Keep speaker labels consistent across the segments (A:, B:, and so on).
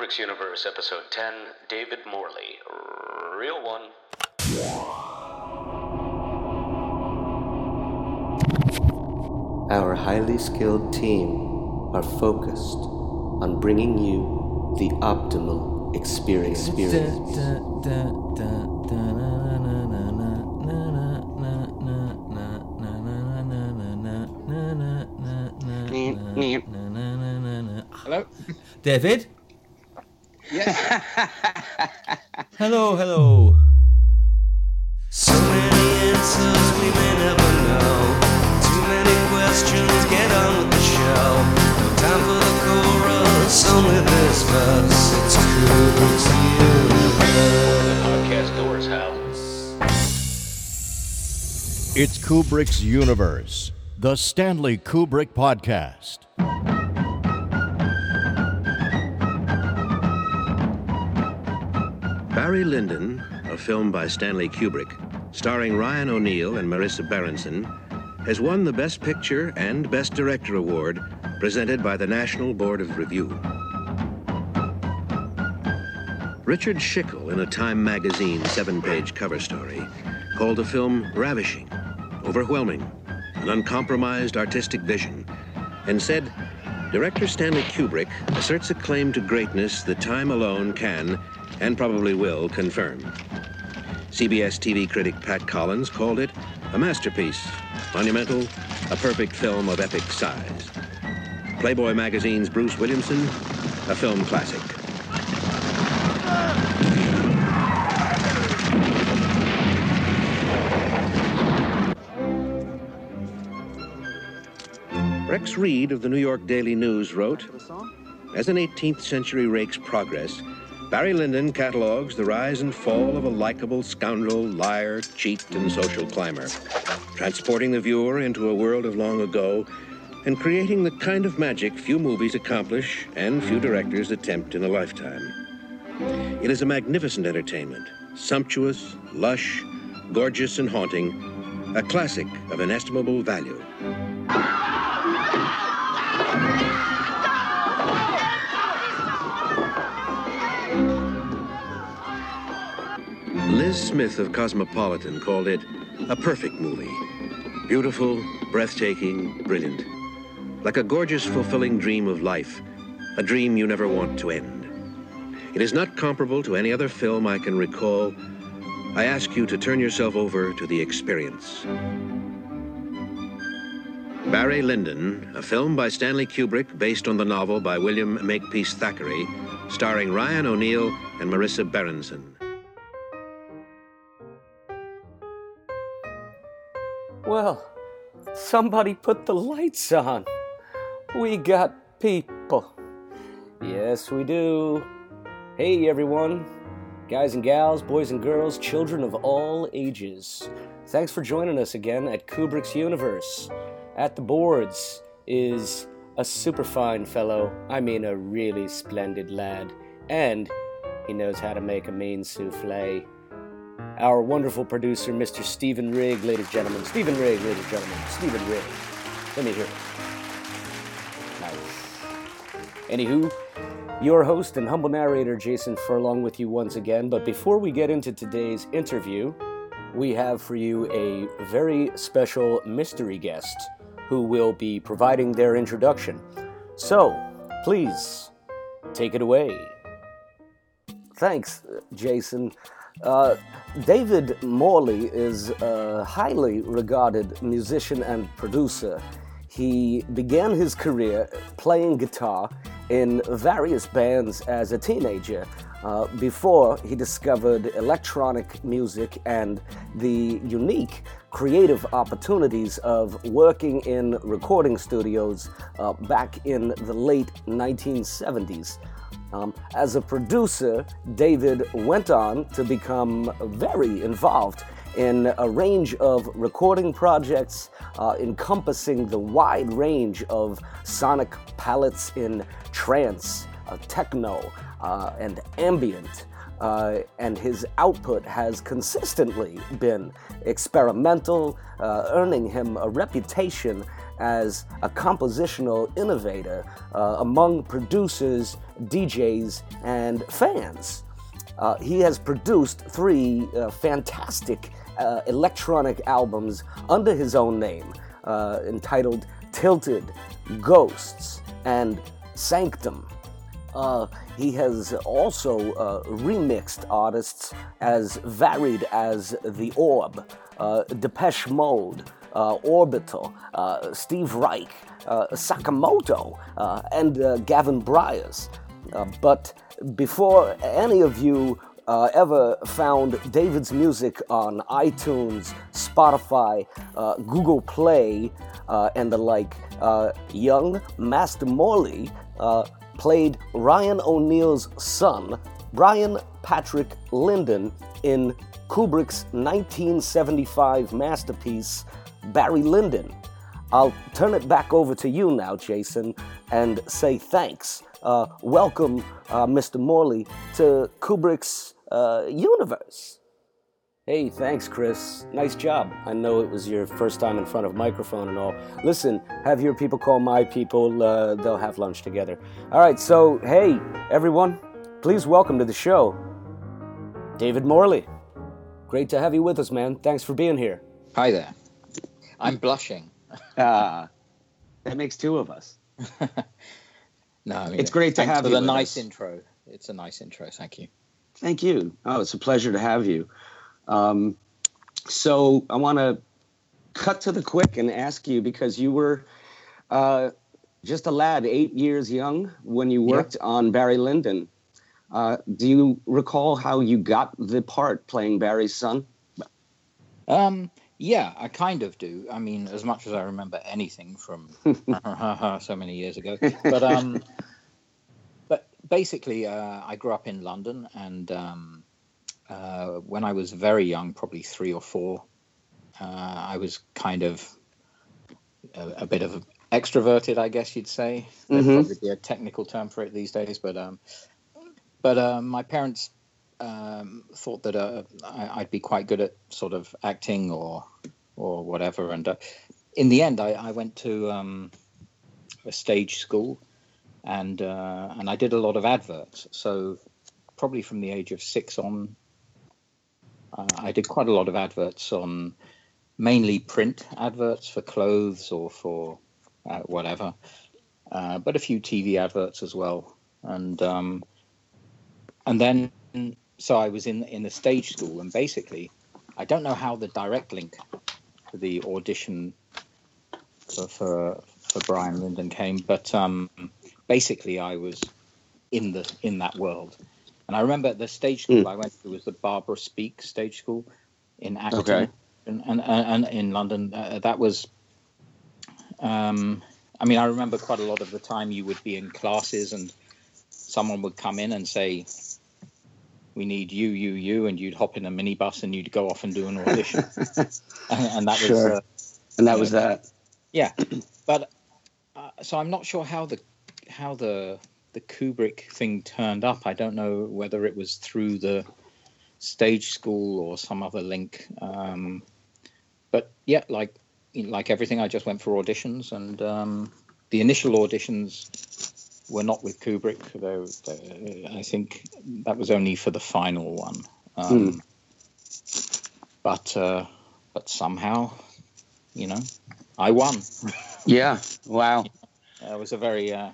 A: Kubrick's Universe, Episode 10 David Morley. Real one.
B: Our highly skilled team are focused on bringing you the optimal experience. experience.
C: Hello?
D: David?
C: Yes.
D: Hello, hello.
E: So many answers we may never know. Too many questions, get on with the show. No time for the chorus, only this verse. It's Kubrick's universe.
A: Podcast.
F: It's Kubrick's Universe, the Stanley Kubrick Podcast.
G: Barry Lyndon, a film by Stanley Kubrick, starring Ryan O'Neal and Marisa Berenson, has won the Best Picture and Best Director award presented by the National Board of Review. Richard Schickel, in a Time magazine seven page cover story, called the film ravishing, overwhelming, an uncompromised artistic vision, and said, Director Stanley Kubrick asserts a claim to greatness that time alone can, and probably will, confirm. CBS TV critic Pat Collins called it a masterpiece, monumental, a perfect film of epic size. Playboy magazine's Bruce Williamson, a film classic. Rex Reed of the New York Daily News wrote, As an 18th century rake's progress, Barry Lyndon catalogs the rise and fall of a likable scoundrel, liar, cheat, and social climber, transporting the viewer into a world of long ago and creating the kind of magic few movies accomplish and few directors attempt in a lifetime. It is a magnificent entertainment, sumptuous, lush, gorgeous, and haunting, a classic of inestimable value. Liz Smith of Cosmopolitan called it a perfect movie. Beautiful, breathtaking, brilliant. Like a gorgeous, fulfilling dream of life, a dream you never want to end. It is not comparable to any other film I can recall. I ask you to turn yourself over to the experience. Barry Lyndon, a film by Stanley Kubrick based on the novel by William Makepeace Thackeray, starring Ryan O'Neal and Marisa Berenson.
B: Well, somebody put the lights on. We got people. Yes, we do. Hey, everyone. Guys and gals, boys and girls, children of all ages. Thanks for joining us again at Kubrick's Universe. At the boards is a superfine fellow, I mean, a really splendid lad, and he knows how to make a mean souffle our wonderful producer, Mr. Stephen Rigg, ladies and gentlemen. Stephen Rigg, ladies and gentlemen. Stephen Rigg. Let me hear it. Nice. Anywho, your host and humble narrator, Jason Furlong, with you once again. But before we get into today's interview, we have for you a very special mystery guest who will be providing their introduction. So, please, take it away. Thanks, Jason. Uh, David Morley is a highly regarded musician and producer. He began his career playing guitar in various bands as a teenager uh, before he discovered electronic music and the unique creative opportunities of working in recording studios uh, back in the late 1970s. Um, as a producer, David went on to become very involved in a range of recording projects uh, encompassing the wide range of sonic palettes in trance, uh, techno, uh, and ambient. Uh, and his output has consistently been experimental, uh, earning him a reputation as a compositional innovator uh, among producers, DJs, and fans. Uh, he has produced three uh, fantastic uh, electronic albums under his own name, uh, entitled Tilted, Ghosts, and Sanctum. Uh, he has also uh, remixed artists as varied as The Orb, uh, Depeche Mode, Orbital, uh, Steve Reich, uh, Sakamoto, uh, and uh, Gavin Bryars. Uh, but before any of you uh, ever found David's music on iTunes, Spotify, uh, Google Play, uh, and the like, uh, young Master Morley uh, played Ryan O'Neal's son, Brian Patrick Lyndon, in Kubrick's 1975 masterpiece, Barry Lyndon. I'll turn it back over to you now, Jason, and say thanks. Uh, welcome, uh, Mr. Morley, to Kubrick's uh, universe. Hey, thanks, Chris. Nice job. I know it was your first time in front of microphone and all. Listen, have your people call my people. Uh, they'll have lunch together. All right, so, hey, everyone, please welcome to the show David Morley. Great to have you with us, man. Thanks for being here.
C: Hi there. I'm blushing.
D: Ah, that makes two of us.
C: No, I mean,
D: It's great to have
C: for
D: you
C: the nice
D: us.
C: intro. It's a nice intro. Thank you.
D: Thank you. Oh, it's a pleasure to have you. Um, so I want to cut to the quick and ask you because you were uh, just a lad, eight years young, when you worked on Barry Lyndon. Uh, do you recall how you got the part playing Barry's son?
C: Um, yeah, I kind of do. I mean, as much as I remember anything from so many years ago, but um, but basically, uh, I grew up in London, and um, uh, when I was very young, probably three or four, uh, I was kind of a, a bit of extroverted, I guess you'd say. There'd
D: Mhm.
C: probably be a technical term for it these days, but um, but uh, my parents um, thought that uh, I, I'd be quite good at sort of acting or or whatever. And uh, in the end, I, I went to um, a stage school, and uh, and I did a lot of adverts. So probably from the age of six on, uh, I did quite a lot of adverts on mainly print adverts for clothes or for uh, whatever, uh, but a few TV adverts as well. And um, and then so I was in in the stage school, and basically, I don't know how the direct link to the audition for for, for Brian Lyndon came, but um, basically, I was in the in that world. And I remember the stage school I went to was the Barbara Speake Stage School in Acton,
D: Okay.
C: and, and, and in London. Uh, that was. Um, I mean, I remember quite a lot of the time you would be in classes and someone would come in and say, "We need you, you, you," and you'd hop in a minibus and you'd go off and do an audition, and, and that was
D: Sure.
C: uh,
D: And that was that.
C: yeah. But uh, so I'm not sure how the how the the Kubrick thing turned up. I don't know whether it was through the stage school or some other link. Um, but yeah, like like everything, I just went for auditions, and um, the initial auditions were not with Kubrick. though, they, I think that was only for the final one. Um, But uh, but somehow, you know, I won.
D: Yeah. Wow.
C: It was a very uh,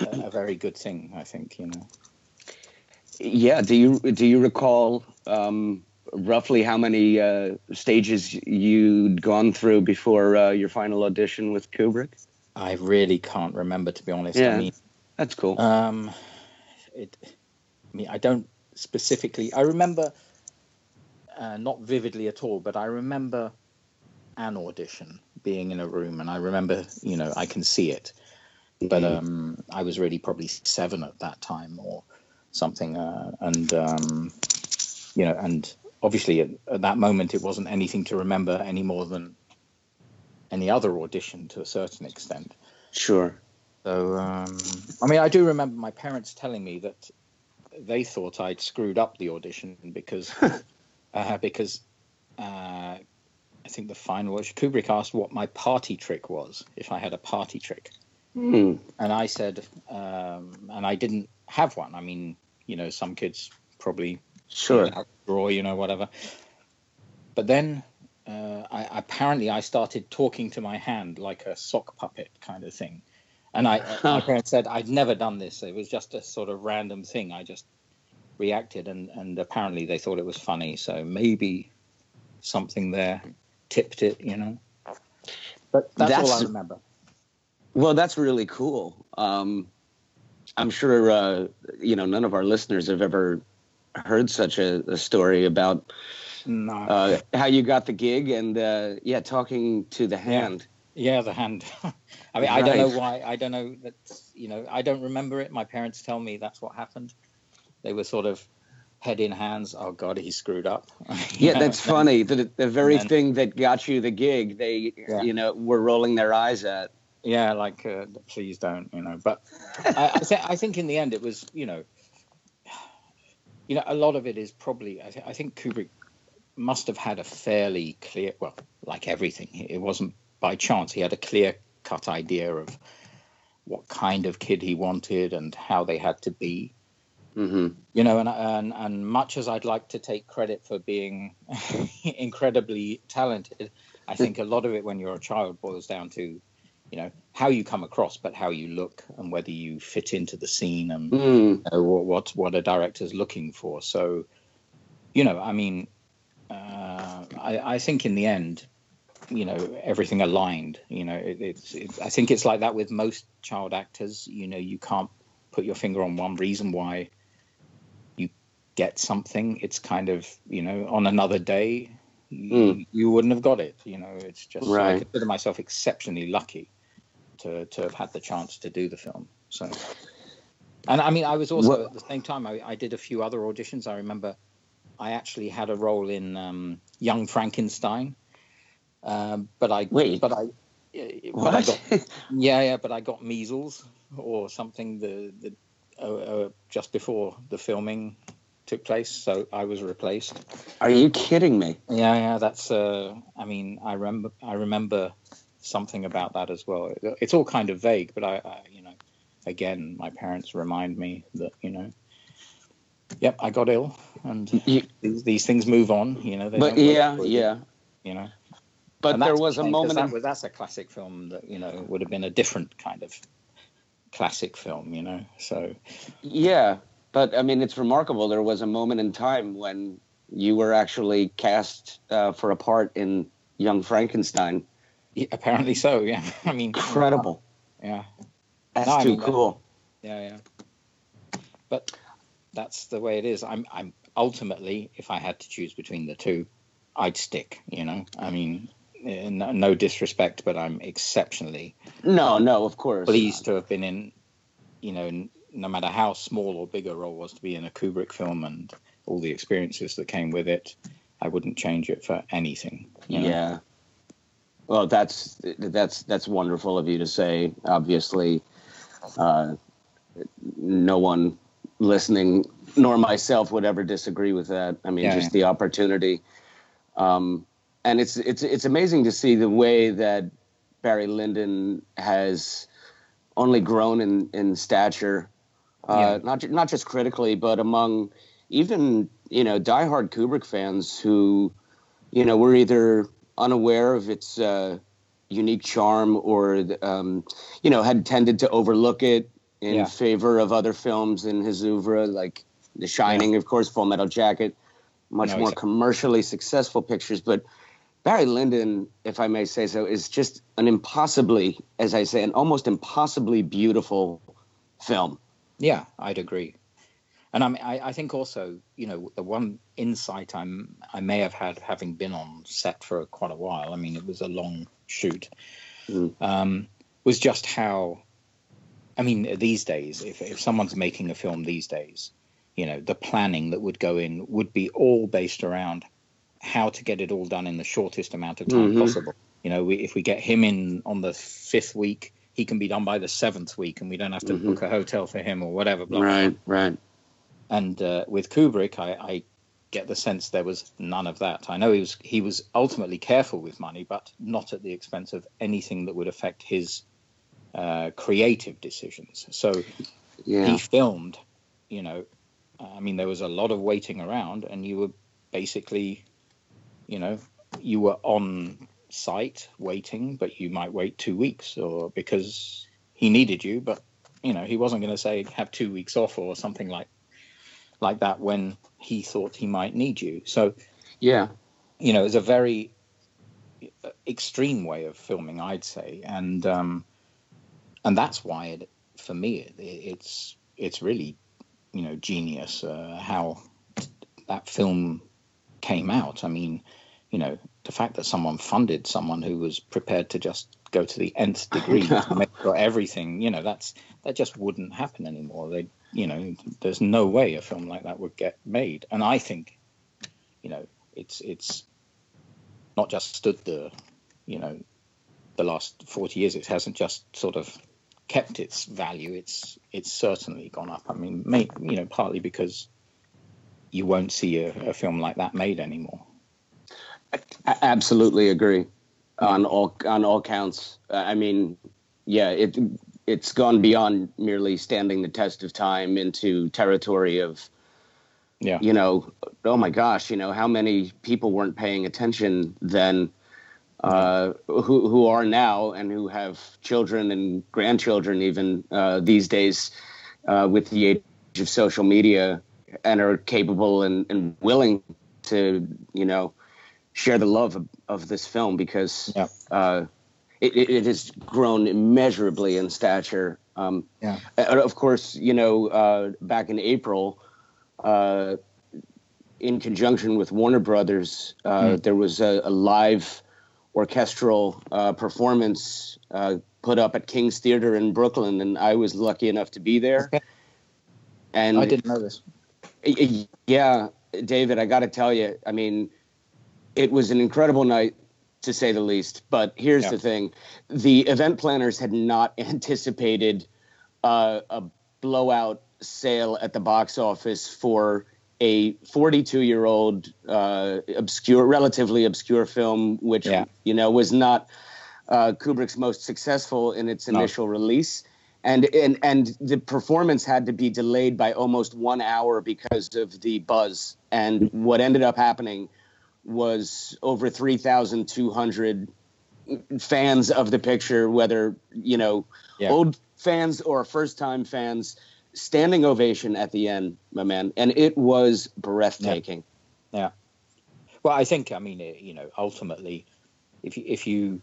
C: a a very good thing, I think. You know.
D: Yeah. Do you do you recall um, roughly how many uh, stages you'd gone through before uh, your final audition with Kubrick?
C: I really can't remember, to be honest.
D: Yeah.
C: I mean,
D: That's cool.
C: um, it. I mean, I don't specifically. I remember, uh, not vividly at all, but I remember an audition being in a room, and I remember, you know, I can see it. But um, I was really probably seven at that time, or something, uh, and um, you know, and obviously at, at that moment it wasn't anything to remember any more than any other audition to a certain extent.
D: sure.
C: So, um, I mean, I do remember my parents telling me that they thought I'd screwed up the audition because uh, because uh, I think the final was Kubrick asked what my party trick was, if I had a party trick.
D: Hmm.
C: And I said, um, and I didn't have one. I mean, you know, some kids probably
D: Sure.
C: draw, you know, whatever. But then uh, I, apparently I started talking to my hand like a sock puppet kind of thing. And I, my parents said I'd never done this. It was just a sort of random thing. I just reacted, and, and apparently they thought it was funny. So maybe something there tipped it, you know. But that's, all I remember.
D: Well, that's really cool. Um, I'm sure uh, you know none of our listeners have ever heard such a, a story about
C: No.
D: uh, how you got the gig and uh, yeah, talking to the hand.
C: Yeah, the hand. I mean, I don't know why. I don't know that. You know, I don't remember it. My parents tell me that's what happened. They were sort of head in hands. Oh God, he screwed up.
D: Yeah,
C: know,
D: that's funny. The, the very
C: then-
D: thing that got you the gig, they
C: Yeah.
D: you know were rolling their eyes at.
C: Yeah, like uh, please don't. You know, but I, I, th- I think in the end it was. You know, you know, a lot of it is probably. I, th- I think Kubrick must have had a fairly clear. Well, like everything, it wasn't by chance. He had a clear cut idea of what kind of kid he wanted and how they had to be.
D: hmm
C: you know and, and and much as i'd like to take credit for being incredibly talented i think a lot of it when you're a child boils down to you know how you come across but how you look and whether you fit into the scene and
D: Mm.
C: uh, what, what what a director's looking for so you know i mean uh, I, I think in the end you know everything aligned you know it, it's it, i think it's like that with most child actors you know you can't put your finger on one reason why you get something it's kind of you know on another day you,
D: Mm.
C: you wouldn't have got it you know it's just
D: right.
C: i consider myself exceptionally lucky to to have had the chance to do the film so and i mean i was also
D: What-
C: at the same time I, I did a few other auditions i remember i actually had a role in um, young frankenstein um, but i
D: Wait.
C: but i but I got,
D: What?
C: yeah, yeah, but I got measles or something the the uh, uh, just before the filming took place, so I was replaced.
D: Are you kidding me?
C: Yeah, yeah, that's. Uh, I mean, I remember I remember something about that as well. It- It's all kind of vague, but I, I you know, again, my parents remind me that you know, yep, I got ill, and
D: You,
C: these, these things move on. You know, they
D: but yeah, yeah.
C: you know.
D: But there was a moment.
C: That was, that's a classic film that you know would have been a different kind of classic film, you know. So
D: Yeah, but I mean, it's remarkable. There was a moment in time when you were actually cast uh, for a part in Young Frankenstein.
C: yeah, apparently so. Yeah, I mean,
D: Incredible.
C: Yeah,
D: That's
C: No, I
D: too
C: mean, that-
D: cool.
C: yeah, yeah. But that's the way it is. I'm, I'm ultimately, if I had to choose between the two, I'd stick. You know, I mean, eh, no, no disrespect, but I'm exceptionally
D: No, no, of course.
C: pleased to have been in, you know, no matter how small or big a role was to be in a Kubrick film and all the experiences that came with it, I wouldn't change it for anything. you know?
D: Yeah. Well, that's that's that's wonderful of you to say. Obviously, uh, no one listening nor myself would ever disagree with that. I mean,
C: Yeah,
D: just
C: yeah.
D: the opportunity, um, and it's it's it's amazing to see the way that Barry Lyndon has only grown in in stature, uh,
C: Yeah.
D: not not just critically, but among even you know diehard Kubrick fans who you know were either unaware of its uh, unique charm or um, you know had tended to overlook it in
C: Yeah.
D: favor of other films in his oeuvre like The Shining, of course, Full Metal Jacket, much
C: No,
D: more
C: exactly.
D: commercially successful pictures, but. Barry Lyndon, if I may say so, is just an impossibly, as I say, an almost impossibly beautiful film.
C: Yeah, I'd agree. And I, mean, I, I think also, you know, the one insight I'm I may have had having been on set for quite a while. I mean, it was a long shoot.
D: Mm.
C: Um, was just how, I mean, these days, if if someone's making a film these days, you know, the planning that would go in would be all based around how to get it all done in the shortest amount of time
D: Mhm.
C: possible. You know, we, if we get him in on the fifth week, he can be done by the seventh week, and we don't have to
D: Mhm.
C: book a hotel for him or whatever. Blah.
D: Right, right.
C: And uh, with Kubrick, I, I get the sense there was none of that. I know he was he was ultimately careful with money, but not at the expense of anything that would affect his uh, creative decisions. So
D: Yeah.
C: he filmed, you know, I mean, there was a lot of waiting around, and you were basically, you know, you were on site waiting, but you might wait two weeks, or because he needed you, but you know, he wasn't going to say have two weeks off or something like like that when he thought he might need you. So
D: Yeah.
C: you know, it's a very uh, extreme way of filming, I'd say, and um, and that's why it, for me, it, it's it's really you know genius uh, how that film came out. I mean, you know, the fact that someone funded someone who was prepared to just go to the nth degree to make sure everything, you know, that's that just wouldn't happen anymore. They, you know, there's no way a film like that would get made, and I think, you know, it's it's not just stood the, you know, the last 40 years. It hasn't just sort of kept its value. It's it's certainly gone up. I mean, may, you know, partly because you won't see a, a film like that made anymore.
D: A- absolutely agree on all on all counts. Uh, I mean, yeah, it it's gone beyond merely standing the test of time into territory of
C: Yeah.
D: you know, oh my gosh, you know, how many people weren't paying attention then uh, who who are now and who have children and grandchildren even uh, these days uh, with the age of social media and are capable and, and willing to you know share the love of, of this film because
C: Yeah.
D: uh, it, it, has grown immeasurably in stature. Um,
C: Yeah.
D: of course, you know, uh, back in April, uh, in conjunction with Warner Brothers, uh, there was a, a live orchestral uh, performance uh, put up at King's Theater in Brooklyn, and I was lucky enough to be there. And
C: I didn't know this.
D: Yeah, David, I got to tell you, I mean, it was an incredible night to say the least. But here's
C: Yeah.
D: the thing the event planners had not anticipated uh, a blowout sale at the box office for a 42 year old uh, obscure, relatively obscure film, which,
C: Yeah.
D: you know, was not uh, Kubrick's most successful in its
C: No.
D: initial release. And, and and the performance had to be delayed by almost one hour because of the buzz. And what ended up happening was over three thousand two hundred fans of the picture, whether you know
C: Yeah.
D: old fans or first time fans, standing ovation at the end, my man, and it was breathtaking.
C: Yeah. Well, I think I mean you know ultimately, if you if you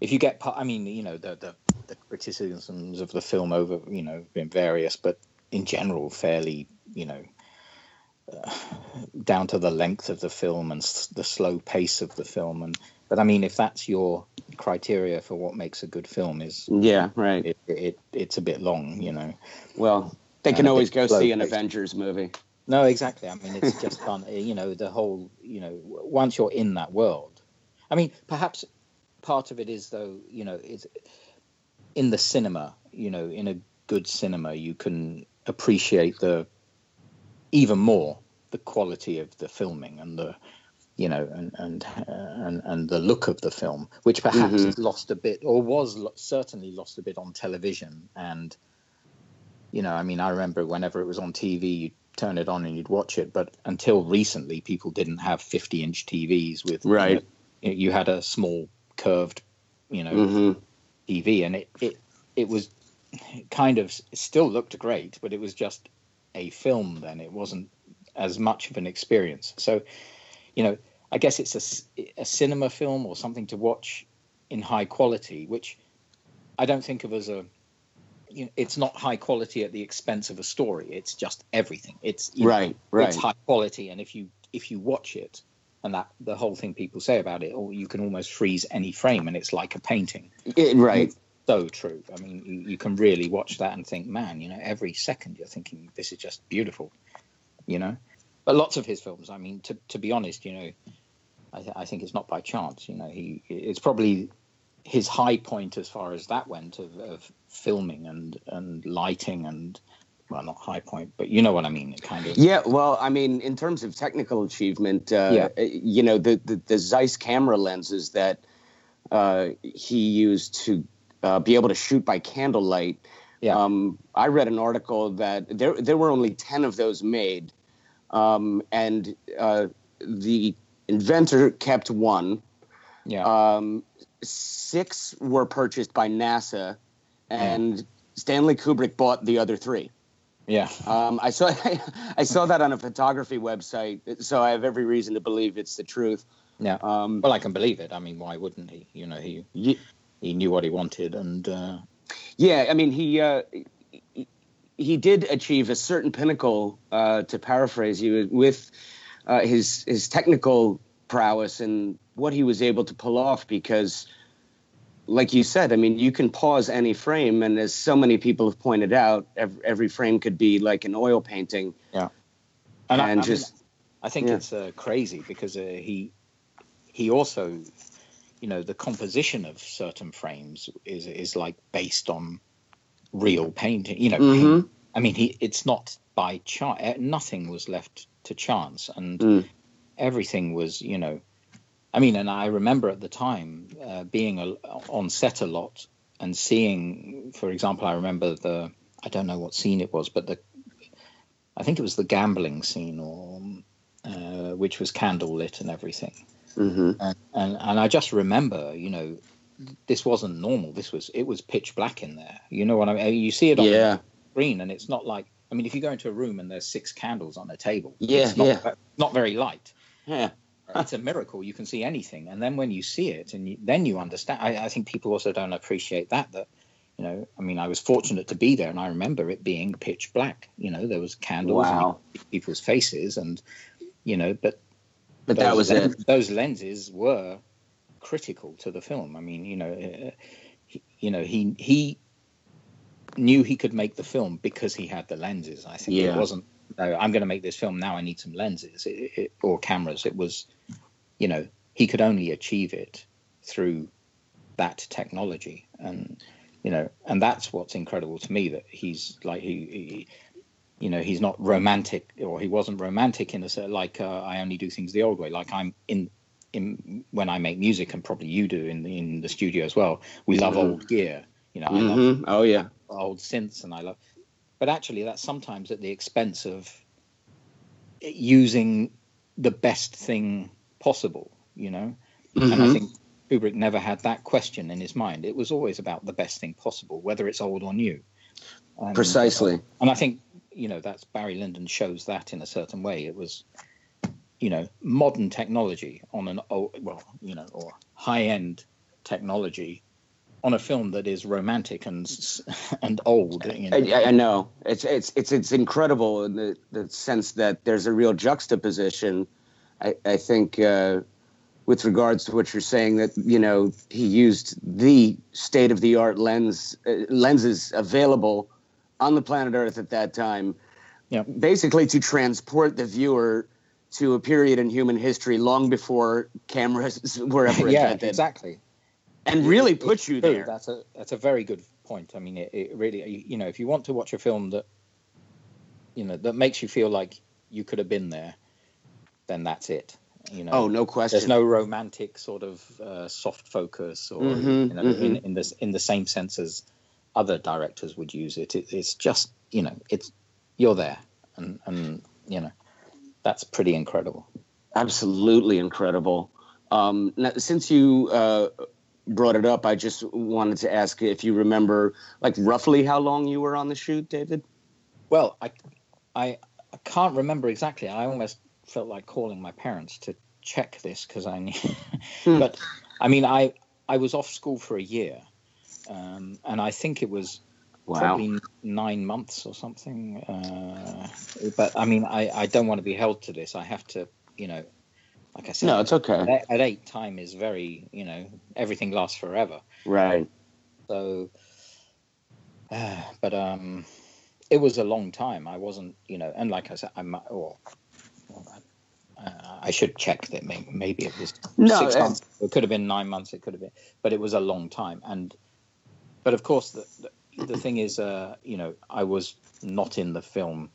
C: if you get I mean you know the the, the criticisms of the film over you know been various, but in general fairly you know uh, down to the length of the film and s- the slow pace of the film and but I mean if that's your criteria for what makes a good film is
D: Yeah, right.
C: It it's a bit long you know
D: Well, they can always go see an. Avengers movie.
C: No, exactly. I mean, it's just fun. You know, the whole. You know, once you're in that world, I mean, perhaps part of it is though. You know, is in the cinema. You know, in a good cinema, you can appreciate the even more the quality of the filming and the you know and and uh, and, and the look of the film which perhaps
D: Mhm.
C: is lost a bit or was lo- certainly lost a bit on television and you know i mean i remember whenever it was on tv you'd turn it on and you'd watch it but until recently people didn't have 50 inch tvs with you
D: Right.
C: know, you had a small curved you know
D: hmm
C: TV, and it it it was kind of still looked great, but it was just a film. Then it wasn't as much of an experience. So, you know, I guess it's a, a cinema film or something to watch in high quality, which I don't think of as a. You know, it's not high quality at the expense of a story. It's just everything. It's you know,
D: Right, right.
C: It's high quality, and if you if you watch it, and that the whole thing people say about it, or you can almost freeze any frame, and it's like a painting
D: It, right.
C: so true. I mean, you, you can really watch that and think, man, you know, every second you're thinking this is just beautiful, you know. But lots of his films, I mean, to to be honest, you know, I, th- I think it's not by chance. You know, he it's probably his high point as far as that went of, of filming and and lighting and well, not high point, but you know what I mean. It kind of
D: Yeah, well, I mean, in terms of technical achievement, uh,
C: Yeah.
D: you know, the, the the Zeiss camera lenses that uh, he used to uh, be able to shoot by candlelight.
C: Yeah.
D: Um, I read an article that there there were only ten of those made, um, and uh, the inventor kept one.
C: yeah.
D: Um, six were purchased by NASA, and Stanley Kubrick bought the other three.
C: yeah.
D: Um, I saw I saw that on a photography website, so I have every reason to believe it's the truth.
C: Yeah.
D: Um,
C: well, I can believe it. I mean, why wouldn't he? You know, he he knew what he wanted, and uh,
D: yeah, I mean he uh, he- did achieve a certain pinnacle, uh, to paraphrase you, with uh, his his technical prowess and what he was able to pull off. Because, like you said, I mean, you can pause any frame, and as so many people have pointed out, every, every frame could be like an oil painting.
C: and,
D: And
C: I, I mean,
D: just-
C: I think
D: yeah.
C: it's uh, crazy because uh, he he also, you know, the composition of certain frames is is like based on real painting. You know,
D: Mhm.
C: paint- I mean, he it's not by chance. Nothing was left to chance, and
D: Mm.
C: everything was, you know. I mean, and I remember at the time uh, being a, on set a lot and seeing, for example, I remember the I don't know what scene it was, but the I think it was the gambling scene, or uh, which was candle lit and everything.
D: hmm
C: And, and and I just remember, you know, this wasn't normal. This was it was pitch black in there. You know what I mean? You see it on
D: Yeah.
C: the screen, and it's not like I mean, if you go into a room and there's six candles on a table,
D: Yeah,
C: it's not,
D: yeah.
C: not very light.
D: Yeah.
C: It's a miracle you can see anything, and then when you see it, and you, then you understand. I, I think people also don't appreciate that. That you know, I mean, I was fortunate to be there, and I remember it being pitch black. You know, there was candles and
D: Wow.
C: people's faces, and you know, but
D: But that was it.
C: Those lenses were critical to the film. I mean, you know, uh, he, you know, he he knew he could make the film because he had the lenses. I think
D: Yeah.
C: it wasn't. No, I'm going to make this film now. I need some lenses it, it, or cameras. It was, you know, he could only achieve it through that technology, and you know, and that's what's incredible to me that he's like he. he you know he's not romantic or he wasn't romantic in a sense like uh, i only do things the old way like i'm in in when i make music and probably you do in the, in the studio as well we love
D: Mhm.
C: old gear you know i love
D: hmm Oh yeah.
C: old synths and i love but actually that's sometimes at the expense of using the best thing possible you know and i
D: Mhm.
C: think kubrick never had that question in his mind it was always about the best thing possible whether it's old or new And,
D: Precisely.
C: and I think you know that's Barry Lyndon shows that in a certain way. It was, you know, modern technology on an old, well, you know, or high end technology on a film that is romantic and and old. You know?
D: I, I- know it's it's it's it's incredible in the, the sense that there's a real juxtaposition. I, I think uh, with regards to what you're saying that you know he used the state of the art lens uh, lenses available on the planet Earth at that time,
C: Yeah.
D: basically to transport the viewer to a period in human history long before cameras were ever invented.
C: yeah, exactly.
D: and really put you
C: true.
D: there.
C: That's a that's a very good point. I mean, it, it really, you know, if you want to watch a film that, you know, that makes you feel like you could have been there, then that's it. You know,
D: Oh, no question.
C: there's no romantic sort of uh, soft focus or
D: Mhm,
C: you know in,
D: mhm.
C: in this in the same sense as other directors would use it. it it's just you know it's you're there and and you know that's pretty incredible
D: Absolutely incredible. Um, now, since you uh, brought it up, I just wanted to ask if you remember, like, roughly how long you were on the shoot, David?
C: well I, I i can't remember exactly i almost felt like calling my parents to check this because i knew
D: Hmm.
C: but i mean i i was off school for a year um, and i think it was
D: Wow.
C: probably nine months or something. Uh, but I mean, I, I don't want to be held to this. I have to, you know, like I said,
D: No, it's okay.
C: at, eight, time is very, you know, everything lasts forever.
D: Right.
C: So, uh, but um, it was a long time. I wasn't, you know, and like I said, I'm, or, uh, I should check that maybe, maybe it was
D: No,
C: six
D: uh,
C: months. It could have been nine months. It could have been, but it was a long time. And, but of course, the, the, the thing is, uh, you know, I was not in the film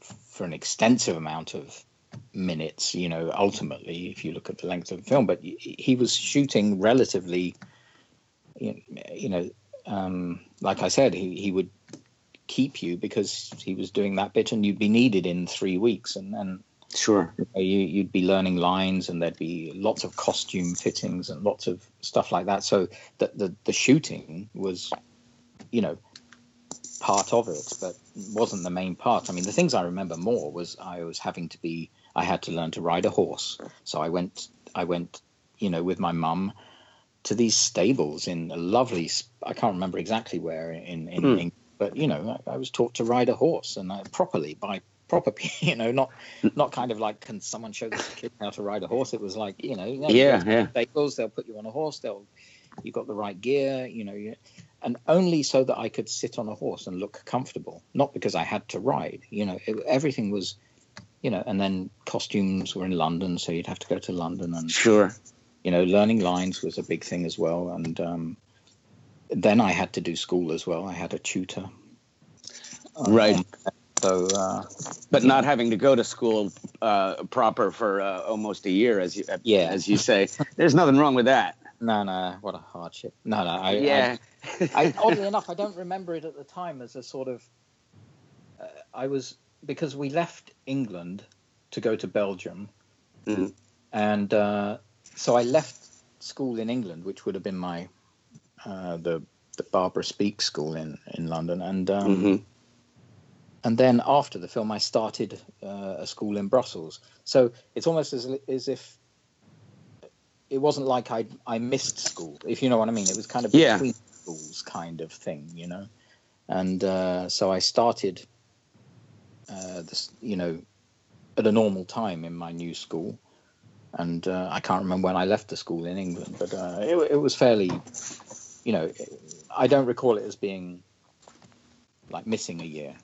C: for an extensive amount of minutes. You know, ultimately, if you look at the length of the film, but he, was shooting relatively. You know, um, like I said, he, he would keep you because he was doing that bit, and you'd be needed in three weeks, and and
D: Sure.
C: you know, you, you'd be learning lines and there'd be lots of costume fittings and lots of stuff like that so the, the, the shooting was you know part of it but wasn't the main part i mean the things i remember more was i was having to be i had to learn to ride a horse so i went i went you know with my mum to these stables in a lovely I can't remember exactly where in in
D: Hmm.
C: England, but you know I, I was taught to ride a horse and I, properly by proper you know not not kind of like can someone show this kid how to ride a horse it was like you know
D: Yeah, yeah.
C: stables they'll put you on a horse they'll you got the right gear you know you, and only so that i could sit on a horse and look comfortable not because i had to ride you know it, everything was you know and then costumes were in london so you'd have to go to london and
D: Sure.
C: you know learning lines was a big thing as well and um, then i had to do school as well i had a tutor Um,
D: Right.
C: so uh,
D: But not having to go to school uh, proper for uh, almost a year, as you
C: Yeah.
D: as you say, there's nothing wrong with that.
C: No no what a hardship no no I,
D: yeah.
C: I, I oddly enough i don't remember it at the time as a sort of uh, i was because we left england to go to belgium
D: Mhm.
C: and uh, so i left school in england which would have been my uh, the the barbara speake school in in london and um,
D: Mhm.
C: and then after the film, I started uh, a school in Brussels. So it's almost as as if it wasn't like I I missed school, if you know what I mean. It was kind of
D: Yeah.
C: between schools kind of thing, you know. And uh, so I started uh, this, you know, at a normal time in my new school. And uh, I can't remember when I left the school in England, but uh, it, it was fairly, you know, I don't recall it as being like missing a year.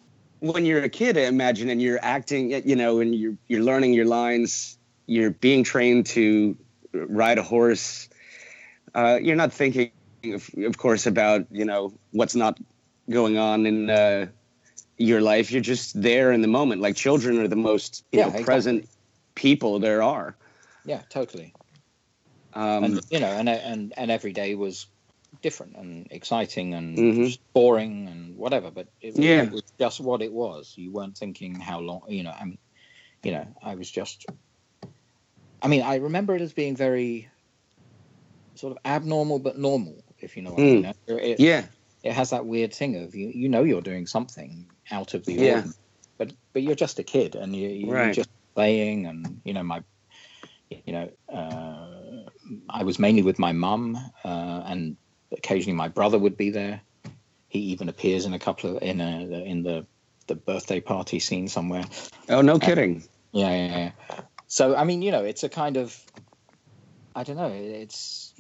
D: when you're a kid, I imagine, and you're acting, you know, and you're you're learning your lines, you're being trained to ride a horse. Uh, you're not thinking, of, of course, about you know what's not going on in uh, your life. You're just there in the moment. Like children are the most you
C: Yeah,
D: know,
C: exactly.
D: present people there are.
C: Yeah, totally.
D: Um,
C: and you know, and and and every day was different and exciting and
D: Mhm.
C: boring and whatever. But it,
D: Yeah.
C: it was just what it was. You weren't thinking how long. You know, I mean, you know, I was just. I mean, I remember it as being very sort of abnormal but normal, if you know what I
D: Mm.
C: mean. It,
D: yeah,
C: it has that weird thing of you, you know you're doing something out of the
D: Yeah.
C: ordinary, but but you're just a kid and you, you're
D: Right.
C: just playing and you know my you know uh, I was mainly with my mum uh, and occasionally my brother would be there. He even appears in a couple of in a in the the birthday party scene somewhere.
D: Oh, no kidding.
C: Yeah, yeah, yeah. So I mean, you know, it's a kind of I don't know. It's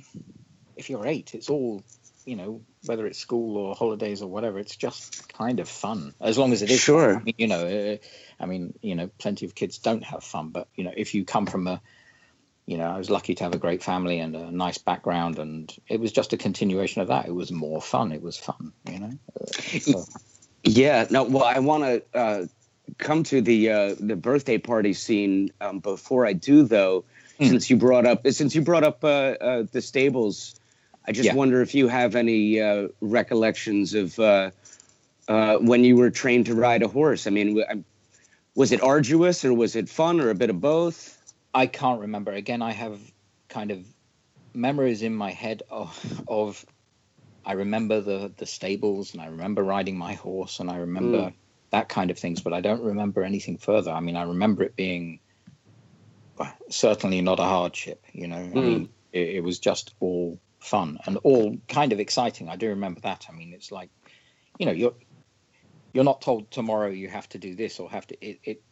C: if you're eight, it's all you know, whether it's school or holidays or whatever. It's just kind of fun as long as it is.
D: Sure.
C: I mean, you know, uh, I mean, you know, plenty of kids don't have fun, but you know, if you come from a you know, I was lucky to have a great family and a nice background, and it was just a continuation of that. It was more fun. It was fun, you know. So-
D: Yeah. No. Well, I want to uh, come to the uh, the birthday party scene um, before I do, though.
C: Mm.
D: Since you brought up since you brought up uh, uh, the stables, I just
C: Yeah.
D: wonder if you have any uh, recollections of uh, uh, when you were trained to ride a horse. I mean, was it arduous or was it fun or a bit of both?
C: I can't remember. Again, I have kind of memories in my head of, of I remember the the stables and I remember riding my horse and I remember
D: Mm.
C: That kind of things, but I don't remember anything further. I mean, I remember it being certainly not a hardship. You know, I
D: Mm.
C: mean, it, it was just all fun and all kind of exciting. I do remember that. I mean, it's like you know you're you're not told tomorrow you have to do this or have to it, it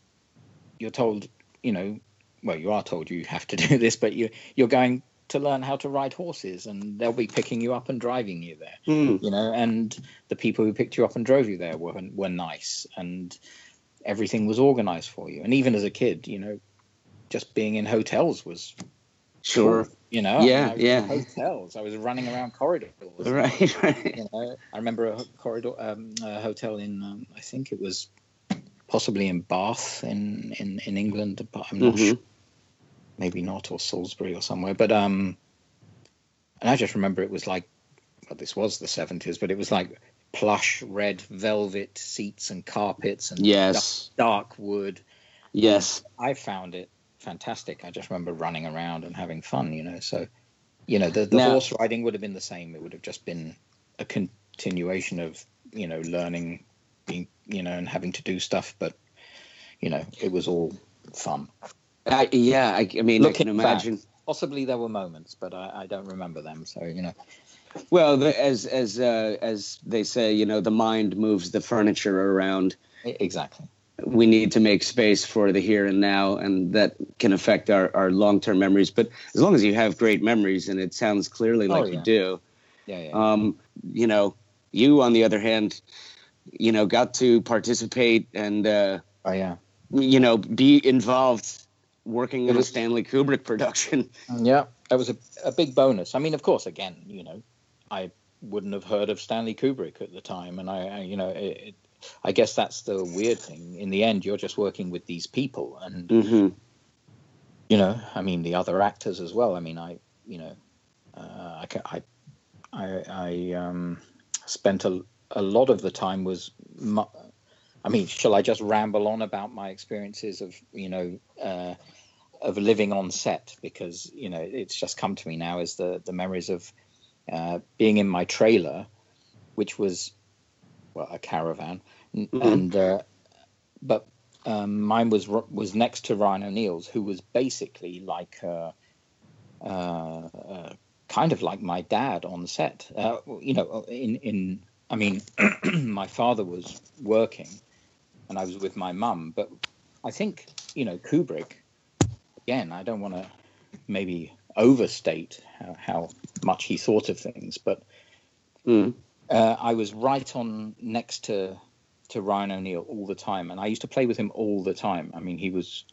C: you're told you know well you are told you have to do this but you you're going to learn how to ride horses and they'll be picking you up and driving you there
D: Hmm.
C: you know and the people who picked you up and drove you there were were nice and everything was organized for you and even as a kid you know just being in hotels was
D: Sure.
C: You know,
D: Yeah, yeah.
C: hotels. I was running around corridors.
D: Right, right.
C: You know, I remember a corridor, um, a hotel in, um, I think it was possibly in Bath in in, in England, but I'm not
D: Mhm.
C: sure. Maybe not, or Salisbury or somewhere. But um, and I just remember it was like, well, this was the 70s, but it was like plush red velvet seats and carpets and
D: Yes.
C: dark, dark wood.
D: Yes.
C: I found it fantastic. I just remember running around and having fun, you know. So, you know, the, the
D: Now-
C: horse riding would have been the same. It would have just been a continuation of, you know, learning, being, you know, and having to do stuff. But, you know, it was all fun.
D: I, yeah, I, I mean, I can
C: Looking back,
D: imagine.
C: Possibly there were moments, but I, I don't remember them. So, you know,
D: Well, the, as as uh, as they say, you know, the mind moves the furniture around.
C: exactly.
D: We need to make space for the here and now, and that can affect our, our long term memories. But as long as you have great memories, and it sounds clearly
C: Oh,
D: like you
C: yeah.
D: do,
C: Yeah, yeah.
D: um, you know, you on the other hand, you know, got to participate and uh,
C: oh, yeah.
D: you know be involved working in a Stanley Kubrick production.
C: Yeah, that was a, a big bonus. I mean, of course, again, you know, I wouldn't have heard of Stanley Kubrick at the time, and I, I you know, it, it, I guess that's the weird thing. In the end, you're just working with these people, and
D: hmm
C: you know, I mean, the other actors as well. I mean, I, you know, uh, I, I, I, I um, spent a, a lot of the time was. Mu- I mean, shall I just ramble on about my experiences of, you know, uh, of living on set? Because you know it's just come to me now as the the memories of uh, being in my trailer, which was well a caravan, N- and uh, but um, mine was was next to Ryan O'Neal's, who was basically like uh, uh, uh, kind of like my dad on set. Uh, you know, in in I mean, my father was working, and I was with my mum, but I think you know Kubrick again, I don't want to maybe overstate how, how much he thought of things, but
D: Mm.
C: uh, I was right on next to to Ryan O'Neal all the time, and I used to play with him all the time. I mean, he was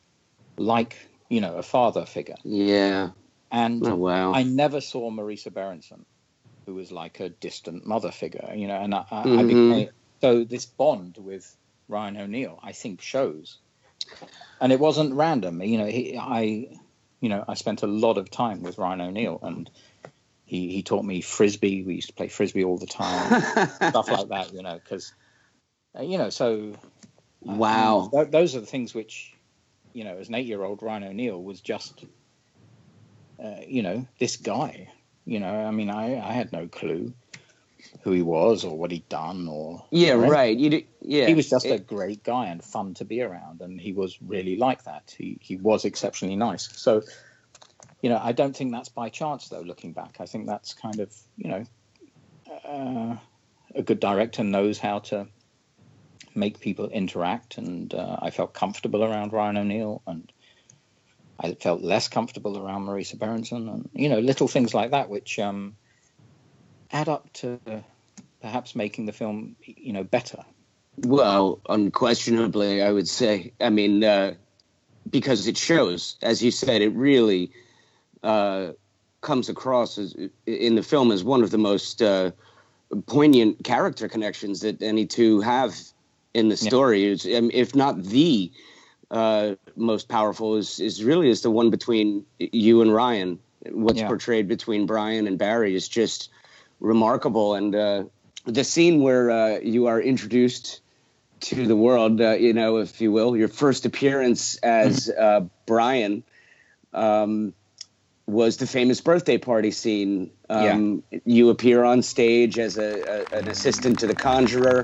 C: like you know a father figure,
D: Yeah.
C: and
D: Oh wow.
C: I never saw Marisa Berenson, who was like a distant mother figure, you know, and I, I, I
D: Mhm.
C: became so this bond with Ryan O'Neal, I think, shows, and it wasn't random, you know. He, I, you know, I spent a lot of time with Ryan O'Neal, and he he taught me frisbee. We used to play frisbee all the time, stuff like that, you know, because, uh, you know, so uh,
D: wow.
C: th- those are the things which, you know, as an eight-year-old, Ryan O'Neal was just, uh, you know, this guy. You know, I mean, I, I had no clue who he was or what he'd done or
D: Yeah, right. You d- yeah.
C: He was just a great guy and fun to be around, and he was really like that. He he was exceptionally nice. So, you know, I don't think that's by chance though. Looking back, I think that's kind of you know, uh, a good director knows how to make people interact, and uh, I felt comfortable around Ryan O'Neal, and I felt less comfortable around Marisa Berenson, and you know, little things like that, which um, add up to perhaps making the film you know better.
D: Well, unquestionably, I would say. I mean, uh, because it shows, as you said, it really uh, comes across as in the film as one of the most uh, poignant character connections that any two have in the
C: Yeah.
D: story. It's, um, if not the uh, most powerful, is is really is the one between you and Ryan. What's
C: Yeah.
D: portrayed between Brian and Barry is just remarkable, and uh, the scene where uh, you are introduced to the world, uh, you know, if you will, your first appearance as uh, Brian um, was the famous birthday party scene. Um, You appear on stage as a, a, an assistant to the conjurer.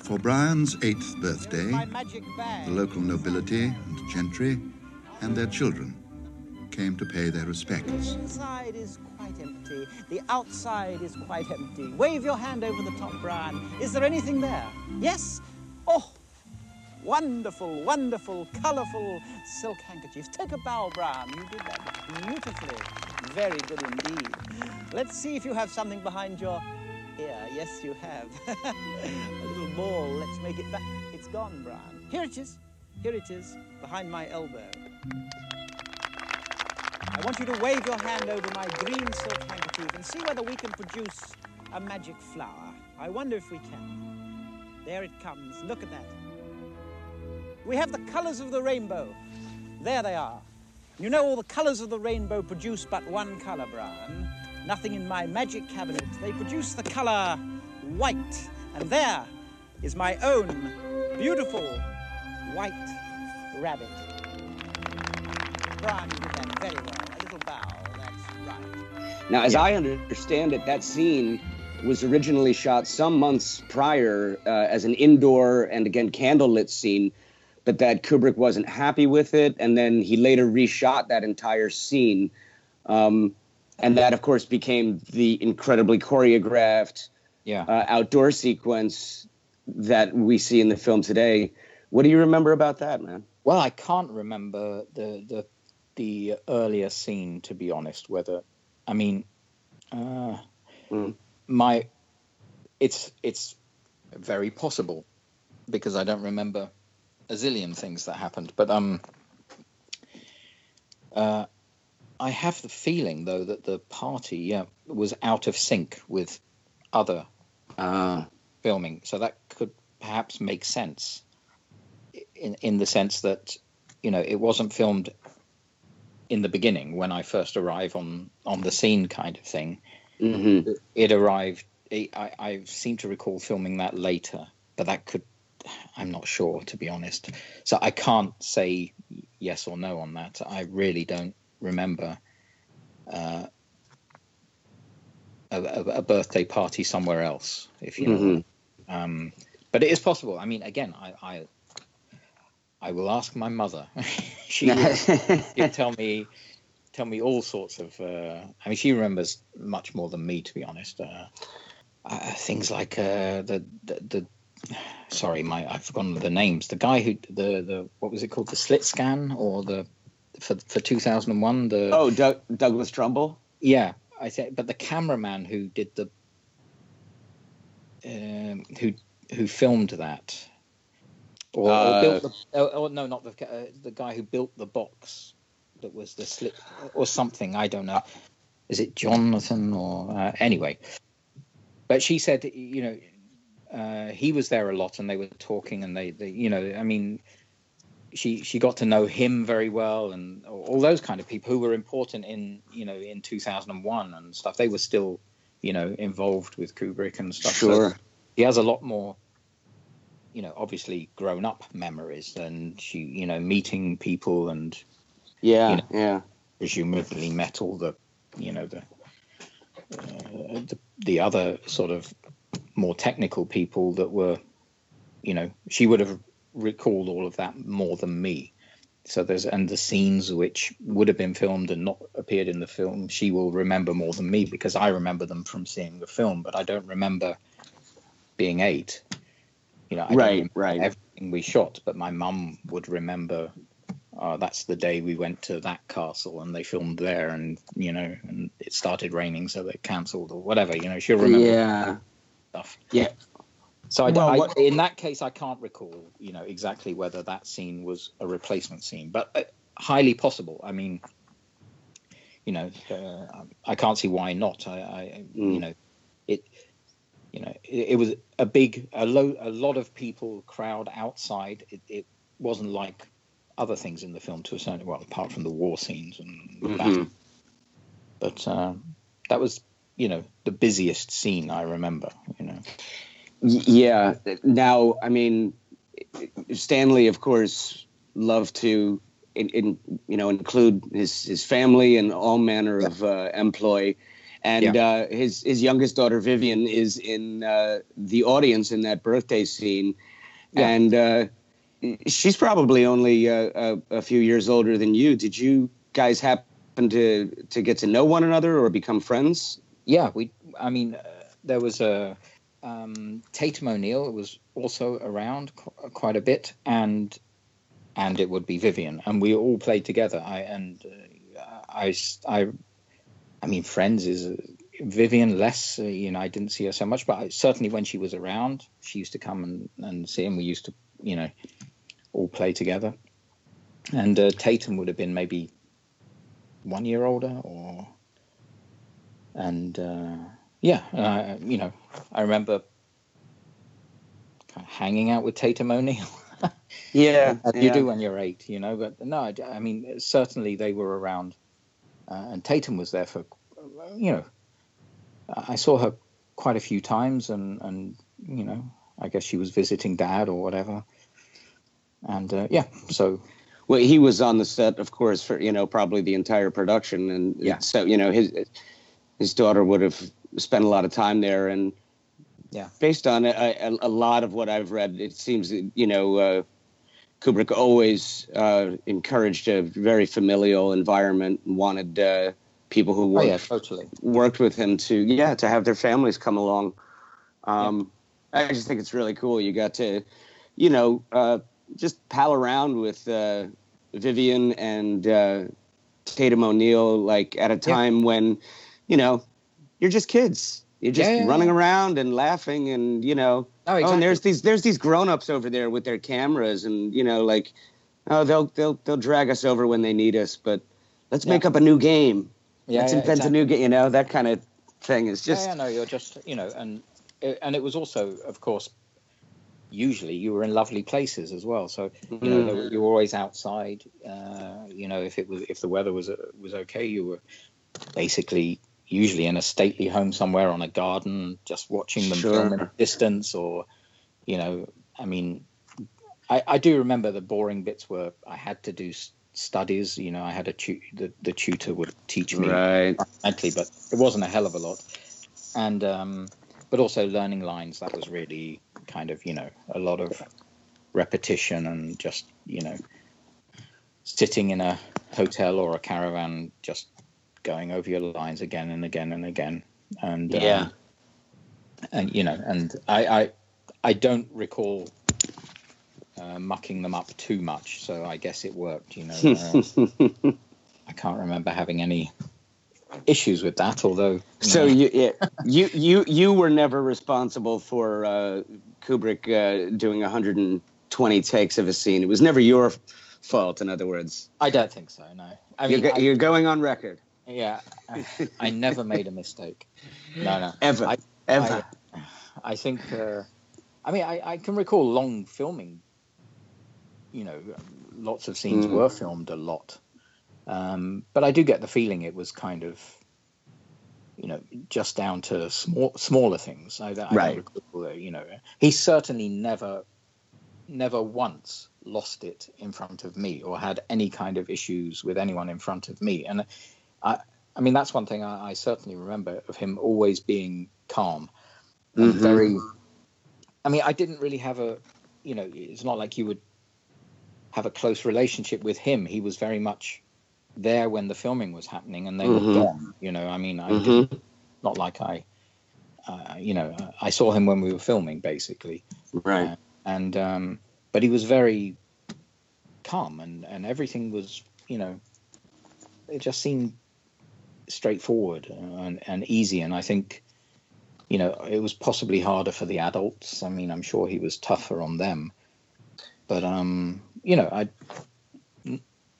H: For Brian's eighth birthday, the local nobility and gentry and their children came to pay their respects.
I: inside is quite empty. The outside is quite empty. Wave your hand over the top, Brian. Is there anything there? Yes? Oh, wonderful, wonderful, colourful silk handkerchief. Take a bow, Brian. You did that beautifully. Very good indeed. Let's see if you have something behind your ear. Yes, you have. a little ball. Let's make it back. It's gone, Brian. Here it is. Here it is, behind my elbow. I want you to wave your hand over my green silk handkerchief and see whether we can produce a magic flower. I wonder if we can. There it comes. Look at that. We have the colors of the rainbow. There they are. You know all the colors of the rainbow produce but one color, Brian. Nothing in my magic cabinet. They produce the color white. And there is my own beautiful white rabbit. Brian, you did that very well.
D: Now, as I understand it, that scene was originally shot some months prior uh, as an indoor and again candlelit scene, but that Kubrick wasn't happy with it, and then he later reshot that entire scene, um, and that of course became the incredibly choreographed
C: Yeah.
D: uh, outdoor sequence that we see in the film today. What do you remember about that, man?
C: Well, I can't remember the the the earlier scene to be honest. Whether I mean, uh,
D: Mm.
C: my it's it's very possible because I don't remember a zillion things that happened. But um, uh, I have the feeling though that the party yeah was out of sync with other
D: Uh,
C: filming, so that could perhaps make sense in in the sense that you know it wasn't filmed in the beginning when I first arrive on on the scene kind of thing.
D: mhm.
C: It arrived. It, I I seem to recall filming that later, but that could. I'm not sure to be honest, so I can't say yes or no on that. I really don't remember uh, a, a, birthday party somewhere else, if you know.
D: Mhm.
C: Um, but it is possible. I mean, again, I I, I will ask my mother. she will tell me tell me all sorts of. Uh, I mean, she remembers much more than me, to be honest. Uh, uh, things like uh, the, the the sorry, my I've forgotten the names. The guy who the the what was it called? The slit scan or the for for two thousand and one. The
D: oh, Doug, Douglas Trumbull.
C: yeah, I think, but the cameraman who did the, um, who who filmed that, or,
D: Uh,
C: or built the, oh, oh no, not the uh, the guy who built the box that was the slip or something. I don't know. Is it Jonathan or uh, anyway? But she said, you know, uh, he was there a lot, and they were talking, and they, they, you know, I mean, she she got to know him very well and all those kind of people who were important in you know in 2001 and stuff they were still you know involved with kubrick and stuff So
D: Sure.
C: he has a lot more you know obviously grown up memories and she you know meeting people and
D: Yeah,
C: You know.
D: yeah.
C: presumably met all the you know the uh, the, the other sort of more technical people that were you know she would have recalled all of that more than me so there's and the scenes which would have been filmed and not appeared in the film she will remember more than me because i remember them from seeing the film but i don't remember being eight you know I
D: Right, right.
C: everything we shot but my mum would remember uh, that's the day we went to that castle and they filmed there and you know and it started raining so they cancelled or whatever you know she'll remember
D: Yeah.
C: stuff
D: Yeah.
C: so I,
D: Well,
C: I-
D: what-
C: in that case i can't recall you know exactly whether that scene was a replacement scene but uh, highly possible i mean you know uh, i can't see why not i, I
D: Mm.
C: you know it you know it, it was a big a, lo- a lot of people crowd outside. It, it wasn't like other things in the film to a certain well apart from the war scenes and
D: Mhm.
C: battle. But um, that was you know the busiest scene i remember you know.
D: Yeah. Now, I mean, Stanley, of course, loved to, in, in you know, include his his family and all manner of uh, employ, and uh, his his youngest daughter Vivian is in uh, the audience in that birthday scene,
C: Yeah.
D: and uh, she's probably only uh, a, a few years older than you. Did you guys happen to to get to know one another or become friends?
C: yeah we i mean uh, there was a um, tatum o'neal was also around qu- quite a bit and and it would be vivian and we all played together i and uh, i i i mean friends is uh, vivian less uh, you know i didn't see her so much but I, certainly when she was around she used to come and, and see and we used to you know all play together and uh, Tatum would have been maybe one year older, or and uh, yeah, you know, I remember kind of hanging out with Tatum O'Neal.
D: Yeah,
C: you
D: yeah.
C: do when you're eight, you know. But no, I, I mean, certainly they were around, uh, and Tatum was there for, you know, I saw her quite a few times, and and you know, I guess she was visiting dad or whatever, and uh, yeah, so
D: Well, he was on the set, of course, for you know probably the entire production, and
C: Yeah.
D: so you know his his daughter would have spent a lot of time there, and
C: Yeah.
D: based on a, a, a lot of what I've read, it seems you know uh, Kubrick always uh, encouraged a very familial environment and wanted uh, people who
C: oh
D: worked
C: yeah, totally.
D: worked with him to yeah to have their families come along. Um, I just think it's really cool. You got to, you know, uh, just pal around with uh, Vivian and uh, Tatum O'Neal, like at a time when, you know, you're just kids. You're just
C: Yeah, yeah,
D: running
C: yeah.
D: around and laughing, and you know,
C: Oh,
D: oh, and there's these there's these grown-ups over there with their cameras, and you know, like, oh, they'll they'll they'll drag us over when they need us, but let's
C: Yeah.
D: make up a new game.
C: Yeah,
D: let's
C: yeah,
D: invent
C: exactly.
D: a new game. You know, that kind of thing is just
C: yeah, yeah, no, you're just you know, and and it was also, of course, usually you were in lovely places as well. So you know, were- you were always outside. Uh, you know, if it was if the weather was uh, was okay, you were basically usually in a stately home somewhere on a garden, just watching them
D: Sure.
C: film in the distance, or you know, I mean, I, I do remember the boring bits were I had to do studies. You know, I had a tu- the the tutor would teach me
D: right.
C: but it wasn't a hell of a lot. And um, but also learning lines that was really kind of you know a lot of repetition and just you know sitting in a hotel or a caravan just going over your lines again and again and again and um,
D: Yeah.
C: and you know and I I, I don't recall. Uh, mucking them up too much, so I guess it worked. You know, uh, I can't remember having any issues with that. Although, you
D: So
C: know,
D: you, yeah, you you you were never responsible for uh, Kubrick uh, doing 120 takes of a scene. It was never your fault. In other words,
C: I don't think so. No, I
D: you're, go-
C: I-
D: you're going on record.
C: Yeah, I, I never made a mistake. No, no,
D: Ever,
C: I-
D: ever.
C: I think. Uh, I mean, I, I can recall long filming. You know, lots of scenes
D: Mm.
C: were filmed a lot, um, but I do get the feeling it was kind of, you know, just down to small, smaller things. I, I
D: Right.
C: don't recall, uh, you know, he certainly never, never once lost it in front of me or had any kind of issues with anyone in front of me. And I, I mean, that's one thing I, I certainly remember of him always being calm and
D: Mhm.
C: very. I mean, I didn't really have a, you know, it's not like you would have a close relationship with him. He was very much there when the filming was happening, and they
D: Mhm.
C: were gone. You know, I mean, I
D: Mhm.
C: didn't, not like I, uh, you know, I saw him when we were filming, basically
D: Right.
C: and um, but he was very calm and and everything was you know it just seemed straightforward and, and easy. And i think you know it was possibly harder for the adults. I mean i'm sure he was tougher on them. But um you know i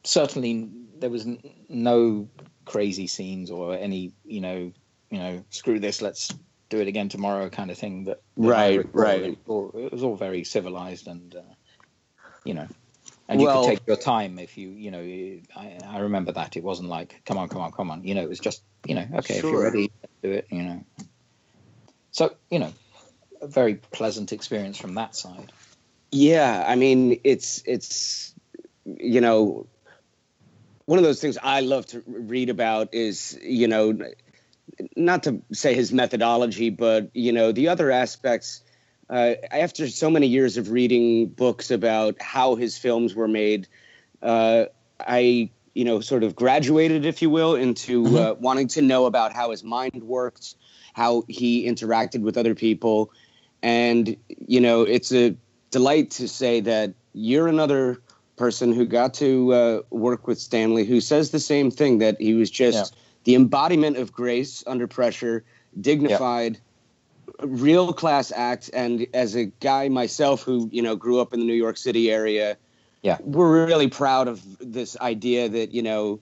C: certainly there was n- no crazy scenes or any you know you know screw this let's do it again tomorrow kind of thing that that
D: Right, right.
C: It was all, it was all very civilized and uh, you know and you
D: Well-
C: could take your time if you you know you- I, I remember that. It wasn't like come on come on come on. You know it was just you know okay if you're ready do it you know. So you know a very pleasant experience from that side.
D: Yeah, I mean, it's it's you know one of those things I love to read about is you know not to say his methodology, but you know the other aspects. Uh, after so many years of reading books about how his films were made, uh, I you know sort of graduated, if you will, into uh, wanting to know about how his mind worked, how he interacted with other people, and you know it's a delight to say that you're another person who got to uh, work with Stanley who says the same thing that he was just the embodiment of grace under pressure, dignified, real class act. And as a guy myself who you know grew up in the New York City area,
C: Yeah.
D: we're really proud of this idea that you know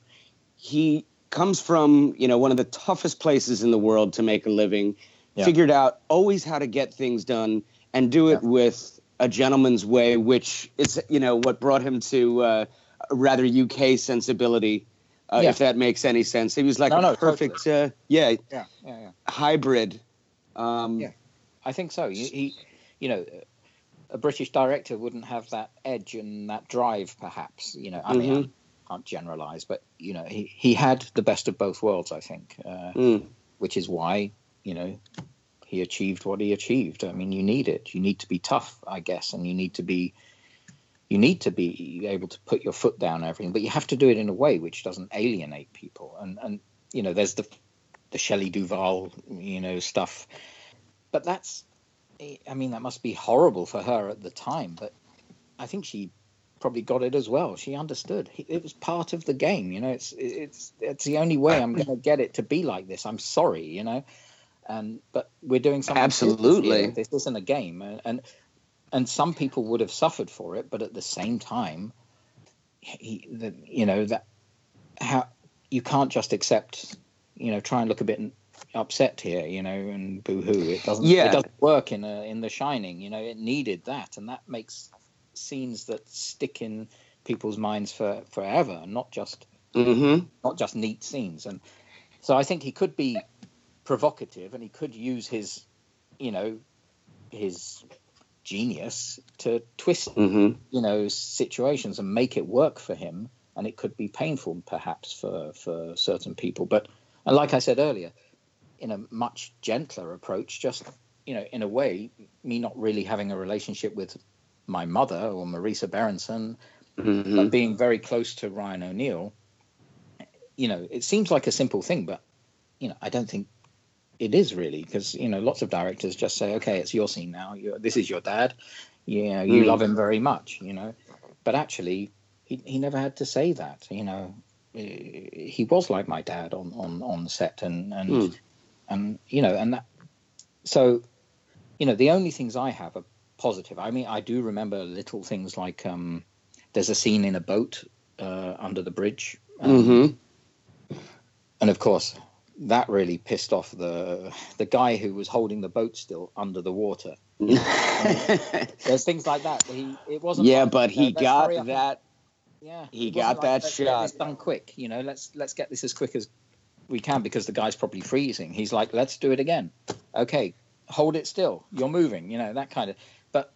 D: he comes from you know one of the toughest places in the world to make a living
C: Yeah.
D: figured out always how to get things done and do it
C: Yeah.
D: with a gentleman's way which is you know what brought him to uh, a rather uk sensibility uh,
C: Yeah.
D: if that makes any sense he was like
C: No,
D: a
C: no,
D: perfect uh, yeah
C: Yeah, yeah, yeah.
D: hybrid um,
C: Yeah. I think so. He, he, you know, a British director wouldn't have that edge and that drive, perhaps. You know, I mean, I can't generalize, but you know, he he had the best of both worlds. I think, uh,
D: Mm.
C: which is why you know he achieved what he achieved. I mean, you need it. You need to be tough, I guess, and you need to be. You need to be able to put your foot down everything, but you have to do it in a way which doesn't alienate people. And and you know, there's the the Shelley Duvall, you know, stuff. But that's i mean that must be horrible for her at the time but i think she probably got it as well. She understood. It was part of the game you know it's it's it's the only way i'm going to get it to be like this. I'm sorry you know and but we're doing something
D: Absolutely.
C: this isn't a game and, and and some people would have suffered for it but at the same time he, the, you know that how you can't just accept you know try and look a bit upset here you know and boo-hoo it doesn't
D: Yeah.
C: it doesn't work in a, in the shining you know it needed that and that makes scenes that stick in people's minds for forever not just
D: mhm.
C: not just neat scenes and so i think he could be provocative and he could use his you know his genius to twist
D: Mhm.
C: you know situations and make it work for him and it could be painful perhaps for for certain people but and like i said earlier in a much gentler approach just you know in a way me not really having a relationship with my mother or marisa berenson
D: Mhm.
C: but being very close to ryan o'neal you know it seems like a simple thing but you know i don't think it is really because you know lots of directors just say okay it's your scene now you this is your dad you know you
D: Mm.
C: love him very much you know but actually he, he never had to say that you know he was like my dad on on on set and and
D: Mm.
C: and you know and that so you know the only things i have are positive i mean i do remember little things like um there's a scene in a boat uh, under the bridge um,
D: Mhm.
C: and of course that really pissed off the the guy who was holding the boat still under the water there's things like that he it wasn't
D: yeah,
C: like,
D: but he got
C: hurry up and-
D: that.
C: Yeah.
D: He got
C: wasn't
D: that shot.
C: this done quick you know let's let's get this as quick as we can because the guy's probably freezing. He's like let's do it again. Okay hold it still. You're moving you know that kind of but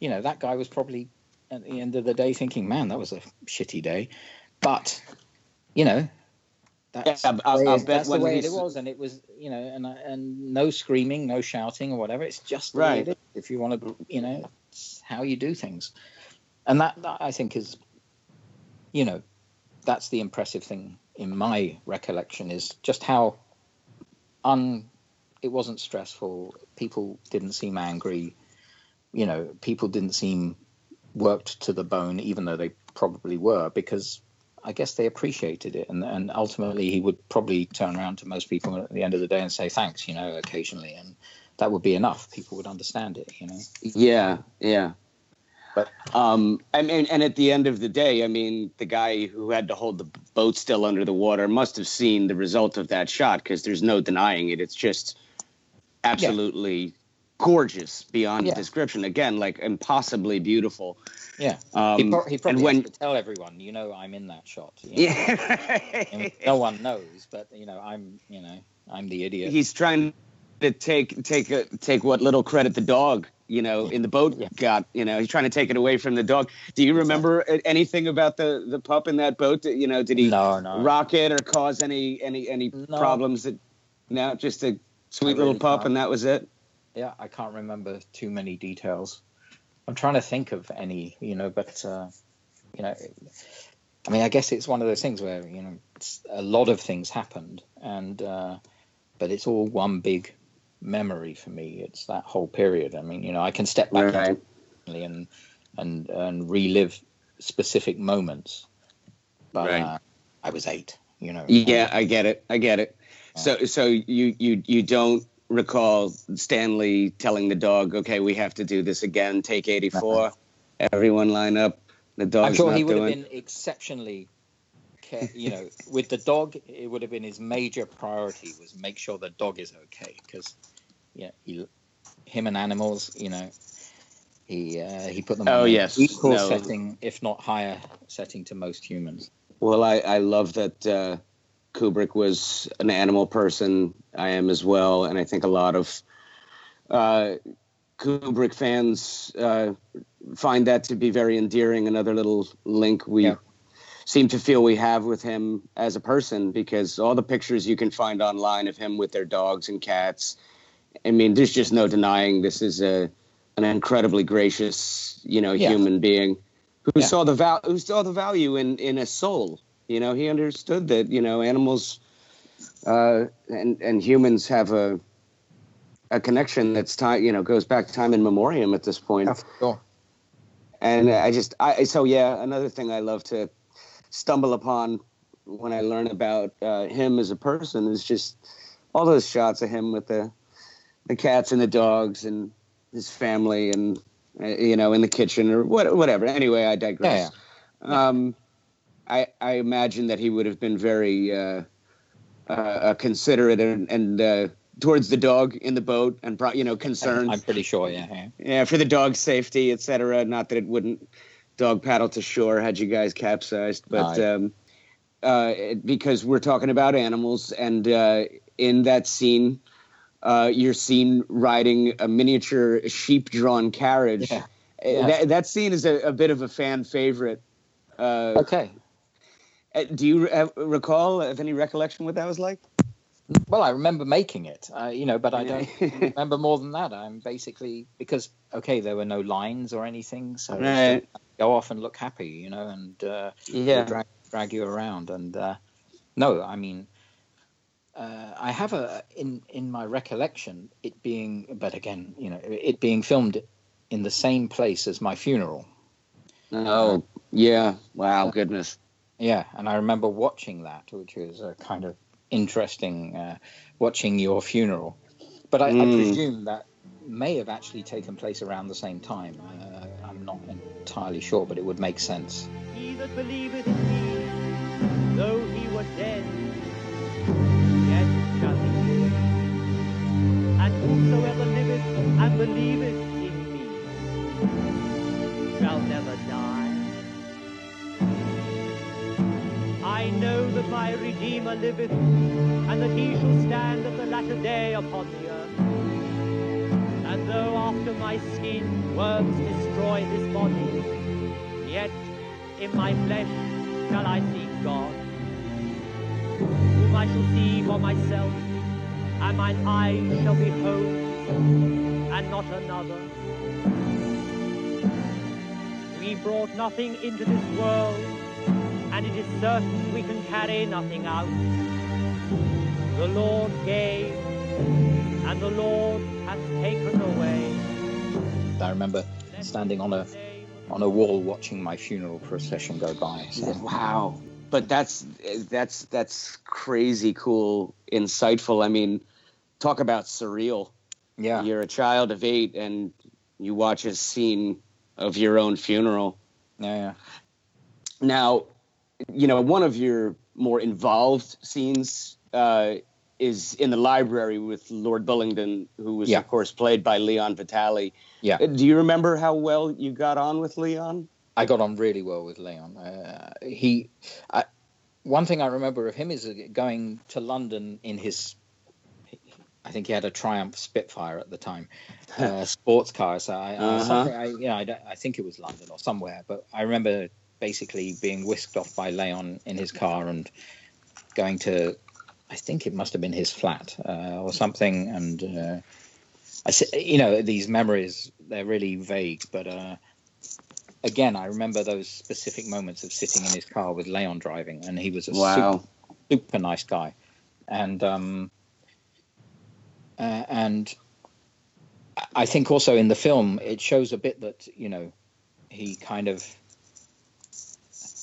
C: you know that guy was probably at the end of the day thinking man that was a shitty day. But you know that's,
D: Yeah,
C: the
D: I'll-
C: way
D: I'll
C: it-
D: bet
C: that's the way it was and it was you know and and no screaming no shouting or whatever. It's just the
D: Right.
C: way it is. If you want to you know it's how you do things. And that, that i think is you know that's the impressive thing in my recollection is just how un it wasn't stressful. People didn't seem angry. You know people didn't seem worked to the bone even though they probably were because i guess they appreciated it. And, and ultimately he would probably turn around to most people at the end of the day and say thanks you know occasionally. And that would be enough. People would understand it you know?
D: Yeah, yeah.
C: But-
D: um, I mean, and at the end of the day, I mean, the guy who had to hold the boat still under the water must have seen the result of that shot because there's no denying it. It's just absolutely gorgeous beyond
C: Yeah.
D: description. Again, like impossibly beautiful.
C: yeah
D: Um,
C: he, pro- he probably
D: and when
C: has to tell everyone you know i'm in that shot you know?
D: yeah,
C: And no one knows, but you know, I'm you know, I'm the idiot.
D: he's trying to take take a, take what little credit the dog you know in the boat
C: Yeah.
D: got you know he's trying to take it away from the dog do you remember anything about the the pup in that boat you know did he
C: no, no.
D: rock it or cause any any any
C: No.
D: problems that no just a sweet
C: I
D: little pup
C: can't.
D: and that was it
C: Yeah, I can't remember too many details. I'm trying to think of any, you know, but uh, you know, I mean, I guess it's one of those things where you know, it's, a lot of things happened, and uh, but it's all one big memory for me. It's that whole period. I mean, you know, I can step back
D: Right.
C: and and and relive specific moments, but
D: Right.
C: uh, I was eight. You know.
D: yeah i get it i get it so so you you you don't recall stanley telling the dog okay we have to do this again take 84 everyone line up The dog.
C: I'm sure he would
D: doing.
C: have been exceptionally, you know, with the dog. It would have been his major priority was make sure the dog is okay because, yeah, he, him and animals, you know, he uh, he put them
D: Oh,
C: on an
D: yes.
C: equal
D: No.
C: setting, if not higher setting to most humans.
D: Well, I, I love that uh, Kubrick was an animal person. I am as well, and I think a lot of uh, Kubrick fans uh, find that to be very endearing. Another little link we
C: Yeah.
D: seem to feel we have with him as a person, because all the pictures you can find online of him with their dogs and cats. I mean, there's just no denying this is a an incredibly gracious, you know,
C: Yeah.
D: human being who
C: Yeah.
D: saw the val- who saw the value in in a soul. You know, he understood that you know animals uh, and and humans have a a connection that's time you know goes back time in memoriam at this point.
C: sure.
D: And I just I so yeah, another thing I love to stumble upon when I learn about uh, him as a person is just all those shots of him with the the cats and the dogs and his family and uh, you know in the kitchen or what, whatever. Anyway, I digress. Yeah, Um, I I imagine that he would have been very uh, uh, considerate and, and uh, towards the dog in the boat and pro- you know concerned.
C: I'm pretty sure. Yeah, yeah.
D: Yeah, for the dog's safety, etc. Not that it wouldn't dog paddle to shore had you guys capsized, but
C: Aye.
D: um, uh, because we're talking about animals, and uh, in that scene, uh, you're seen riding a miniature sheep-drawn carriage.
C: Yeah.
D: Uh,
C: Yeah.
D: That, that scene is a, a bit of a fan favorite. Uh,
C: Okay.
D: uh, do you have, recall, have any recollection what that was like?
C: Well, I remember making it, uh, you know, but I don't remember more than that. I'm basically because okay, there were no lines or anything, so
D: Right.
C: go off and look happy, you know, and uh,
D: Yeah.
C: drag drag you around. And uh, no, I mean, uh, I have a in in my recollection it being, but again, you know, it being filmed in the same place as my funeral.
D: Oh, yeah. Wow, goodness.
C: Yeah, and I remember watching that, which was a kind of interesting uh, watching your funeral. But I, I
D: Mm.
C: presume that may have actually taken place around the same time. Uh, I'm not entirely sure, but it would make sense.
J: He that believeth in me, though he were dead, whosoever liveth and believeth in me shall never die. I know that my Redeemer liveth, and that he shall stand at the latter day upon the earth. And though after my skin worms destroy this body, yet in my flesh shall I see God, whom I shall see for myself, and mine eyes shall behold, and not another. We brought nothing into this world, and it is certain we can carry nothing out. The Lord gave, and the Lord hath taken away.
C: I remember standing on a on a wall watching my funeral procession go by. So.
D: Wow. But that's that's that's crazy cool, insightful. I mean, talk about surreal.
C: Yeah.
D: You're a child of eight and you watch a scene of your own funeral.
C: Yeah, yeah.
D: Now, you know, one of your more involved scenes uh, is in the library with Lord Bullingdon, who was,
C: Yeah.
D: of course, played by Leon Vitali.
C: Yeah.
D: Uh, Do you remember how well you got on with Leon?
C: I got on really well with Leon. Uh, he, I, one thing I remember of him is going to London in his. I think he had a Triumph Spitfire at the time, uh, sports car. So I,
D: Uh-huh.
C: uh, something I, you know, I, I think it was London or somewhere. But I remember basically being whisked off by Leon in his car and going to. I think it must have been his flat uh, or something, and uh, I, you know, these memories they're really vague, but. Uh, again, I remember those specific moments of sitting in his car with Leon driving, and he was a
D: Wow.
C: super, super nice guy, and um, uh, and I- think also in the film it shows a bit that you know he kind of.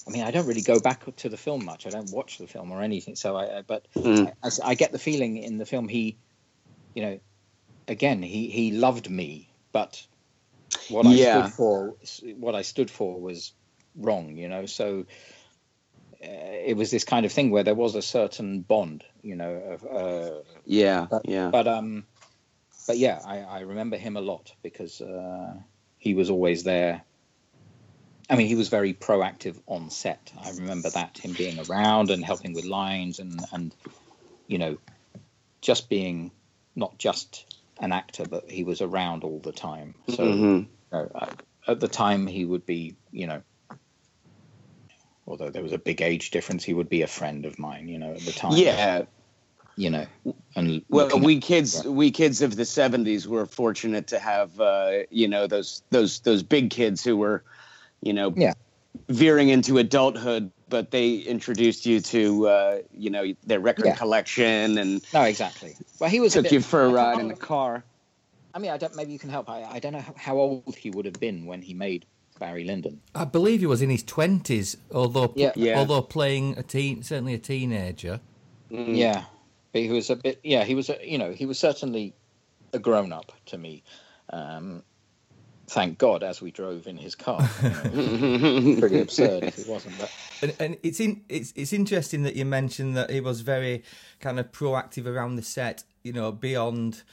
C: I mean, I don't really go back to the film much. I don't watch the film or anything. So, I, but
D: Mm.
C: I, I get the feeling in the film he, you know, again he he loved me, but what I
D: Yeah.
C: stood for what I stood for was wrong, you know. So it was this kind of thing where there was a certain bond, you know. Of, uh,
D: Yeah,
C: but,
D: yeah.
C: But um, but yeah, I, I remember him a lot because uh, he was always there. I mean, he was very proactive on set. I remember that him being around and helping with lines and and you know, just being not just an actor, but he was around all the time. So
D: Mhm.
C: you know, uh, at the time, he would be, you know, although there was a big age difference, he would be a friend of mine. You know, at the time.
D: Yeah.
C: You know, and
D: Well, we
C: at-
D: kids, we kids of the '70s were fortunate to have, uh, you know, those those those big kids who were, you know,
C: Yeah.
D: veering into adulthood, but they introduced you to, uh, you know, their record
C: Yeah.
D: collection and
C: No, exactly. Well, he was a
D: took
C: bit-
D: you for a ride in the car.
C: I mean, I don't. Maybe you can help. I, I don't know how, how old he would have been when he made Barry Lyndon.
K: I believe he was in his twenties, although
C: Yeah. Yeah.
K: although playing a teen, certainly a teenager.
D: Mm.
C: Yeah, but he was a bit. Yeah, he was. A, you know, he was certainly a grown up to me. Um, thank God, as we drove in his car. You know, pretty absurd if it wasn't. But
K: And, and it's in it's it's interesting that you mentioned that he was very kind of proactive around the set. You know, beyond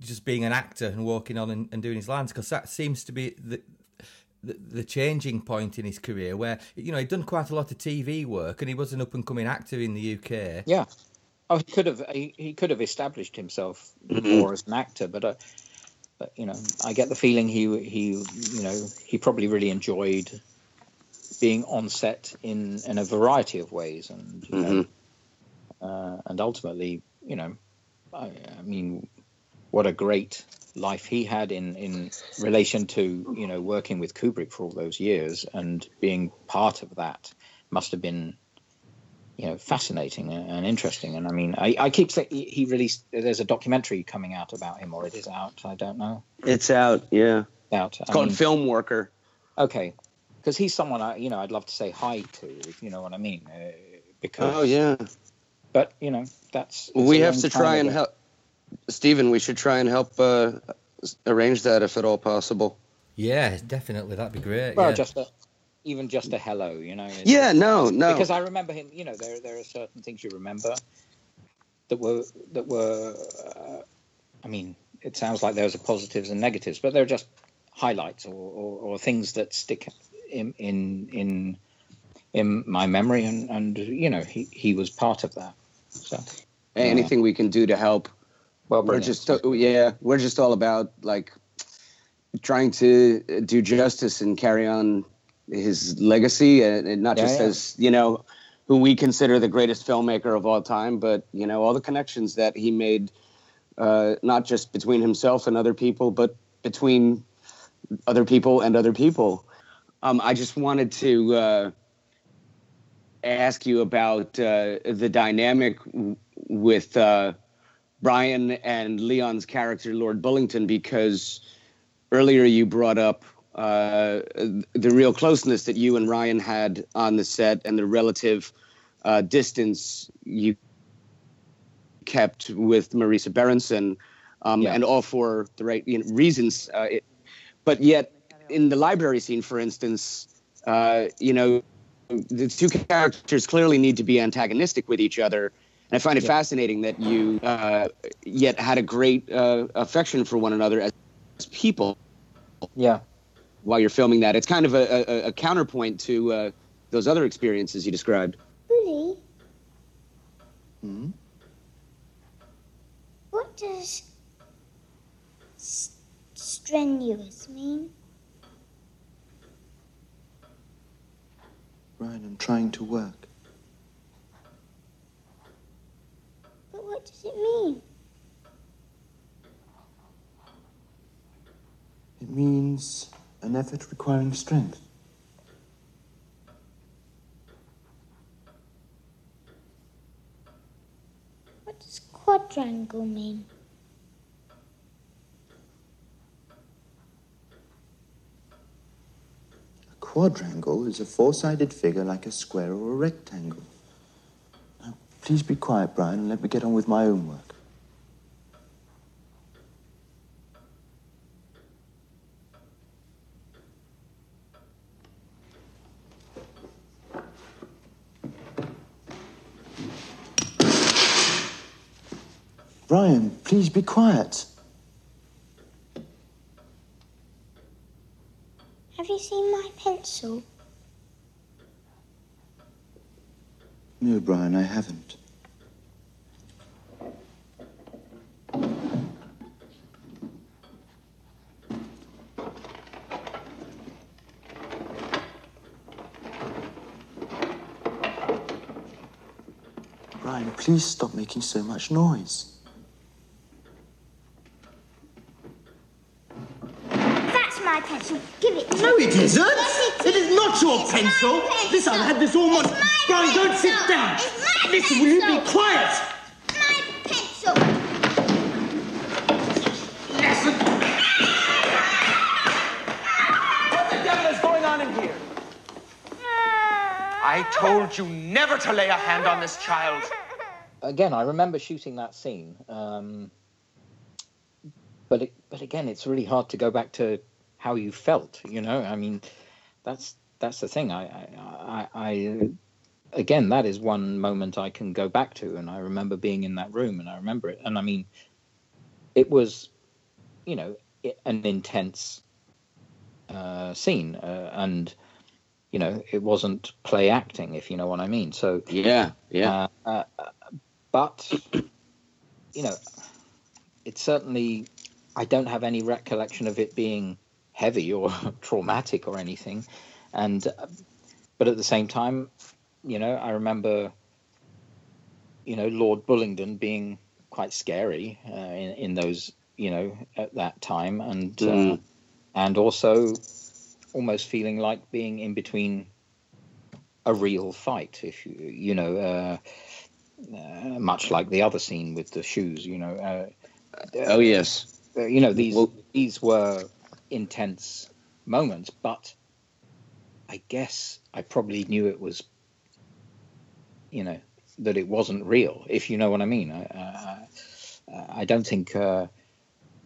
K: just being an actor and walking on and, and doing his lines, because that seems to be the, the the changing point in his career, where you know he'd done quite a lot of TV work and he was an up and coming actor in the UK.
C: yeah, oh, he could have. He, he could have established himself
D: Mhm.
C: more as an actor, but. Uh, but you know, I get the feeling he he you know he probably really enjoyed being on set in in a variety of ways, and you know, uh, and ultimately, you know, I, I mean, what a great life he had in in relation to you know working with Kubrick for all those years and being part of that must have been you know fascinating and and interesting. And I mean, I, I keep saying he he released. There's a documentary coming out about him, or it is out. I don't know.
D: It's out, yeah.
C: Out.
D: It's called Film Worker.
C: Okay, because he's someone I you know I'd love to say hi to, if you know what I mean. Uh, because
D: Oh yeah.
C: but you know that's it's
D: we have to try and help, Stephen. We should try and help uh, arrange that if at all possible.
K: Yeah, definitely, that'd be great.
C: Well,
K: yeah.
C: just a, even just a hello, you know.
D: Yeah, no, no.
C: Because I remember him. You know, there there are certain things you remember that were that were. Uh, I mean, it sounds like there's a positives and negatives, but they're just highlights or, or, or things that stick in in in in my memory, and and you know, he he was part of that. So
D: Anything we can do to help.
C: Well,
D: we're just yeah, we're just all about like trying to do justice and carry on his legacy, and, and not
C: Yeah,
D: just
C: yeah.
D: as you know who we consider the greatest filmmaker of all time, but you know all the connections that he made, uh, not just between himself and other people, but between other people and other people. Um, I just wanted to uh, ask you about uh, the dynamic w- with uh, Brian and Leon's character, Lord Bullingdon, because earlier you brought up uh, the real closeness that you and Ryan had on the set and the relative uh, distance you kept with Marisa Berenson, um, and all for the right you know, reasons. Uh, it, but yet, in the library scene, for instance, uh, you know, the two characters clearly need to be antagonistic with each other. And I find it fascinating that you uh, yet had a great uh, affection for one another as, as people.
C: Yeah.
D: While you're filming that, it's kind of a, a, a counterpoint to uh, those other experiences you described.
L: Bully,
H: Hmm?
L: what does s- strenuous mean?
M: Ryan, I'm trying to work.
L: What does it mean?
M: It means an effort requiring strength.
L: What does quadrangle mean?
M: A quadrangle is a four-sided figure like a square or a rectangle. Please be quiet, Brian, and let me get on with my own work. Brian, please be quiet.
L: Have you seen my pencil?
M: No, Brian, I haven't. Brian, please stop making so much noise.
L: That's my pencil. Give it to
N: No,
L: me.
N: it isn't.
L: Yes,
N: It is not your
L: my
N: pencil.
L: pencil.
N: Listen, I've had this all morning.
L: It's my
N: Brian, don't sit down.
L: It's my
N: Listen, will you be
L: pencil.
N: quiet?
L: My pencil.
N: Listen.
O: What the devil is going on in here? I told you never to lay a hand on this child.
C: again, I remember shooting that scene, um, but it, but again, it's really hard to go back to how you felt. You know, I mean, that's that's the thing. I, I, I, I again, that is one moment I can go back to, and I remember being in that room, and I remember it, and I mean, it was, you know, an intense uh, scene, uh, and you know, it wasn't play acting, if you know what I mean. So
D: yeah, yeah.
C: Uh, uh, but you know, it's certainly I don't have any recollection of it being heavy or traumatic or anything, and uh, but at the same time, you know, I remember, you know, Lord Bullingdon being quite scary uh, in in those, you know, at that time, and uh,
D: Mm.
C: and also almost feeling like being in between a real fight, if you you know, uh, uh, much like the other scene with the shoes, you know. Uh,
D: oh yes,
C: uh, you know these these were intense moments, but I guess I probably knew it was, you know, that it wasn't real, if you know what I mean. I, uh, I don't think. Uh,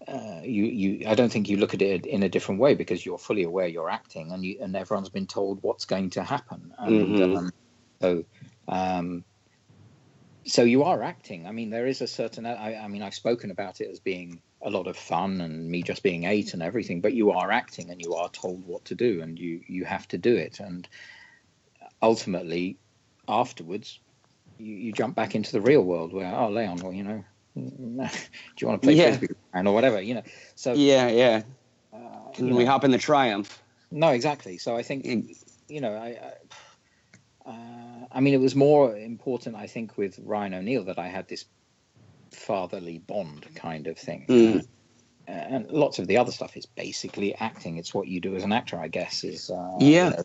C: uh, you, you, I don't think you look at it in a different way because you're fully aware you're acting, and you, and everyone's been told what's going to happen, and
D: Mhm.
C: um, so, um, so you are acting. I mean, there is a certain. I, I mean, I've spoken about it as being a lot of fun and me just being eight and everything, but you are acting and you are told what to do, and you you have to do it, and ultimately, afterwards, you, you jump back into the real world where oh, Leon, well, you know. Do you want to play
D: Yeah.
C: frisbee and or whatever, you know? So
D: yeah, yeah. Can we
C: know.
D: hop in the Triumph?
C: No, exactly. So I think you know, I, I, uh, I mean, it was more important, I think, with Ryan O'Neal that I had this fatherly bond kind of thing.
D: Mm.
C: Uh, and lots of the other stuff is basically acting. It's what you do as an actor, I guess. Is uh,
D: Yeah.
C: you know,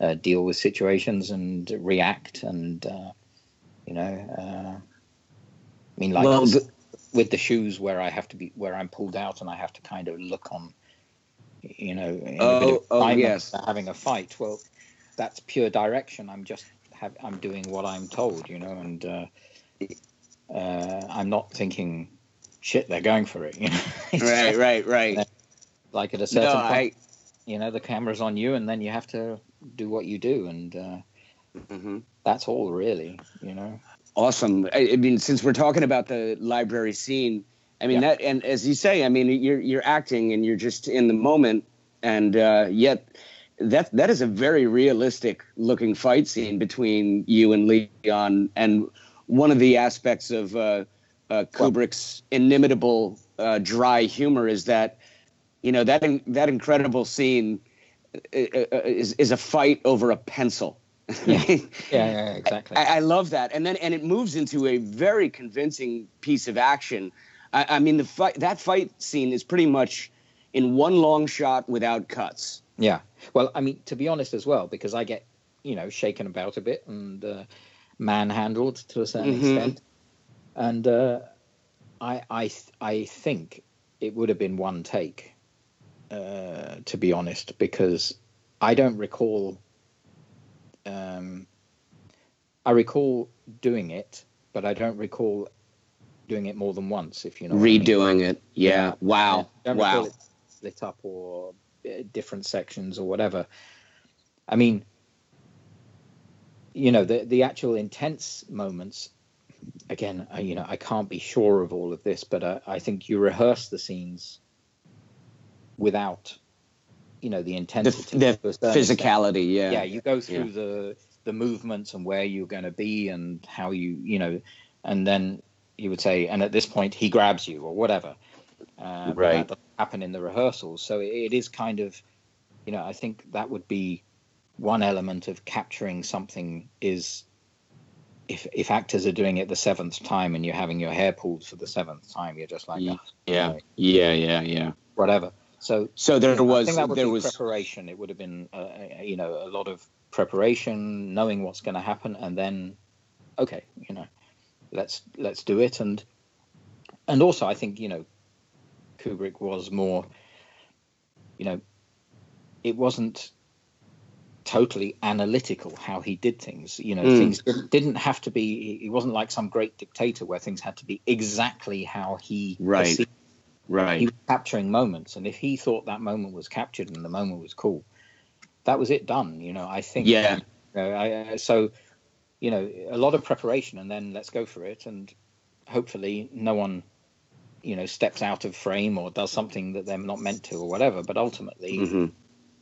C: uh, deal with situations and react, and uh, you know, uh, I mean, like
D: Well,
C: this- with the shoes where I have to be, where I'm pulled out and I have to kind of look on, you know, in a bit
D: Oh, oh, yes.
C: having a fight. Well, that's pure direction. I'm just have, I'm doing what I'm told, you know, and uh, uh, I'm not thinking, shit, they're going for it. You know?
D: Right, right, right.
C: Like at a certain
D: No,
C: point, you know, the camera's on you, and then you have to do what you do, and uh,
D: Mm-hmm.
C: that's all really, you know.
D: Awesome. I, I mean, since we're talking about the library scene, I mean that, and as you say, I mean, you're you're acting and you're just in the moment, and uh, yet that that is a very realistic looking fight scene between you and Leon, and one of the aspects of uh, uh, Kubrick's inimitable uh, dry humor is that, you know, that in, that incredible scene uh, uh, is is a fight over a pencil.
C: Yeah, yeah, yeah exactly.
D: I, I love that, and then and it moves into a very convincing piece of action. I, I mean, the fight that fight scene is pretty much in one long shot without cuts.
C: Yeah. Well, I mean, to be honest as well, because I get, you know, shaken about a bit and uh, manhandled to a certain
D: Mhm.
C: extent, and uh, I, I, I think it would have been one take, uh, to be honest, because I don't recall. Um, I recall doing it, but I don't recall doing it more than once. If you know, what I mean.
D: Redoing it, yeah. Wow,
C: Don't recall
D: wow.
C: it split up or uh, different sections or whatever. I mean, you know, the the actual intense moments again, I, you know, I can't be sure of all of this, but uh, I think you rehearse the scenes without, you know, the intensity,
D: the
C: extent.
D: physicality, yeah.
C: yeah. You go through
D: Yeah.
C: the the movements and where you're going to be and how you, you know, and then you would say, and at this point he grabs you or whatever. Uh,
D: Right.
C: Happen in the rehearsals, so it, it is kind of, you know, I think that would be one element of capturing something is if if actors are doing it the seventh time and you're having your hair pulled for the seventh time, you're just like, "Ugh,"
D: Yeah, yeah, yeah, yeah.
C: whatever. So
D: So there
C: I
D: was
C: think that would
D: there was
C: preparation. It would have been, uh, you know, a lot of preparation, knowing what's going to happen, and then, okay, you know, let's let's do it. And and also, I think you know, Kubrick was more, you know, it wasn't totally analytical how he did things. You know,
D: Mm.
C: things didn't, didn't have to be. He wasn't like some great dictator where things had to be exactly how he
D: Right.
C: perceived
D: right.
C: he was capturing moments, and if he thought that moment was captured and the moment was cool, that was it done. You know, I think.
D: Yeah.
C: You know, I, I- so, you know, a lot of preparation, and then let's go for it, and hopefully no one, you know, steps out of frame or does something that they're not meant to or whatever. But ultimately,
D: Mhm.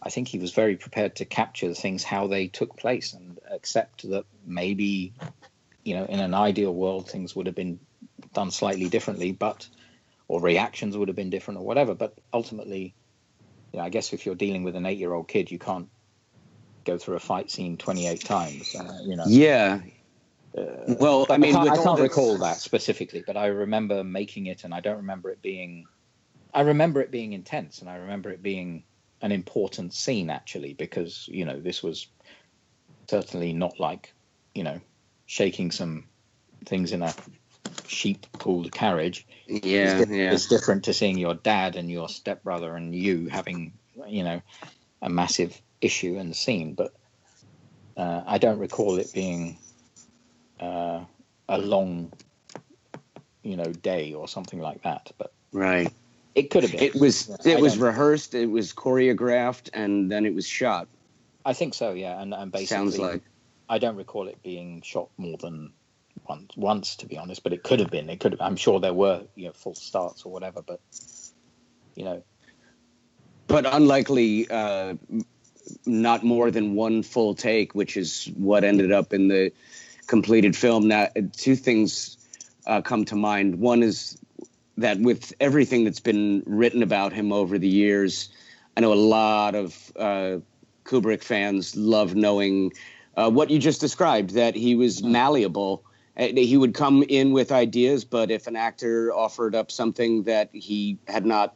C: I think he was very prepared to capture the things how they took place and accept that maybe, you know, in an ideal world, things would have been done slightly differently, but or reactions would have been different or whatever. But ultimately, you know, I guess if you're dealing with an eight-year-old kid, you can't go through a fight scene 28 times. Uh, you know.
D: Yeah.
C: Uh,
D: Well, I mean,
C: can't, I can't recall that specifically, but I remember making it, and I don't remember it being. I remember it being intense, and I remember it being an important scene actually, because you know this was certainly not like, you know, shaking some things in a sheep-pulled carriage.
D: Yeah,
C: it's,
D: yeah.
C: it's different to seeing your dad and your stepbrother and you having, you know, a massive issue and scene, but uh, I don't recall it being uh, a long, you know, day or something like that. But
D: Right.
C: It could have been.
D: It was
C: Yeah,
D: it
C: I
D: was
C: don't-
D: rehearsed, it was choreographed, and then it was shot.
C: I think so, yeah. And, and basically,
D: Sounds like.
C: I don't recall it being shot more than once, once, to be honest. But it could have been. It could have. I'm sure there were, you know, false starts or whatever. But you know,
D: But unlikely, uh, not more than one full take, which is what ended up in the completed film. Now, two things uh, come to mind. One is that with everything that's been written about him over the years, I know a lot of uh, Kubrick fans love knowing uh, what you just described that he was malleable. Uh, He would come in with ideas, but if an actor offered up something that he had not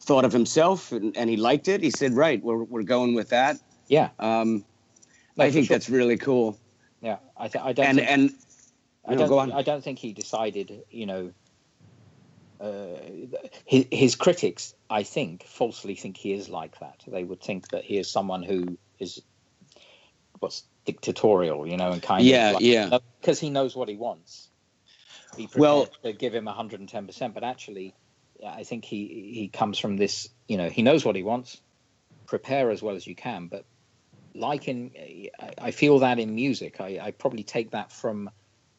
D: thought of himself and, and he liked it, he said, "Right, we're we're going with that."
C: yeah,
D: Um,
C: No,
D: I think
C: sure.
D: that's really cool.
C: yeah. I, th- I don't.
D: And
C: think,
D: and
C: I don't.
D: go on.
C: I don't think he decided. You know, uh, his, his critics, I think, falsely think he is like that. They would think that he is someone who is what's dictatorial, you know, and kind
D: Yeah,
C: of like,
D: yeah.
C: because he knows what he wants. Prepared
D: Well-
C: to give him 110 percent, but actually, I think he he comes from this. You know, he knows what he wants. Prepare as well as you can, but like in, I, I feel that in music, I, I probably take that from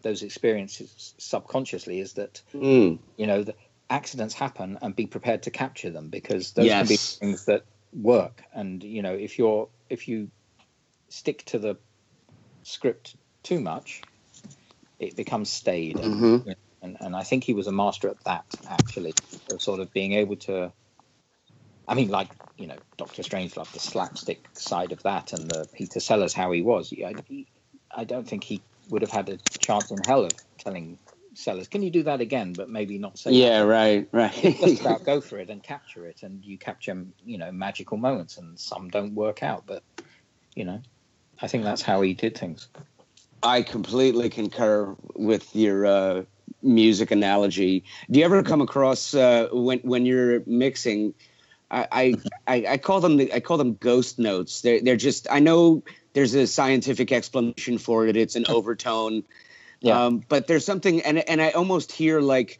C: those experiences subconsciously. Is that
D: Mm,
C: you know the accidents happen and be prepared to capture them because those can be things that work. And you know, if you're if you stick to the script too much, it becomes staid. And,
D: Mhm.
C: and and I think he was a master at that actually, of sort of being able to. I mean, like you know, Doctor Strangelove, the slapstick side of that, and the Peter Sellers, how he was. I, I don't think he would have had a chance in hell of telling Sellers, "Can you do that again?" But maybe not say.
D: yeah,
C: that.
D: right, right.
C: Just about go for it and capture it, and you capture, you know, magical moments, and some don't work out, but you know, I think that's how he did things.
D: I completely concur with your uh, music analogy. Do you ever come across uh, when when you're mixing? I, I I I call them the, I call them ghost notes. They're they're just I know there's a scientific explanation for it. It's an overtone.
C: Yeah.
D: Um, but there's something, and and I almost hear like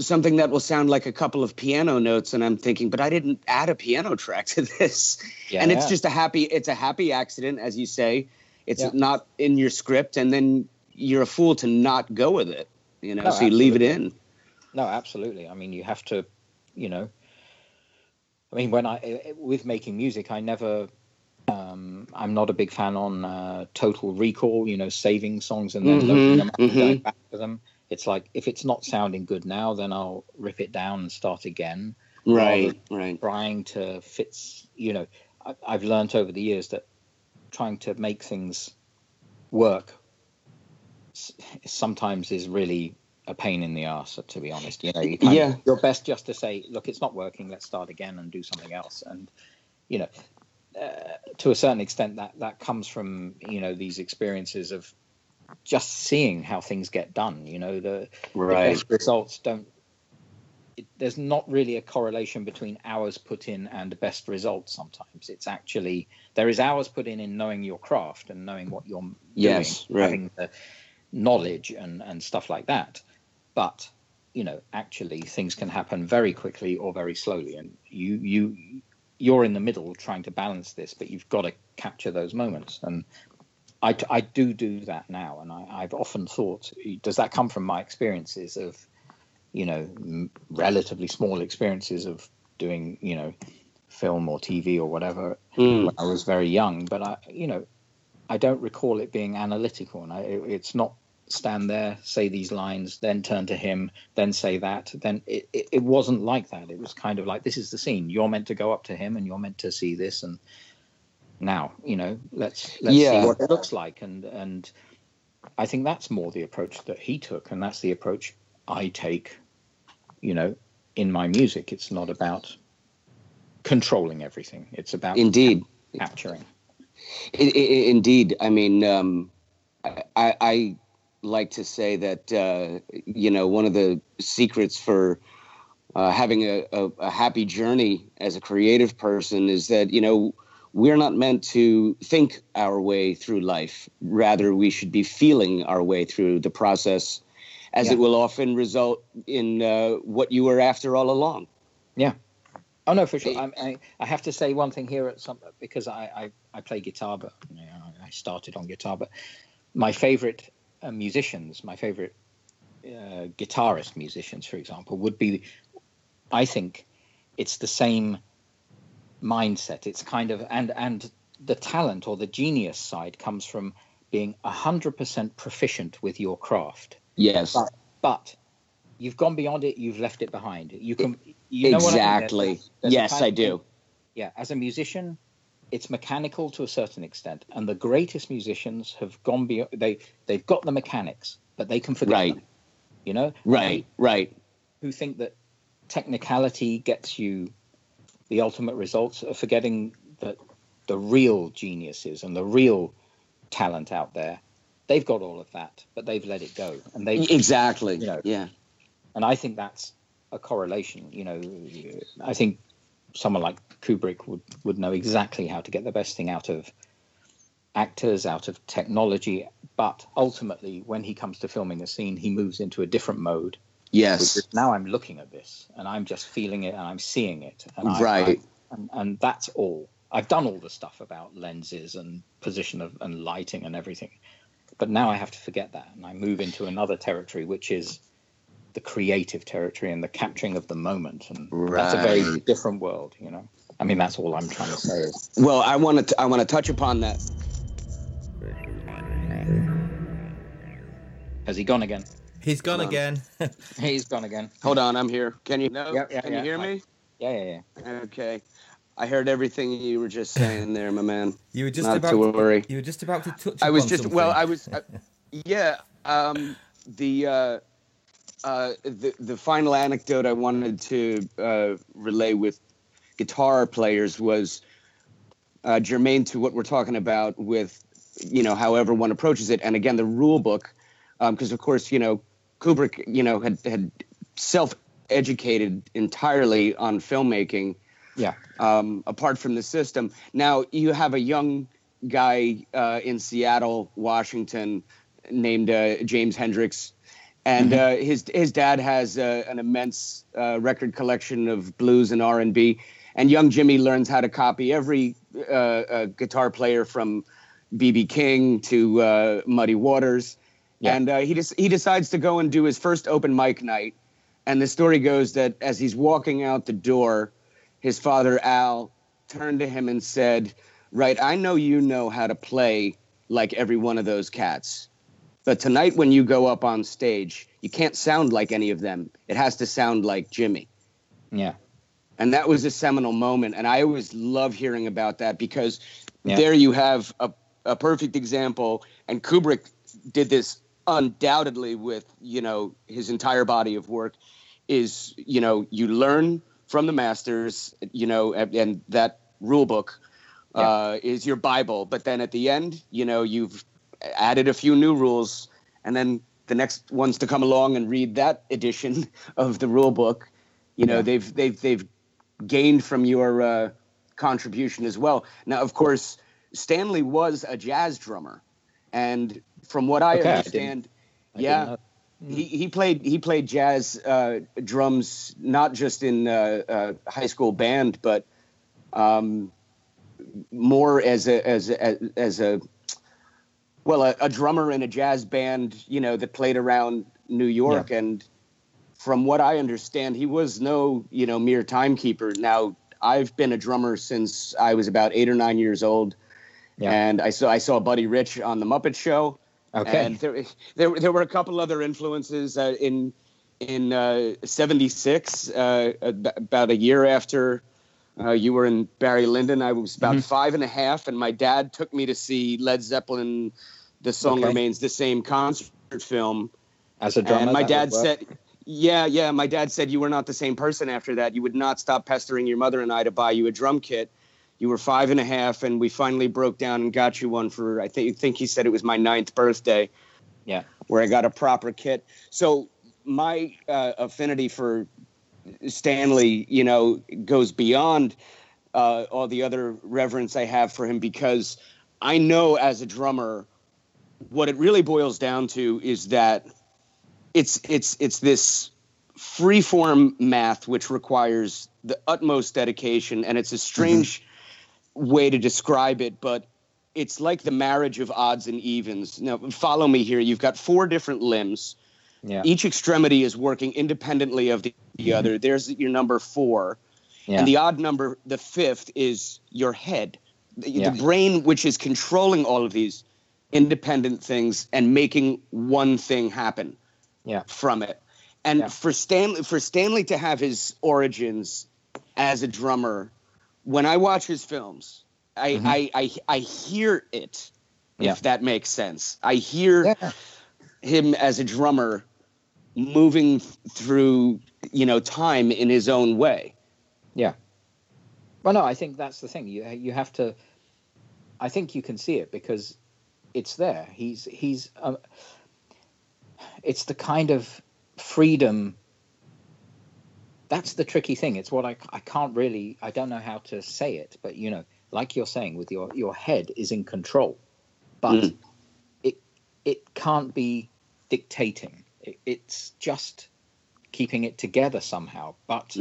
D: something that will sound like a couple of piano notes, and I'm thinking, but I didn't add a piano track to this.
C: Yeah,
D: and it's just a happy, it's a happy accident, as you say. It's
C: Yeah.
D: not in your script, and then you're a fool to not go with it. You know,
C: No,
D: so you leave it in.
C: No, absolutely. I mean, you have to, you know. I mean, when I with making music, I never. Um, I'm not a big fan on uh, total recall. You know, saving songs and then
D: Mhm,
C: loading them up and going back to them. It's like if it's not sounding good now, then I'll rip it down and start again.
D: Right, right.
C: Trying to fit. You know, I, I've learned over the years that trying to make things work s- sometimes is really a pain in the ass to be honest you know you kind
D: Yeah.
C: of, your best just to say look it's not working let's start again and do something else and you know uh, to a certain extent that that comes from you know these experiences of just seeing how things get done you know the,
D: Right.
C: the best results don't it, there's not really a correlation between hours put in and best results sometimes it's actually there is hours put in in knowing your craft and knowing what you're
D: Yes,
C: doing
D: right.
C: having the knowledge and and stuff like that but you know actually things can happen very quickly or very slowly and you you you're in the middle trying to balance this but you've got to capture those moments and I, I do do that now and I, I've often thought does that come from my experiences of you know m- relatively small experiences of doing you know film or TV or whatever
D: Mm.
C: when I was very young but I you know I don't recall it being analytical, and I, it, it's not stand there, say these lines, then turn to him, then say that. Then it, it, it wasn't like that. It was kind of like this is the scene. You're meant to go up to him, and you're meant to see this. And now, you know, let's let's
D: Yeah.
C: see what it looks like. And and I think that's more the approach that he took, and that's the approach I take. You know, in my music, it's not about controlling everything. It's about
D: Indeed.
C: capturing.
D: I, I, indeed. I mean, um, I, I like to say that, uh, you know, one of the secrets for uh, having a, a, a happy journey as a creative person is that, you know, we're not meant to think our way through life. Rather, we should be feeling our way through the process, as
C: Yeah.
D: it will often result in uh, what you were after all along.
C: Yeah. Oh no, for sure. I, I, I have to say one thing here at some because I, I, I play guitar, but you know, I started on guitar. But my favorite uh, musicians, my favorite uh, guitarist musicians, for example, would be. I think it's the same mindset. It's kind of and and the talent or the genius side comes from being hundred percent proficient with your craft.
D: Yes.
C: But, but you've gone beyond it. You've left it behind. You can. You know what I mean?
D: exactly.
C: There's- there's
D: yes, I do.
C: Yeah, as a musician, it's mechanical to a certain extent, and the greatest musicians have gone beyond. They they've got the mechanics, but they can forget
D: Right.
C: them. You know.
D: Right. Right.
C: Who think that technicality gets you the ultimate results, are forgetting that the real geniuses and the real talent out there, they've got all of that, but they've let it go, and they
D: Exactly.
C: you know,
D: yeah.
C: and I think that's a correlation. You know, I think someone like Kubrick would would know exactly how to get the best thing out of actors, out of technology. But ultimately, when he comes to filming a scene, he moves into a different mode.
D: Yes.
C: now I'm looking at this and I'm just feeling it and I'm seeing it. And I-
D: Right.
C: I- and, and that's all. I've done all the stuff about lenses and position of and lighting and everything. But now I have to forget that and I move into another territory, which is the creative territory and the capturing of the moment. And that's a very different world, you know. I mean, that's all I'm trying to say. Is,
D: Well, I want to I want to touch upon that.
C: has he gone again?
K: He's gone
D: Hold
K: again.
C: He's gone again.
D: Hold on, I'm here. Can you no?
C: Yeah, yeah,
D: Can
C: yeah.
D: you hear
C: I-
D: me?
C: Yeah, yeah, yeah.
D: Okay. I heard everything you were just saying there, my man.
K: You were just
D: Not
K: about
D: to worry.
K: You were just about to touch.
D: I was
K: upon
D: just
K: something.
D: well, I was uh, yeah, um the uh uh the the final anecdote I wanted to uh relay with guitar players was uh germane to what we're talking about with you know however one approaches it and again the rule book um because of course you know Kubrick you know had had self educated entirely on filmmaking
C: Yeah.
D: um, apart from the system. Now you have a young guy uh, in Seattle, Washington, named uh, James Hendrix, and uh, his his dad has uh, an immense uh, record collection of blues and R and B. And young Jimmy learns how to copy every uh, uh, guitar player from BB King to uh, Muddy Waters. And uh, he just he decides to go and do his first open mic night. And the story goes that as he's walking out the door, his father Al turned to him and said, "Right, I know you know how to play like every one of those cats." But tonight, when you go up on stage, you can't sound like any of them. It has to sound like Jimmy.
C: Yeah.
D: And that was a seminal moment. And I always love hearing about that because
C: Yeah.
D: there you have a, a perfect example. And Kubrick did this undoubtedly with, you know, his entire body of work is, you know, you learn from the masters, you know, and, and that rule book uh, is your Bible. But then at the end, you know, you've added a few new rules, and then the next ones to come along and read that edition of the rule book. You know, they've they've they've gained from your uh, contribution as well. Now, of course, Stanley was a jazz drummer, and from what I
C: Okay,
D: understand,
C: I
D: yeah,
C: know.
D: he he played he played jazz uh, drums not just in uh, uh, high school band, but um, more as a as a, as a well a, a drummer in a jazz band, you know, that played around New York. And from what I understand, he was no you know mere timekeeper. Now I've been a drummer since I was about eight or nine years old, and I saw I saw Buddy Rich on the Muppet Show.
C: Okay.
D: And there, there, there were a couple other influences uh, in in uh, '76, uh, ab- about a year after uh, you were in Barry Lyndon. I was about
C: Mhm.
D: five and a half, and my dad took me to see Led Zeppelin. The song
C: Okay.
D: remains the same concert film.
C: As a drummer,
D: and my dad said, "Yeah, yeah." My dad said you were not the same person after that. You would not stop pestering your mother and I to buy you a drum kit. You were five and a half, and we finally broke down and got you one for I think think he said it was my ninth birthday
C: Yeah.
D: where I got a proper kit. So my uh, affinity for Stanley, you know, goes beyond uh, all the other reverence I have for him because I know as a drummer, what it really boils down to is that it's it's it's this free form math which requires the utmost dedication, and it's a strange way to describe it, but it's like the marriage of odds and evens. Now, follow me here. You've got four different limbs.
C: Yeah.
D: Each extremity is working independently of the, the other. There's your number four.
C: Yeah.
D: And the odd number, the fifth, is your head. The,
C: Yeah.
D: the brain, which is controlling all of these independent things and making one thing happen
C: Yeah.
D: from it. And for Stanley for Stanley to have his origins as a drummer, when I watch his films, I
C: Mhm.
D: I, I I hear it,
C: Yeah.
D: if that makes sense. I hear him as a drummer moving through, you know, time in his own way.
C: Yeah. Well, no, I think that's the thing. You you have to. I think you can see it because it's there. He's he's. Um, it's the kind of freedom. That's the tricky thing. It's what I I can't really. I don't know how to say it, but you know, like you're saying, with your your head is in control, but
D: Mm.
C: it it can't be dictating. It, it's just keeping it together somehow. But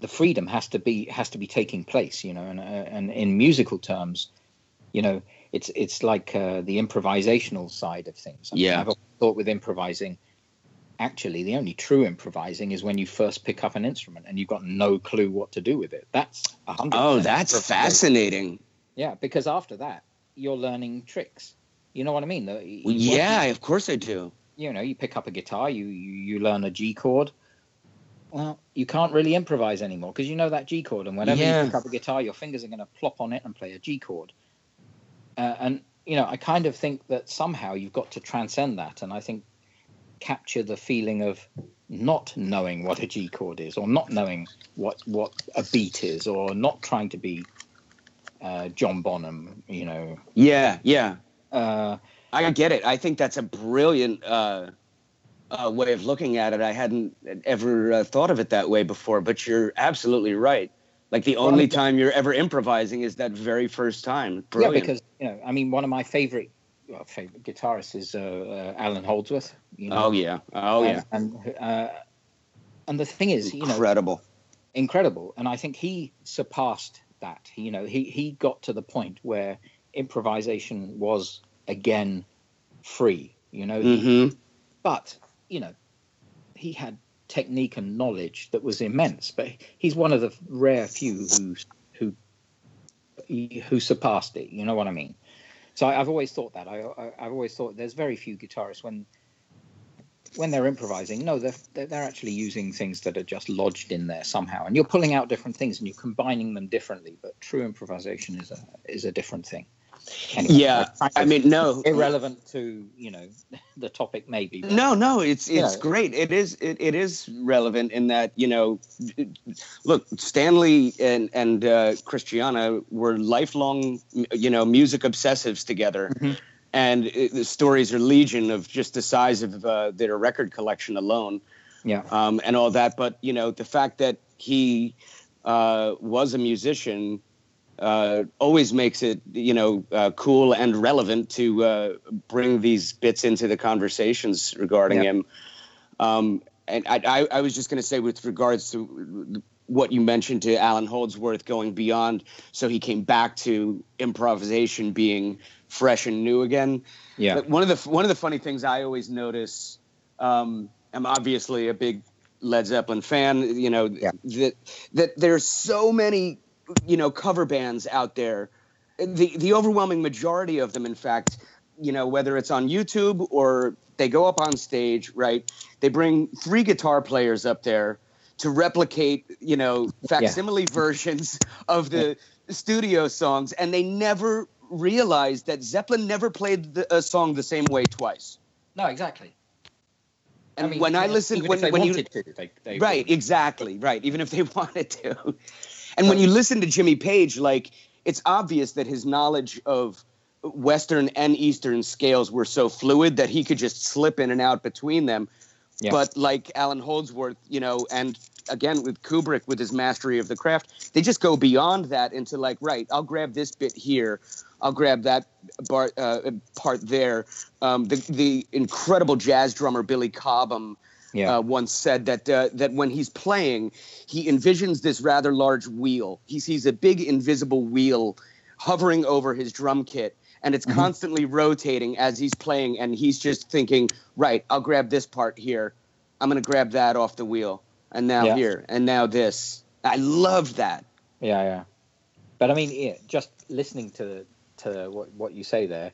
C: the freedom has to be has to be taking place, you know. And uh, and in musical terms, you know, it's it's like uh, the improvisational side of things. I mean,
D: Yeah.
C: I've thought with improvising. Actually, the only true improvising is when you first pick up an instrument and you've got no clue what to do with it. That's a hundred.
D: Oh, that's fascinating.
C: Yeah, because after that, you're learning tricks. You know what I mean? The-
D: Well, yeah, of course I do.
C: You know, you pick up a guitar, you you, you learn a G chord. Well, you can't really improvise anymore because you know that G chord, and whenever
D: Yeah.
C: you pick up a guitar, your fingers are going to plop on it and play a G chord. Uh, and you know, I kind of think that somehow you've got to transcend that, and I think capture the feeling of not knowing what a G chord is, or not knowing what what a beat is, or not trying to be uh, John Bonham. You know,
D: Yeah, yeah.
C: uh,
D: I get it. I think that's a brilliant uh, uh, way of looking at it. I hadn't ever uh, thought of it that way before, but you're absolutely right. Like the only
C: mean-
D: time you're ever improvising is that very first time. Brilliant.
C: Yeah, because you know, I mean, one of my favorite well, favorite guitarists is uh, uh, Allan Holdsworth. You know?
D: oh yeah, oh yeah,
C: and and, uh, and the thing is, you know,
D: incredible.
C: incredible, and I think he surpassed that. You know, he he got to the point where improvisation was again free. You know,
D: Mhm.
C: but you know, he had technique and knowledge that was immense. But he's one of the rare few who who who surpassed it. You know what I mean? So I, I've always thought that. I, I I've always thought there's very few guitarists when when they're improvising. No, they're they're they're actually using things that are just lodged in there somehow, and you're pulling out different things and you're combining them differently. But true improvisation is a is a different thing. Anyway,
D: Yeah, I mean, no.
C: irrelevant to you know the topic maybe.
D: No, no, it's
C: You
D: it's
C: know.
D: great. It is it, it is relevant in that you know, look, Stanley and and uh, Christiane were lifelong you know music obsessives together, and it, the stories are legion of just the size of uh, their record collection alone,
C: Yeah.
D: um, and all that. But you know, the fact that he uh, was a musician uh, always makes it you know uh, cool and relevant to uh, bring these bits into the conversations regarding
C: Yeah.
D: him. Um, and I, I, I was just going to say with regards to what you mentioned to Allan Holdsworth going beyond, so he came back to improvisation being fresh and new again.
C: Yeah.
D: But one of the one of the funny things I always notice, um, I'm obviously a big Led Zeppelin fan. You know that that there's so many you know cover bands out there. The the overwhelming majority of them, in fact, you know whether it's on YouTube or they go up on stage, right? They bring three guitar players up there to replicate, you know, facsimile versions of the studio songs, and they never realized that Zeppelin never played the, a song the same way twice.
C: No, exactly.
D: And
C: mean,
D: when I
C: even-
D: listened, when,
C: if they
D: when you
C: to, they, they
D: right, exactly, right. Even if they wanted to, and when you listen to Jimmy Page, like it's obvious that his knowledge of Western and Eastern scales were so fluid that he could just slip in and out between them.
C: Yeah.
D: But like Allan Holdsworth, you know, and again with Kubrick with his mastery of the craft, they just go beyond that into like, right, I'll grab this bit here, I'll grab that bar, uh, part there. Um, the the incredible jazz drummer Billy Cobham
C: Yeah.
D: uh, once said that uh, that when he's playing, he envisions this rather large wheel. He sees a big invisible wheel hovering over his drum kit, and it's
C: Mhm.
D: constantly rotating as he's playing. And he's just thinking, right, I'll grab this part here. I'm gonna grab that off the wheel, and now
C: Yeah.
D: here, and now this. I love that.
C: Yeah, yeah. But I mean, yeah, just listening to to what what you say there,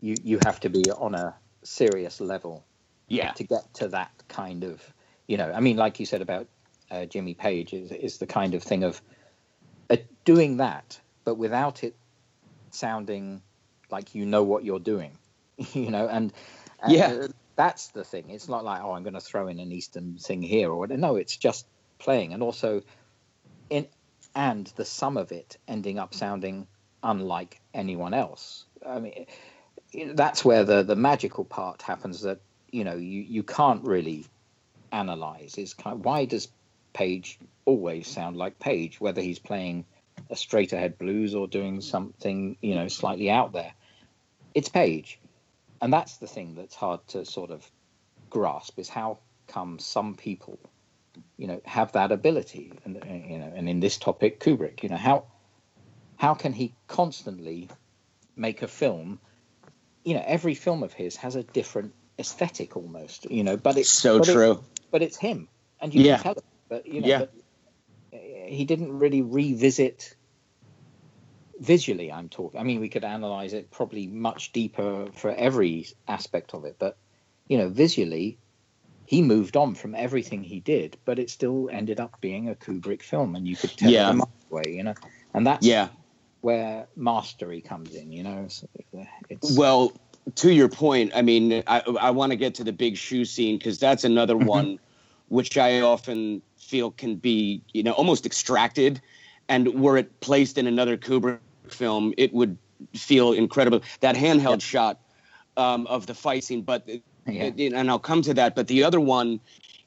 C: you you have to be on a serious level.
D: Yeah.
C: To get to that kind of, you know, I mean, like you said about uh, Jimmy Page, is is the kind of thing of uh, doing that, but without it sounding like you know what you're doing, you know, and, and
D: Yeah.
C: uh, that's the thing. It's not like oh, I'm going to throw in an Eastern thing here or whatever. No, it's just playing, and also in and the sum of it ending up sounding unlike anyone else. I mean, that's where the the magical part happens. That you know you you can't really analyze. Is kind why does Page always sound like Page, whether he's playing a straight ahead blues or doing something you know slightly out there. It's Page, and that's the thing that's hard to sort of grasp is how come some people you know have that ability and uh, you know and in this topic kubrick you know how how can he constantly make a film you know every film of his has a different aesthetic almost you know but it's
D: So
C: but
D: true.
C: but it's him and you
D: Yeah.
C: can tell it but you know
D: Yeah.
C: but uh, he didn't really revisit visually i'm talking i mean we could analyze it probably much deeper for every aspect of it but you know visually he moved on from everything he did but it still ended up being a kubrick film and you could tell
D: Yeah.
C: mile away you know and that's
D: Yeah.
C: where mastery comes in you know So, it's
D: Well, to your point, I mean, I, I want to get to the big shoe scene because that's another
C: Mm-hmm.
D: one which I often feel can be, you know, almost extracted. And were it placed in another Kubrick film, it would feel incredible. That handheld shot um, of the fight scene, but
C: Yeah.
D: and I'll come to that. But the other one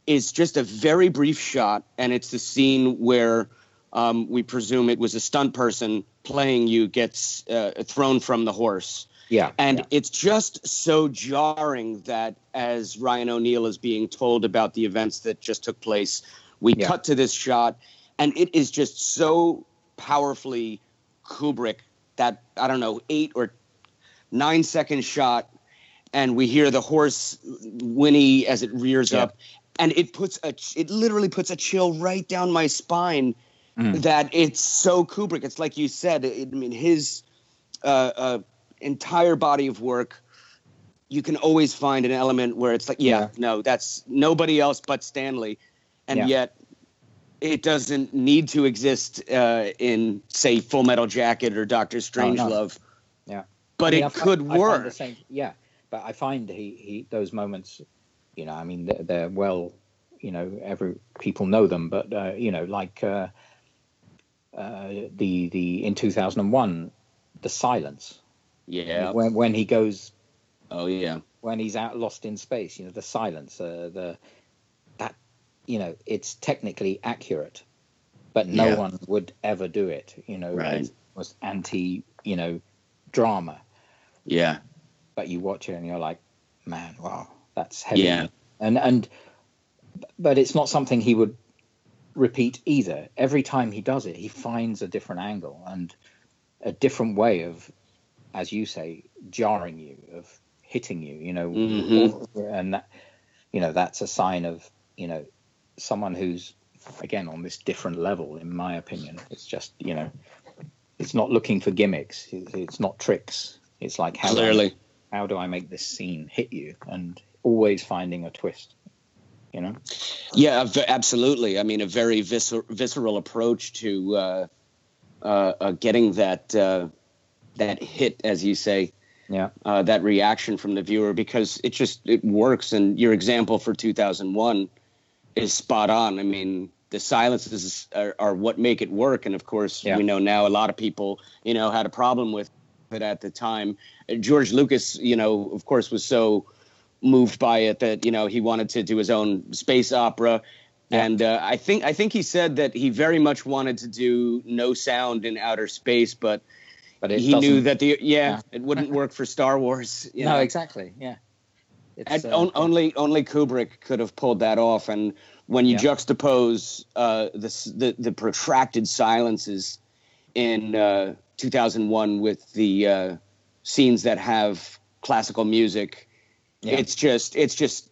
D: is just a very brief shot, and it's the scene where um, we presume it was a stunt person playing you gets uh, thrown from the horse.
C: Yeah
D: And it's just so jarring that as Ryan O'Neal is being told about the events that just took place, we
C: Yeah.
D: cut to this shot, and it is just so powerfully Kubrick that I don't know eight or nine second shot, and we hear the horse whinny as it rears
C: Yeah.
D: up, and it puts a it literally puts a chill right down my spine.
C: Mm.
D: That it's so Kubrick. It's like you said. It, I mean, his uh, uh, entire body of work. You can always find an element where it's like, yeah, no, that's nobody else but Stanley, and
C: Yeah.
D: yet it doesn't need to exist uh, in, say, Full Metal Jacket or Doctor Strangelove.
C: Yeah.
D: But
C: I mean,
D: it
C: find-
D: could work.
C: same, yeah, but I find he, he those moments, you know, I mean, they're, they're well, you know, every people know them, but uh, you know, like uh, uh, the the in two thousand and one, the silence.
D: Yeah.
C: When when he goes.
D: Oh yeah.
C: When he's out lost in space, you know, the silence, uh, the that, you know, it's technically accurate, but no
D: Yeah.
C: one would ever do it. You know,
D: Right.
C: it was anti, you know, drama
D: Yeah.
C: but you watch it and you're like, man, wow, that's heavy.
D: Yeah.
C: And and but it's not something he would repeat either. Every time he does it, he finds a different angle and a different way of, as you say, jarring you, of hitting you. You know,
D: Mhm.
C: and that, you know, that's a sign of you know someone who's again on this different level, in my opinion. It's just you know, it's not looking for gimmicks. It's not tricks. It's like how do I-
D: Clearly.
C: how do I make this scene hit you, and always finding a twist. You know.
D: Yeah, v- absolutely. I mean, a very viscer- visceral approach to uh, uh, uh, getting that uh, that hit, as you say.
C: Yeah.
D: Uh, that reaction from the viewer because it just it works. And your example for 2001 is spot on. I mean, the silences are, are what make it work. And of course,
C: Yeah.
D: we know now a lot of people, you know, had a problem with it at the time. George Lucas, you know, of course, was so moved by it that you know he wanted to do his own space opera. And uh, I think I think he said that he very much wanted to do no sound in outer space, but
C: But
D: he knew that the yeah, it wouldn't work for Star Wars. you
C: no,
D: know.
C: exactly. Yeah. Uh,
D: on- only only Kubrick could have pulled that off. And when you
C: Yeah.
D: juxtapose uh, the, the the protracted silences in uh, 2001 with the uh, scenes that have classical music,
C: Yeah.
D: it's just it's just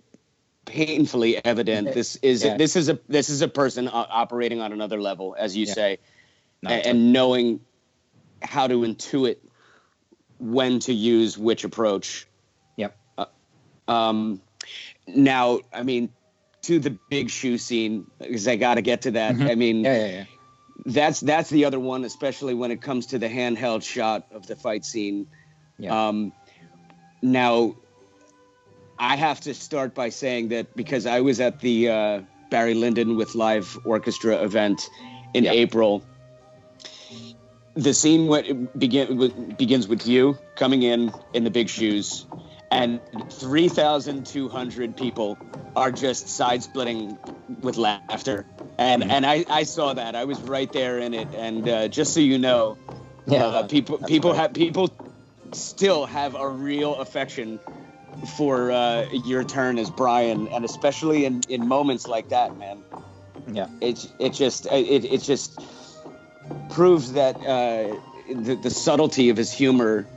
D: painfully evident. This is
C: Yeah.
D: this is a this is a person operating on another level, as you say,
C: No,
D: a-
C: totally.
D: and knowing how to intuit when to use which approach.
C: Yep.
D: Um, now, I mean, to the big shoe scene because I got to get to that. I mean,
C: Mm-hmm. yeah, yeah, yeah.
D: that's that's the other one, especially when it comes to the handheld shot of the fight scene.
C: Yeah.
D: Um, now, I have to start by saying that because I was at the uh, Barry Lyndon with live orchestra event in April. The scene when begin begins with you coming in in the big shoes, and three thousand two hundred people are just side splitting with laughter, and and I, I saw that I was right there in it, and uh, just so you know,
C: Yeah,
D: uh, people people
C: great.
D: have people still have a real affection for uh, your turn as Brian, and especially in, in moments like that, man.
C: Yeah.
D: It's it just it it just proves that uh, the the subtlety of his humor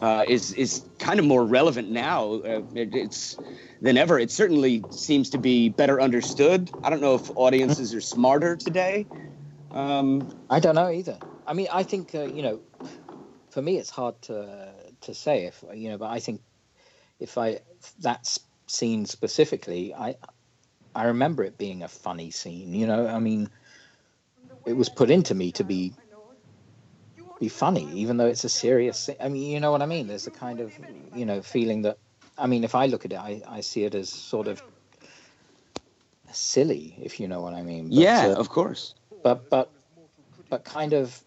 D: uh, is is kind of more relevant now. Uh, it, it's than ever. It certainly seems to be better understood. I don't know if audiences are smarter today. Um,
C: I don't know either. I mean, I think uh, you know, for me, it's hard to to say if you know, but I think if I that scene specifically, I I remember it being a funny scene. You know, I mean, it was put into me to be be funny, even though it's a serious. I mean, you know what I mean? There's a kind of you know feeling that. I mean, if I look at it, I, I see it as sort of silly, if you know what I mean. But,
D: yeah,
C: uh,
D: of course.
C: but but but kind of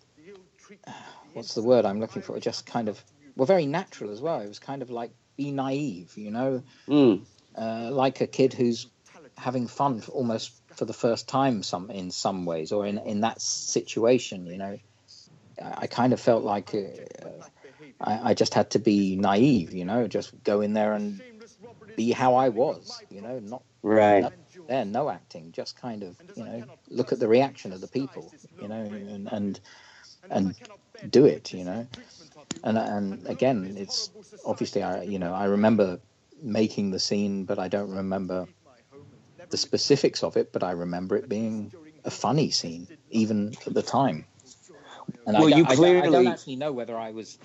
C: what's the word I'm looking for? Just kind of well, very natural as well. It was kind of like be naive, you know,
D: Mm.
C: uh, like a kid who's having fun almost for the first time, some in some ways, or in in that situation, you know. I, I kind of felt like uh, I, I just had to be naive, you know, just go in there and be how I was, you know, not
D: Right.
C: there, no acting, just kind of, you know, look at the reaction of the people, you know, and and, and do it, you know. and and again, it's obviously I you know I remember making the scene, but I don't remember the specifics of it. But I remember it being a funny scene, even at the time. And
D: Well,
C: I, don't-
D: you
C: I don't- I don't actually know whether I was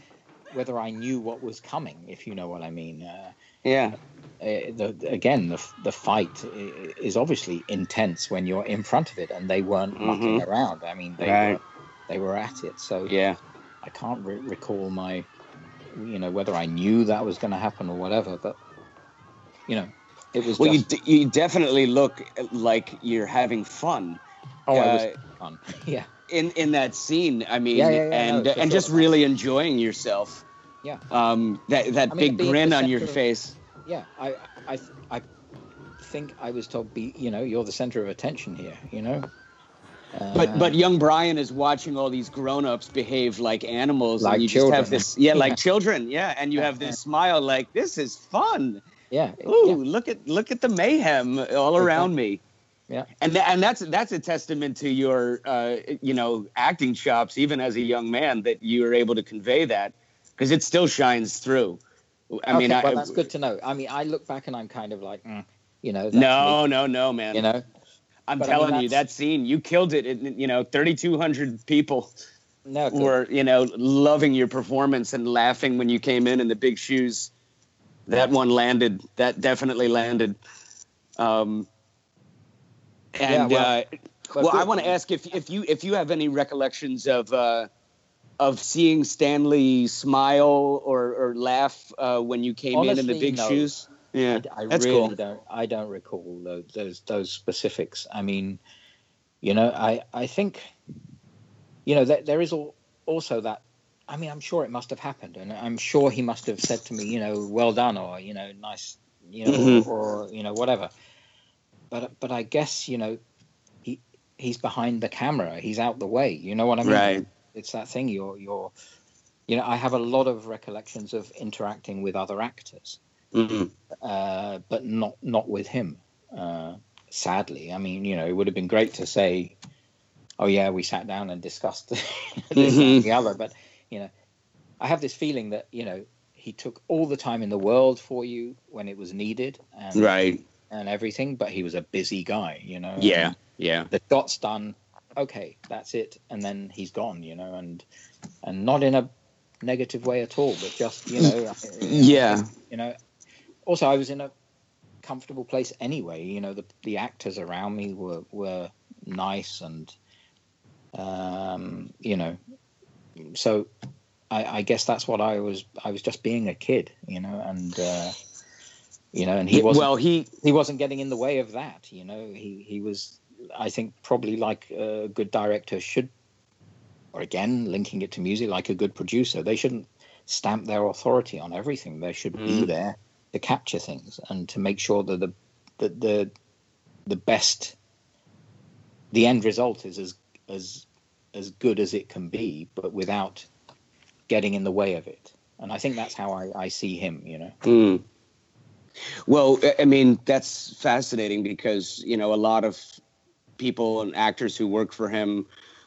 C: whether I knew what was coming, if you know what I mean. Uh,
D: Yeah.
C: uh, the, again, the the fight is obviously intense when you're in front of it, and they weren't mucking
D: Mhm.
C: around. I mean, they
D: Right.
C: were they were at it. So
D: Yeah.
C: I can't re- recall my, you know, whether I knew that was going to happen or whatever. But you know, it was
D: Well, you, d- you definitely look like you're having fun.
C: oh,
D: uh,
C: was fun. yeah,
D: in in that scene. I mean,
C: Yeah, yeah, yeah,
D: and
C: no,
D: and
C: sure.
D: just really enjoying yourself.
C: yeah,
D: Um, that that
C: I mean,
D: big grin on your
C: of-
D: face.
C: yeah. I I I think I was told, be you know, you're the center of attention here. You know.
D: But
C: Uh,
D: but young Brian is watching all these grown-ups behave like animals,
C: Like
D: and you
C: children.
D: just have this yeah, like children, yeah, and you have this smile like this is fun.
C: Yeah,
D: Ooh, look at look at the mayhem all around me.
C: Yeah.
D: And tha- and that's that's a testament to your uh, you know acting chops, even as a young man, that you were able to convey that because it still shines through. I mean,
C: okay,
D: I,
C: well, that's good to know. I mean, I look back and I'm kind of like, mm, you know,
D: no,
C: me,
D: no, no, man.
C: you know.
D: I'm
C: But I mean,
D: telling you, that scene, you killed it. it you know, 3,200 people
C: No,
D: were, you know, loving your performance and laughing when you came in in the big shoes. That one landed. That definitely landed. Um, and
C: well,
D: uh, well, I want to ask if if you if you have any recollections of uh, of seeing Stanley smile or or laugh uh, when you came in in the big
C: no.
D: shoes. Yeah,
C: I
D: that's
C: really
D: cool.
C: don't. I don't recall those, those those specifics. I mean, you know, I I think, you know, there, there is al- also that. I mean, I'm sure it must have happened, and I'm sure he must have said to me, you know, well done, or you know, nice, you know,
D: Mhm.
C: or, or you know, whatever. But but I guess you know, he he's behind the camera. He's out the way. You know what I mean?
D: Right.
C: It's that thing. You're you're, you know, I have a lot of recollections of interacting with other actors
D: Mhm.
C: uh, but not not with him. Uh, sadly, I mean, you know, it would have been great to say, "Oh yeah, we sat down and discussed this
D: Mhm.
C: and the other." But you know, I have this feeling that you know he took all the time in the world for you when it was needed, and
D: Right.
C: and everything. But he was a busy guy, you know.
D: Yeah. Yeah.
C: the dot's done. Okay, that's it, and then he's gone, you know, and and not in a negative way at all, but just you know,
D: Yeah.
C: you know. Also, I was in a comfortable place anyway. You know, the the actors around me were were nice and, um, you know, so I, I guess that's what I was. I was just being a kid, you know, and uh, you know, and he wasn't.
D: well, he
C: he wasn't getting in the way of that. You know, he he was. I think probably like a good director should, or again linking it to music, like a good producer, they shouldn't stamp their authority on everything. They should be
D: Mm.
C: there to capture things and to make sure that the that the the best the end result is as as as good as it can be, but without getting in the way of it. And I think that's how I, I see him. You know.
D: Mm. Well, I- mean, that's fascinating because, you know, a lot of people and actors who work for him,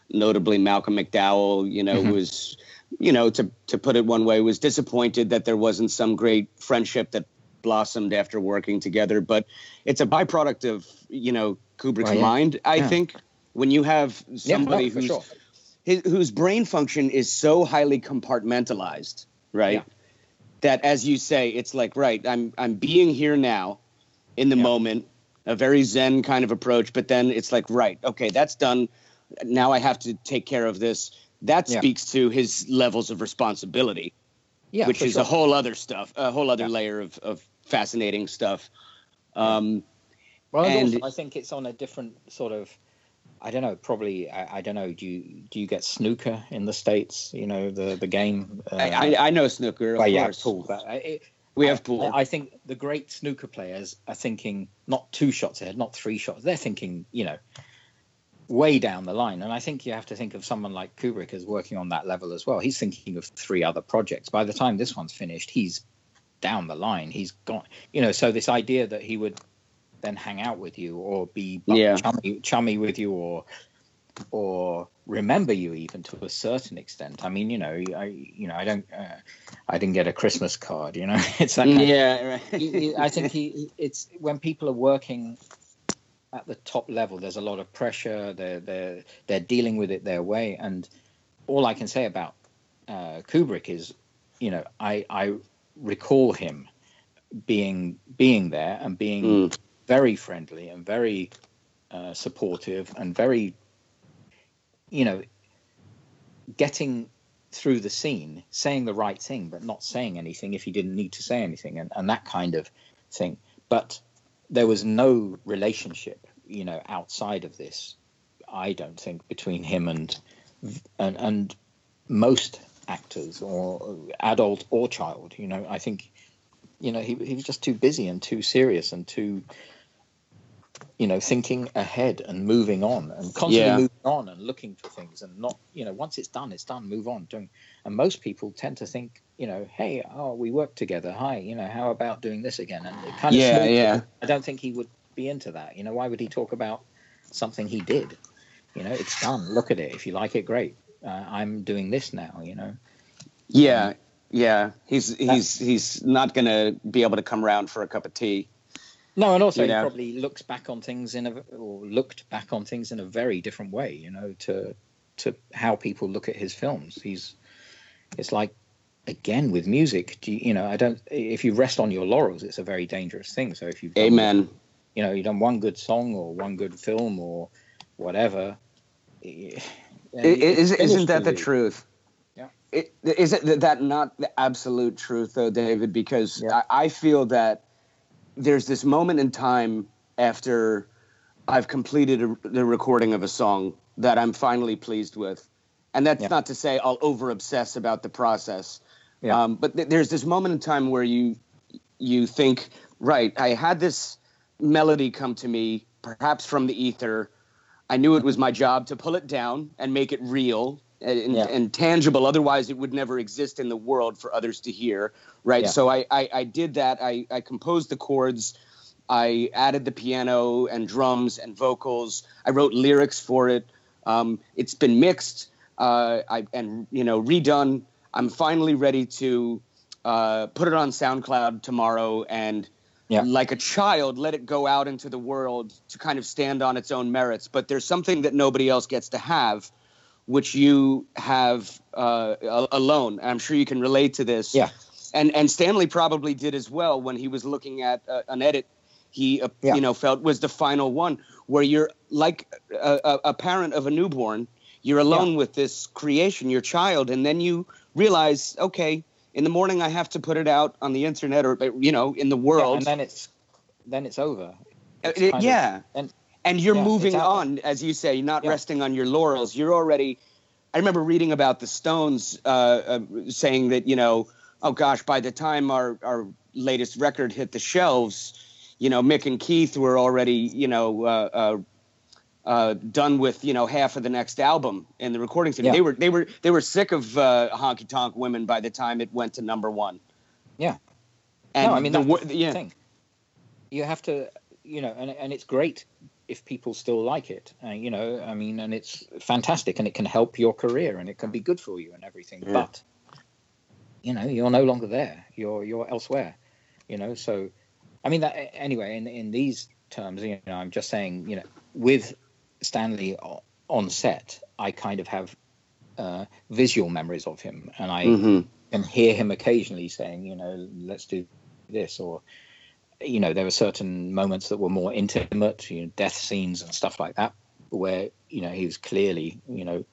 D: notably Malcolm McDowell, you know,
C: Mhm.
D: was, you know, to, to put it one way, was disappointed that there wasn't some great friendship that blossomed after working together. But it's a byproduct of, you know, Kubrick's
C: Well, yeah.
D: mind, I
C: Yeah.
D: think. When you have
C: Yeah, no,
D: somebody who's,
C: sure.
D: His, whose brain function is so highly compartmentalized, right?
C: Yeah.
D: That, as you say, it's like right. I'm I'm being here now, in the moment, a very Zen kind of approach. But then it's like right, okay, that's done. Now I have to take care of this. That
C: Yeah.
D: speaks to his levels of responsibility,
C: Yeah,
D: which is
C: sure.
D: a whole other stuff, a whole other layer of, of fascinating stuff. Um,
C: Well, and,
D: and
C: also, I think it's on a different sort of. I don't know. Probably, I, I don't know. Do you do you get snooker in the states? You know the the game. Uh,
D: I, I, I know snooker, of
C: yeah, pool. But I, it,
D: We have
C: I-
D: pool.
C: I think the great snooker players are thinking not two shots ahead, not three shots. They're thinking, you know, way down the line. And I think you have to think of someone like Kubrick as working on that level as well. He's thinking of three other projects. By the time this one's finished, he's down the line. He's gone. You know, so this idea that he would then hang out with you or be
D: Yeah.
C: chummy, chummy with you or or remember you even to a certain extent. I mean, you know, I you know I don't uh, I didn't get a Christmas card. You know, it's that kind of-
D: Yeah, right.
C: he- I think he it's when people are working at the top level. There's a lot of pressure. They're they're they're dealing with it their way, and all I can say about uh, Kubrick is, you know, I I recall him being being there and being very friendly and very uh, supportive and very, you know, getting through the scene, saying the right thing, but not saying anything if he didn't need to say anything, and, and that kind of thing. But there was no relationship, you know, outside of this. I don't think between him and and, and most actors or adult or child. You know, I think, you know, he he was just too busy and too serious and too, you know, thinking ahead and moving on and constantly
D: Yeah.
C: moving on and looking for things and not, you know, once it's done, it's done. Move on. Doing, and most people tend to think, you know, hey, oh, we work together. Hi, you know, how about doing this again? And it kind of
D: Yeah, yeah.
C: I don't think he would be into that. You know, why would he talk about something he did? You know, it's done. Look at it. If you like it, great. Uh, I'm doing this now. You know.
D: Yeah, yeah. He's he's he's not gonna be able to come around for a cup of tea.
C: No, and also
D: You
C: he probably looks back on things in a or looked back on things in a very different way. You know, to to how people look at his films. He's it's like again with music. Do you, you know, I don't. If you rest on your laurels, it's a very dangerous thing. So if you've done,
D: Amen.
C: you know, you've done one good song or one good film or whatever.
D: Is, isn't that the truth?
C: Yeah.
D: It, is it that not the absolute truth, though, David? Because I, I feel that there's this moment in time after I've completed a, the recording of a song that I'm finally pleased with, and that's not to say I'll over obsess about the process. Um, but th- there's this moment in time where you you think, right, I had this melody come to me, perhaps from the ether. I knew it was my job to pull it down and make it real and,
C: Yeah.
D: and tangible. Otherwise, it would never exist in the world for others to hear. Right.
C: Yeah.
D: So I, I, I did that. I, I composed the chords. I added the piano and drums and vocals. I wrote lyrics for it. Um, it's been mixed uh, I, and you know redone. I'm finally ready to uh, put it on SoundCloud tomorrow and like a child let it go out into the world to kind of stand on its own merits. But there's something that nobody else gets to have, which you have uh, alone. I'm sure you can relate to this.
C: Yeah.
D: And and Stanley probably did as well when he was looking at uh, an edit. He uh, you know felt was the final one where you're like a, a, parent of a newborn. You're alone with this creation, your child, and then you realize, okay, in the morning I have to put it out on the internet or you know in the world.
C: Yeah, and then it's then it's over.
D: Uh,
C: It's
D: it-
C: kind of-
D: yeah.
C: and
D: and you're
C: yeah,
D: moving on, as you say, not resting on your laurels. You're already. I remember reading about the Stones uh, uh, saying that you know, oh gosh, by the time our our latest record hit the shelves, you know, Mick and Keith were already you know. Uh, uh, uh, done with you know half of the next album in the recording studio.
C: Yeah.
D: They were they were they were sick of uh, honky tonk women by the time it went to number one.
C: Yeah.
D: And
C: no, I mean
D: the
C: that's the
D: yeah.
C: thing. You have to, you know, and and it's great if people still like it. Uh, you know, I mean, and it's fantastic, and it can help your career, and it can be good for you and everything.
D: Yeah.
C: But you know, you're no longer there. You're you're elsewhere. You know, so I mean that anyway. In in these terms, you know, I'm just saying, you know, with Stanley on set, I kind of have uh, visual memories of him, and I
D: Mhm.
C: can hear him occasionally saying, you know, let's do this, or you know, there were certain moments that were more intimate, you know, death scenes and stuff like that, where you know he was clearly, you know,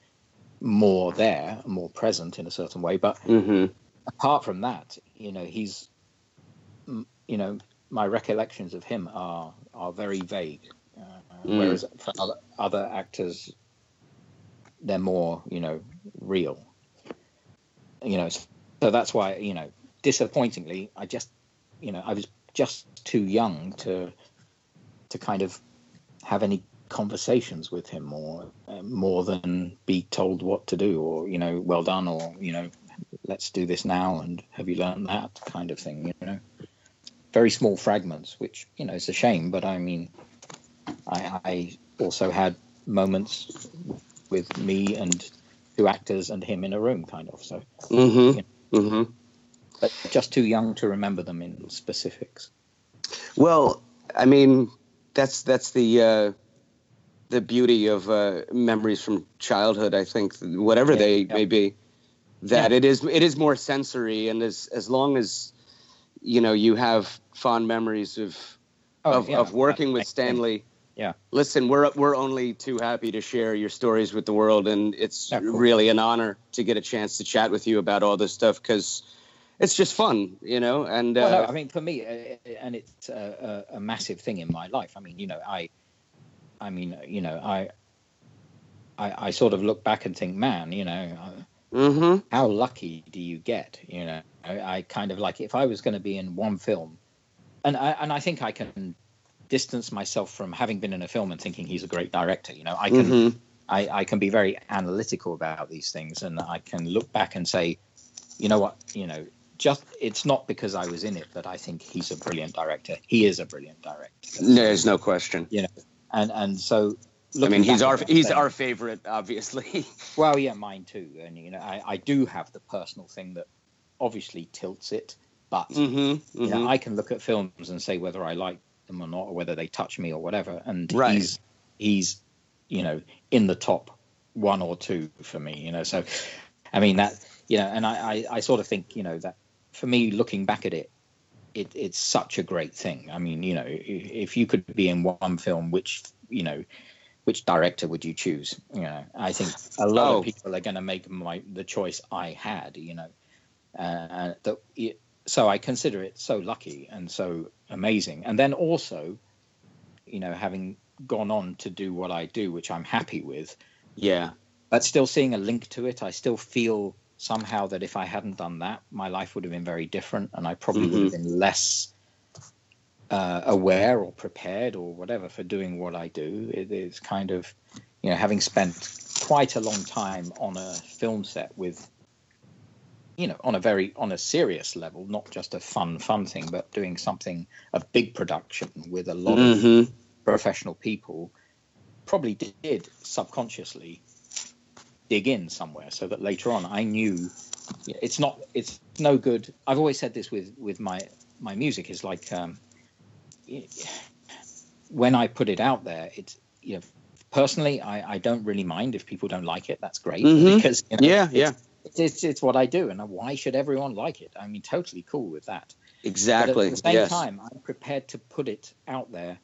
C: more there, more present in a certain way. But
D: Mhm.
C: apart from that, you know, he's, you know, my recollections of him are are very vague. Uh,
D: Mm.
C: Whereas for other, other actors, they're more, you know, real. You know, so that's why, you know, disappointingly, I just, you know, I was just too young to to kind of have any conversations with him or uh, more than be told what to do or you know well done or you know let's do this now and have you learned that kind of thing you know very small fragments which you know it's a shame but i mean i i also had moments with me and two actors and him in a room, kind of. So,
D: Mm-hmm. Mm-hmm.
C: But just too young to remember them in specifics.
D: Well, I mean, that's that's the uh, the beauty of uh, memories from childhood. I think whatever
C: Yeah,
D: they
C: yeah.
D: may be, that it is it is more sensory, and as as long as you know you have fond memories of
C: Oh,
D: of,
C: yeah,
D: of working with. Stanley.
C: Yeah.
D: Listen, we're we're only too happy to share your stories with the world, and it's really an honor to get a chance to chat with you about all this stuff because it's just fun, you know. And uh,
C: Well, no, I mean, for me, uh, and it's a, a, a massive thing in my life. I mean, you know, I, I mean, you know, I, I, I sort of look back and think, man, you know, uh,
D: mm-hmm.
C: how lucky do you get? You know, I, I kind of like if I was going to be in one film, and I and I think I can distance myself from having been in a film and thinking he's a great director. You know, I can.
D: Mhm.
C: I, I can be very analytical about these things, and I can look back and say, you know what, you know, just it's not because I was in it that I think he's a brilliant director. He is a brilliant director,
D: there's no question.
C: you know, and and so.
D: I mean, he's our he's
C: thing-
D: our favorite, obviously.
C: well, yeah, mine too. And you know, I, I do have the personal thing that obviously tilts it, but
D: mm-hmm,
C: you know, I can look at films and say whether I like them or not, or whether they touch me or whatever. And
D: Right.
C: he's he's you know in the top one or two for me. You know, so I mean that you know, and I I, I sort of think you know that for me looking back at it. It, it's such a great thing. I mean, you know, if you could be in one film, which you know, which director would you choose? You know, I think a lot
D: Oh.
C: of people are going to make my the choice I had. You know, uh, so I consider it so lucky and so amazing. And then also, you know, having gone on to do what I do, which I'm happy with,
D: Yeah.
C: but still seeing a link to it, I still feel somehow that if I hadn't done that, my life would have been very different, and I probably would have been less uh, aware or prepared or whatever for doing what I do. It is kind of, you know, having spent quite a long time on a film set with, you know, on a very on a serious level, not just a fun fun thing, but doing something a big production with a lot of
D: Mhm.
C: professional people, probably did subconsciously dig in somewhere so that later on I knew it's not it's no good. I've always said this with with my my music is like um, when I put it out there, it's you know personally I, I don't really mind if people don't like it. That's great
D: Mhm.
C: because you know,
D: Yeah,
C: it's,
D: yeah.
C: It's, it's it's what I do, and why should everyone like it? I mean, totally cool with that.
D: Exactly.
C: But at the same
D: yes.
C: time, I'm prepared to put it out there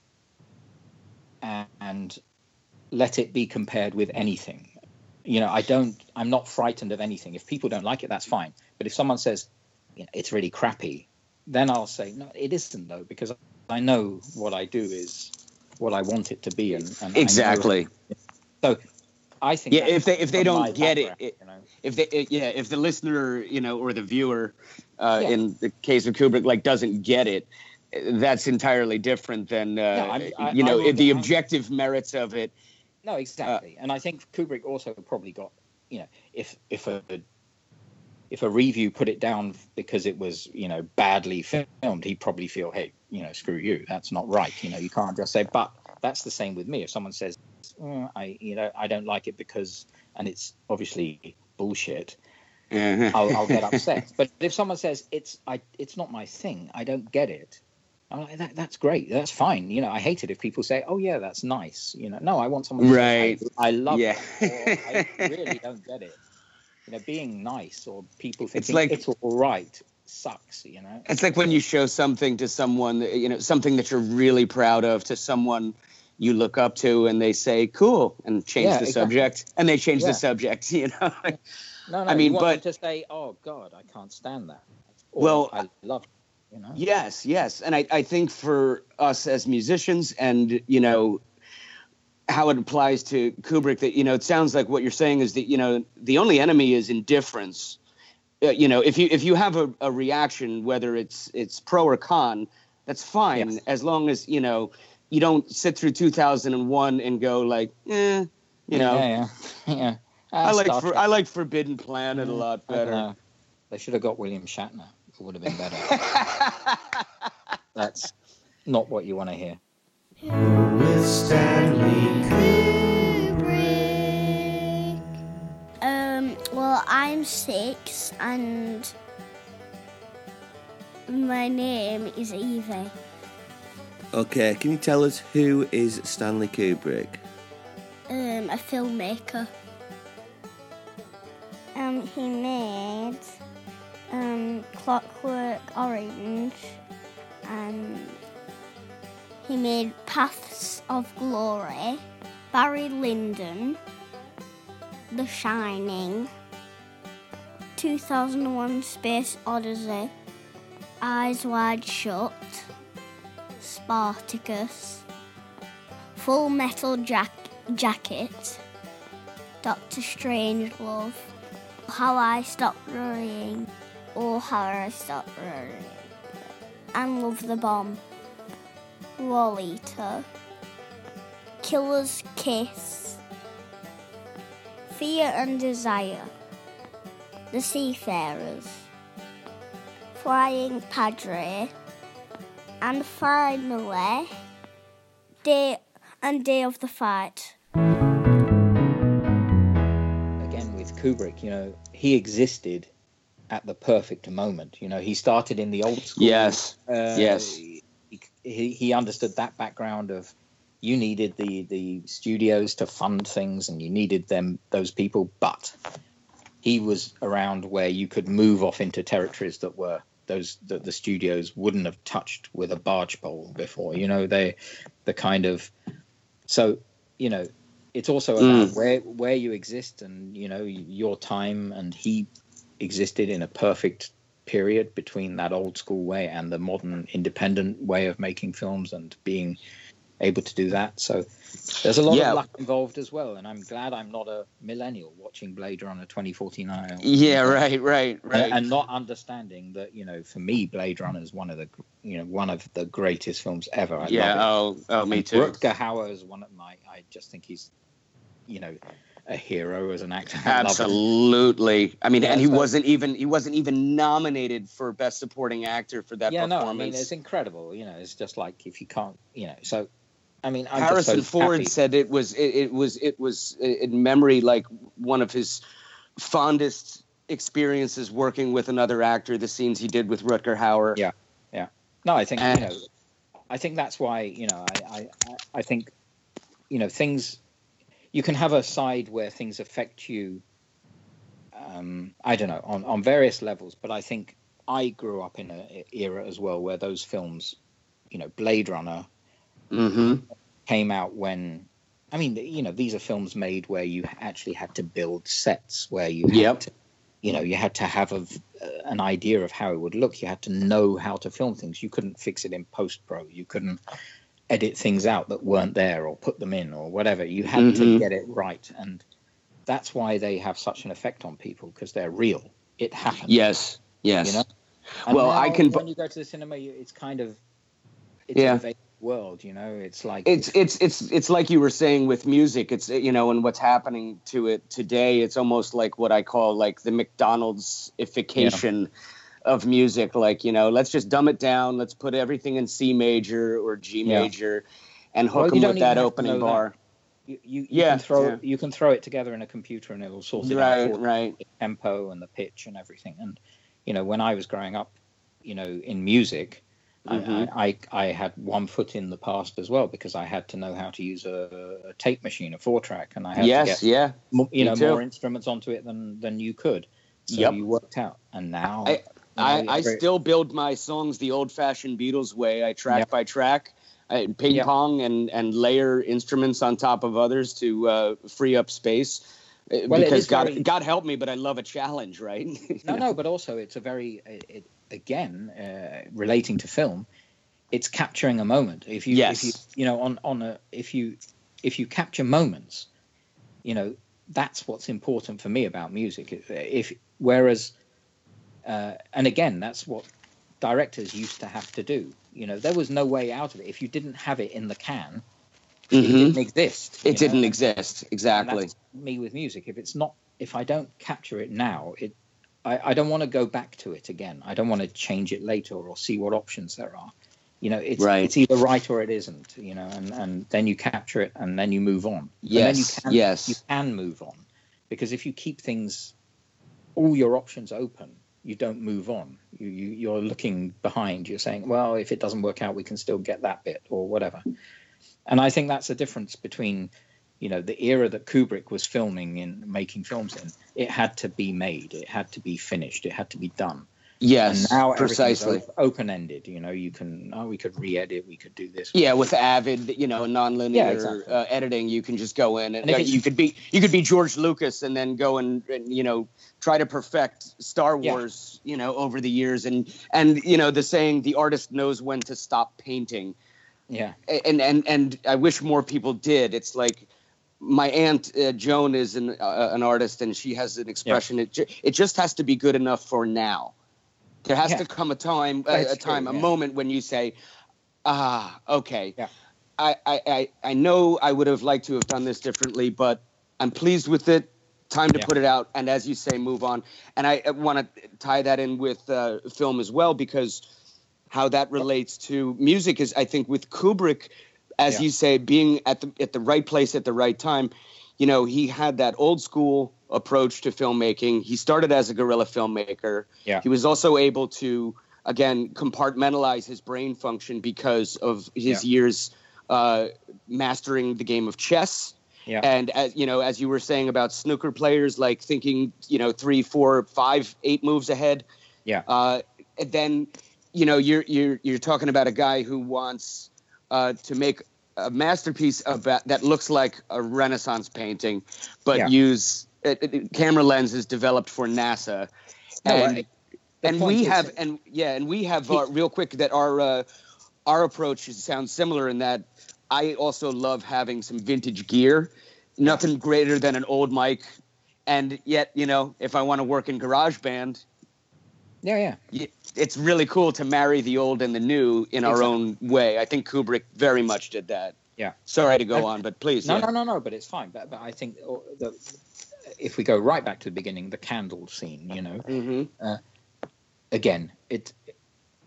C: and, and let it be compared with anything. You know, I don't. I'm not frightened of anything. If people don't like it, that's fine. But if someone says you know, it's really crappy, then I'll say no, it isn't though, because I know what I do is what I want it to be, and, and
D: Exactly.
C: so I think.
D: Yeah. If they if they don't get it, it-
C: you know.
D: if they it, yeah if the listener you know or the viewer uh,
C: Yeah.
D: in the case of Kubrick like doesn't get it, that's entirely different than uh,
C: I'm- I-
D: you know
C: I
D: the objective merits of it.
C: No, exactly. and I think Kubrick also probably got, you know, if if a if a review put it down because it was, you know, badly filmed, he'd probably feel, hey, you know, screw you, that's not right. You know, you can't just say. But that's the same with me. If someone says, "Mm, I, you know, I don't like it because, and it's obviously bullshit, I'll, I'll get upset. But if someone says it's I, it's not my thing, I don't get it. I'm like, that, that's great. That's fine. You know, I hate it if people say, "Oh yeah, that's nice." You know, no, I want someone to
D: Right.
C: say, I, I love
D: Yeah.
C: I really don't get it. You know, being nice or people thinking
D: like-
C: it's all right sucks. You know.
D: It's like when you show something to someone, you know, something that you're really proud of to someone you look up to, and they say "cool" and change
C: Yeah,
D: the
C: exactly.
D: subject, and they change
C: Yeah.
D: the subject. You know.
C: No, no.
D: I mean, but-
C: to say, "Oh God, I can't stand that." Or,
D: Well,
C: I love. You know.
D: Yes, yes, and I, I think for us as musicians, and you know how it applies to Kubrick, that you know it sounds like what you're saying is that you know the only enemy is indifference. Uh, you know, if you if you have a, a reaction, whether it's it's pro or con, that's fine as long as you know you don't sit through 2001 and go like, eh, you know.
C: Yeah, yeah. yeah.
D: I
C: Ah,
D: like for, I like Forbidden Planet a lot better.
C: They should have got William Shatner. It would have been better. That's not what you want to hear.
E: With Stanley Kubrick.
P: Well, I'm six and my name is Evie.
Q: Okay, can you tell us who is Stanley Kubrick?
P: Um, a filmmaker. Um, he made um, Clockwork Orange and he made Paths of Glory, Barry Lyndon, The Shining, 2001 Space Odyssey, Eyes Wide Shut, Spartacus, Full Metal Jack- Jacket, Doctor Strange, Strangelove, How I Stopped Worrying, or Stopped Worrying, and Love the Bomb, Lolita, Killer's Kiss, Fear and Desire, The Seafarers, Flying Padre, and finally, Day and Day of the Fight.
C: again with Kubrick, you know, he existed at the perfect moment. You know, he started in the old school.
D: Yes.
C: Uh,
D: Yes.
C: He, he understood that background of you needed the the studios to fund things and you needed them those people, but he was around where you could move off into territories that were those that the studios wouldn't have touched with a barge pole before. You know, they the kind of so you know it's also about
D: Mm.
C: where where you exist and you know your time and he existed in a perfect period between that old school way and the modern independent way of making films and being able to do that so there's a lot
D: Yeah.
C: of luck involved as well and i'm glad i'm not a millennial watching blade runner 2049
D: Yeah, right, right,
C: and-
D: right.
C: and not understanding that you know for me blade runner is one of the you know one of the greatest films ever I
D: Yeah, oh, oh, me too.
C: Rutger Hauer is one of my i just think he's you know a hero as an actor I love him.
D: Absolutely. I mean,
C: Yeah,
D: and he
C: so-
D: wasn't even he wasn't even nominated for best supporting actor for that
C: yeah no i
D: performance.
C: mean it's incredible you know it's just like if you can't you know so i mean i'm
D: Harrison
C: just so
D: Ford
C: happy.
D: said it was it, it was it was in memory like one of his fondest experiences working with another actor. The scenes he did with Rutger Hauer.
C: Yeah, yeah. No, I think
D: And-
C: you know, I think that's why you know, I, I- I think you know things. You can have a side where things affect you. Um, I don't know on on various levels, but I think I grew up in an era as well where those films, you know, Blade Runner,
D: Mm-hmm.
C: came out when. I mean, you know, these are films made where you actually had to build sets, where you had
D: Yep.
C: to, you know, you had to have a, an idea of how it would look. You had to know how to film things. You couldn't fix it in post pro. You couldn't edit things out that weren't there or put them in or whatever. You had to
D: Mhm.
C: get it right, and that's why they have such an effect on people because they're real. It happens.
D: Yes. Yes.
C: You know? And
D: Well, I can.
C: When you go to the cinema, you, it's kind of it's
D: Yeah.
C: a vague world. You know, it's like
D: it's it's it's it's like you were saying with music it's you know and what's happening to it today it's almost like what i call like the mcdonald's ification of music like you know let's just dumb it down let's put everything in c major or g
C: Yeah.
D: major and hook
C: you
D: them with that
C: even have to
D: opening
C: know that.
D: bar
C: you, you, you
D: Yeah,
C: can throw
D: yeah.
C: you can throw it together in a computer and it'll sort it
D: Right,
C: out for
D: right.
C: the tempo and the pitch and everything. And you know, when I was growing up, you know, in music,
D: Mhm.
C: I, I I had one foot in the past as well because I had to know how to use a, a tape machine, a four track, and I had
D: Yes,
C: to get
D: yeah.
C: mo- you know
D: too.
C: more instruments onto it than than you could. So
D: Yep.
C: you worked out, and now
D: I,
C: you
D: I, I still build my songs the old-fashioned Beatles way. I track
C: Yep.
D: by track, I ping
C: Yep.
D: pong, and and layer instruments on top of others to uh, free up space. Uh,
C: Well,
D: because God,
C: very-
D: God help me, but I love a challenge, right?
C: no, no, but also it's a very it, it, again uh, relating to film. It's capturing a moment. If you,
D: Yes.
C: if you, you know, on on a if you if you capture moments, you know, that's what's important for me about music. If whereas, uh, and again, that's what directors used to have to do. You know, there was no way out of it. If you didn't have it in the can, it
D: Mhm.
C: didn't exist.
D: It
C: know?
D: didn't exist exactly.
C: that's me with music. If it's not, if I don't capture it now, it, I, I don't want to go back to it again. I don't want to change it later or see what options there are. You know, it's
D: Right.
C: it's either right or it isn't. You know, and and then you capture it and then you move on. And then you
D: Yes,
C: can,
D: yes.
C: you can move on because if you keep things all your options open, you don't move on. You, you you're looking behind. You're saying, well, if it doesn't work out, we can still get that bit or whatever. And I think that's the difference between, you know, the era that Kubrick was filming in, making films in. It had to be made. It had to be finished. It had to be done.
D: Yes,
C: and now
D: precisely.
C: open ended. You know, you can oh, we could re-edit, we could do this.
D: Yeah, with Avid, you know, nonlinear
C: Yeah, exactly.
D: uh, editing, you can just go in and,
C: And
D: you could be you could be George Lucas and then go and, and you know try to perfect Star
C: Yeah.
D: Wars, you know, over the years and and you know the saying the artist knows when to stop painting.
C: Yeah.
D: and and and I wish more people did. It's like my aunt uh, Joan is an uh, an artist, and she has an expression. It ju- it just has to be good enough for now. There has
C: Yeah.
D: to come a time, a, a time,
C: true,
D: a
C: yeah.
D: moment when you say, "Ah, okay,
C: Yeah.
D: I, I I I know I would have liked to have done this differently, but I'm pleased with it. Time to put it out, and as you say, move on." And I want to tie that in with uh, film as well because how that relates to music is I think with Kubrick, as you say, being at the at the right place at the right time. You know, he had that old school approach to filmmaking. He started as a guerrilla filmmaker.
C: Yeah.
D: He was also able to again compartmentalize his brain function because of his
C: Yeah.
D: years uh, mastering the game of chess.
C: Yeah.
D: And as you know, as you were saying about snooker players, like thinking, you know, three, four, five, eight moves ahead.
C: Yeah.
D: Uh, then, you know, you're you're you're talking about a guy who wants uh, to make a masterpiece about that looks like a Renaissance painting, but
C: Yeah.
D: use uh, uh, camera lenses developed for NASA.
C: No,
D: and
C: I-
D: and we have and yeah, and we have uh, real quick that our uh, our approach sounds similar in that I also love having some vintage gear. Nothing greater than an old mic, and yet you know if I want to work in GarageBand,
C: Yeah, yeah.
D: it's really cool to marry the old and the new in our
C: Exactly.
D: own way. I think Kubrick very much did that.
C: Yeah.
D: Sorry to go on, but please.
C: No,
D: yeah.
C: no, no, no. But it's fine. But, but I think uh, the, if we go right back to the beginning, the candle scene, you know,
D: Mm-hmm.
C: uh, again, it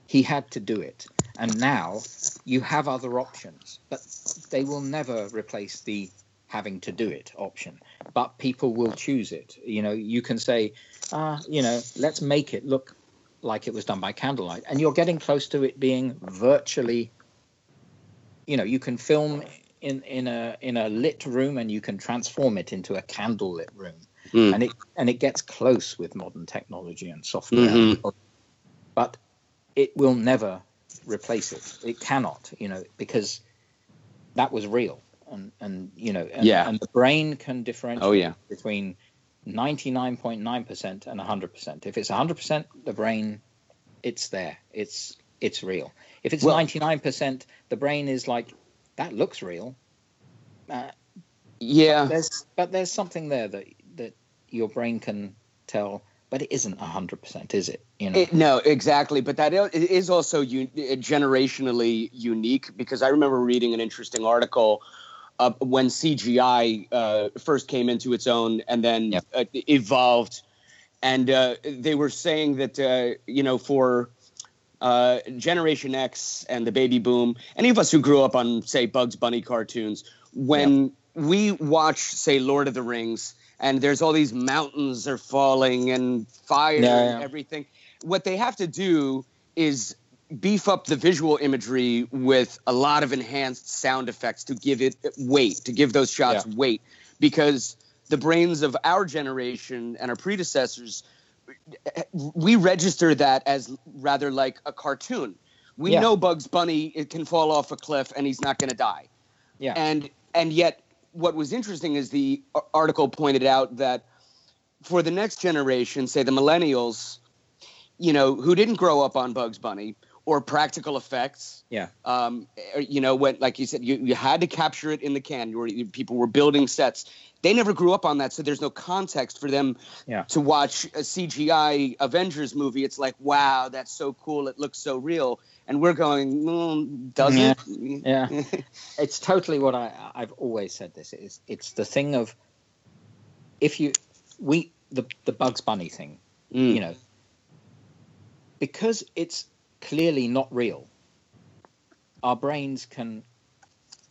C: he had to do it, and now you have other options, but they will never replace the having to do it option. But people will choose it. You know, you can say, ah, you know, let's make it look like it was done by candlelight, and you're getting close to it being virtually you know you can film in in a in a lit room and you can transform it into a candlelit room
D: Mm.
C: and it and it gets close with modern technology and software
D: Mhm.
C: but it will never replace it it cannot you know because that was real and and you know and,
D: Yeah.
C: and the brain can differentiate
D: Oh, yeah.
C: between 99.9% and 100% if it's 100% the brain it's there it's it's real if it's
D: Well-
C: 99% the brain is like that looks real. Uh,
D: Yeah.
C: there's but there's something there that that your brain can tell but it isn't 100% is it? You know?
D: It, no, exactly. But that is also u- generationally unique because I remember reading an interesting article uh, when CGI uh, first came into its own and then uh, evolved, and uh, they were saying that uh, you know for uh, Generation X and the baby boom, any of us who grew up on say Bugs Bunny cartoons, when we watch say Lord of the Rings and there's all these mountains are falling and fire
C: Yeah,
D: and everything, what they have to do is beef up the visual imagery with a lot of enhanced sound effects to give it weight, to give those shots
C: Yeah.
D: weight, because the brains of our generation and our predecessors we register that as rather like a cartoon. We
C: Yeah.
D: know Bugs Bunny it can fall off a cliff and he's not going to die.
C: Yeah.
D: And and yet what was interesting is the article pointed out that for the next generation, say the millennials, you know, who didn't grow up on Bugs Bunny or practical effects,
C: yeah
D: um, you know, when like you said, you, you had to capture it in the can. You were, you- people were building sets. They never grew up on that, so there's no context for them
C: Yeah.
D: to watch a CGI Avengers movie. It's like, wow, that's so cool. It looks so real, and we're going, mm, does
C: Yeah.
D: it?
C: yeah it's totally what i i've always said this is it's the thing of if you we the the bugs bunny thing
D: Mm.
C: you know because it's clearly not real our brains can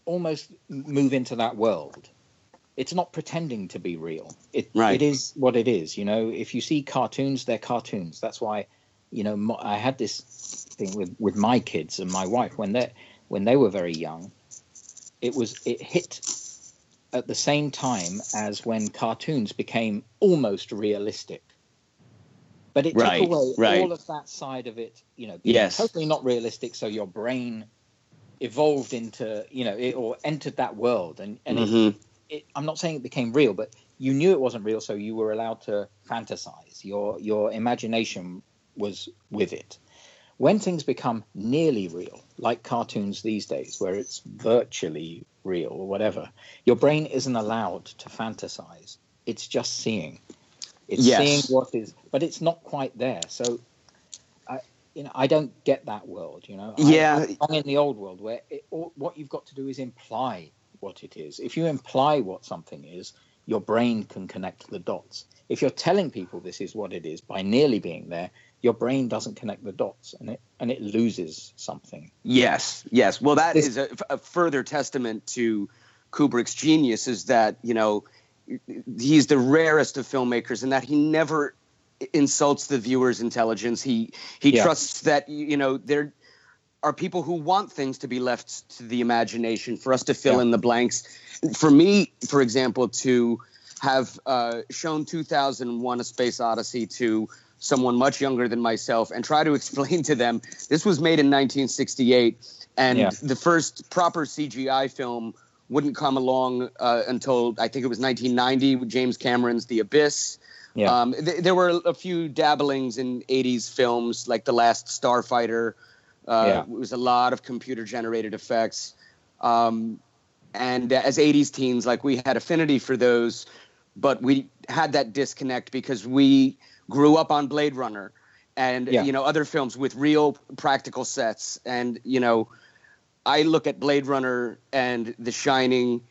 C: almost move into that world it's not pretending to be real. It
D: Right.
C: it is what it is. You know, if you see cartoons, they're cartoons. That's why, you know, I had this thing with with my kids and my wife when they when they were very young. It was it hit at the same time as when cartoons became almost realistic. But it
D: Right,
C: took away
D: right.
C: all of that side of it, you know,
D: Yes.
C: totally not realistic. So your brain evolved into, you know, it, or entered that world, and and it,
D: Mhm.
C: It, I'm not saying it became real, but you knew it wasn't real, so you were allowed to fantasize. Your your imagination was with it. When things become nearly real, like cartoons these days, where it's virtually real or whatever, your brain isn't allowed to fantasize. It's just seeing. It's
D: Yes.
C: seeing what is, but it's not quite there. So, I, you know, I don't get that world. You know,
D: Yeah.
C: I'm in the old world where it, all, what you've got to do is imply what it is. If you imply what something is, your brain can connect the dots. If you're telling people this is what it is by nearly being there, your brain doesn't connect the dots, and it and it loses something.
D: Yes, yes. Well, that
C: This-
D: is a, a further testament to Kubrick's genius is that you know he's the rarest of filmmakers in that he never insults the viewer's intelligence. He he
C: Yeah.
D: trusts that you know there are people who want things to be left to the imagination for us to fill
C: Yeah.
D: in the blanks. For me, for example, to have uh, shown 2001: A Space Odyssey to someone much younger than myself and try to explain to them this was made in 1968 and
C: Yeah.
D: the first proper CGI film wouldn't come along uh, until I think it was 1990 with James Cameron's The Abyss.
C: Yeah.
D: Um, th- there were a few dabblings in 80s films like The Last Starfighter. Uh,
C: Yeah.
D: It was a lot of computer generated effects. Um, and as 80s teens, like we had affinity for those, but we had that disconnect because we grew up on Blade Runner and
C: Yeah.
D: you know other films with real practical sets and you know I look at Blade Runner and The Shining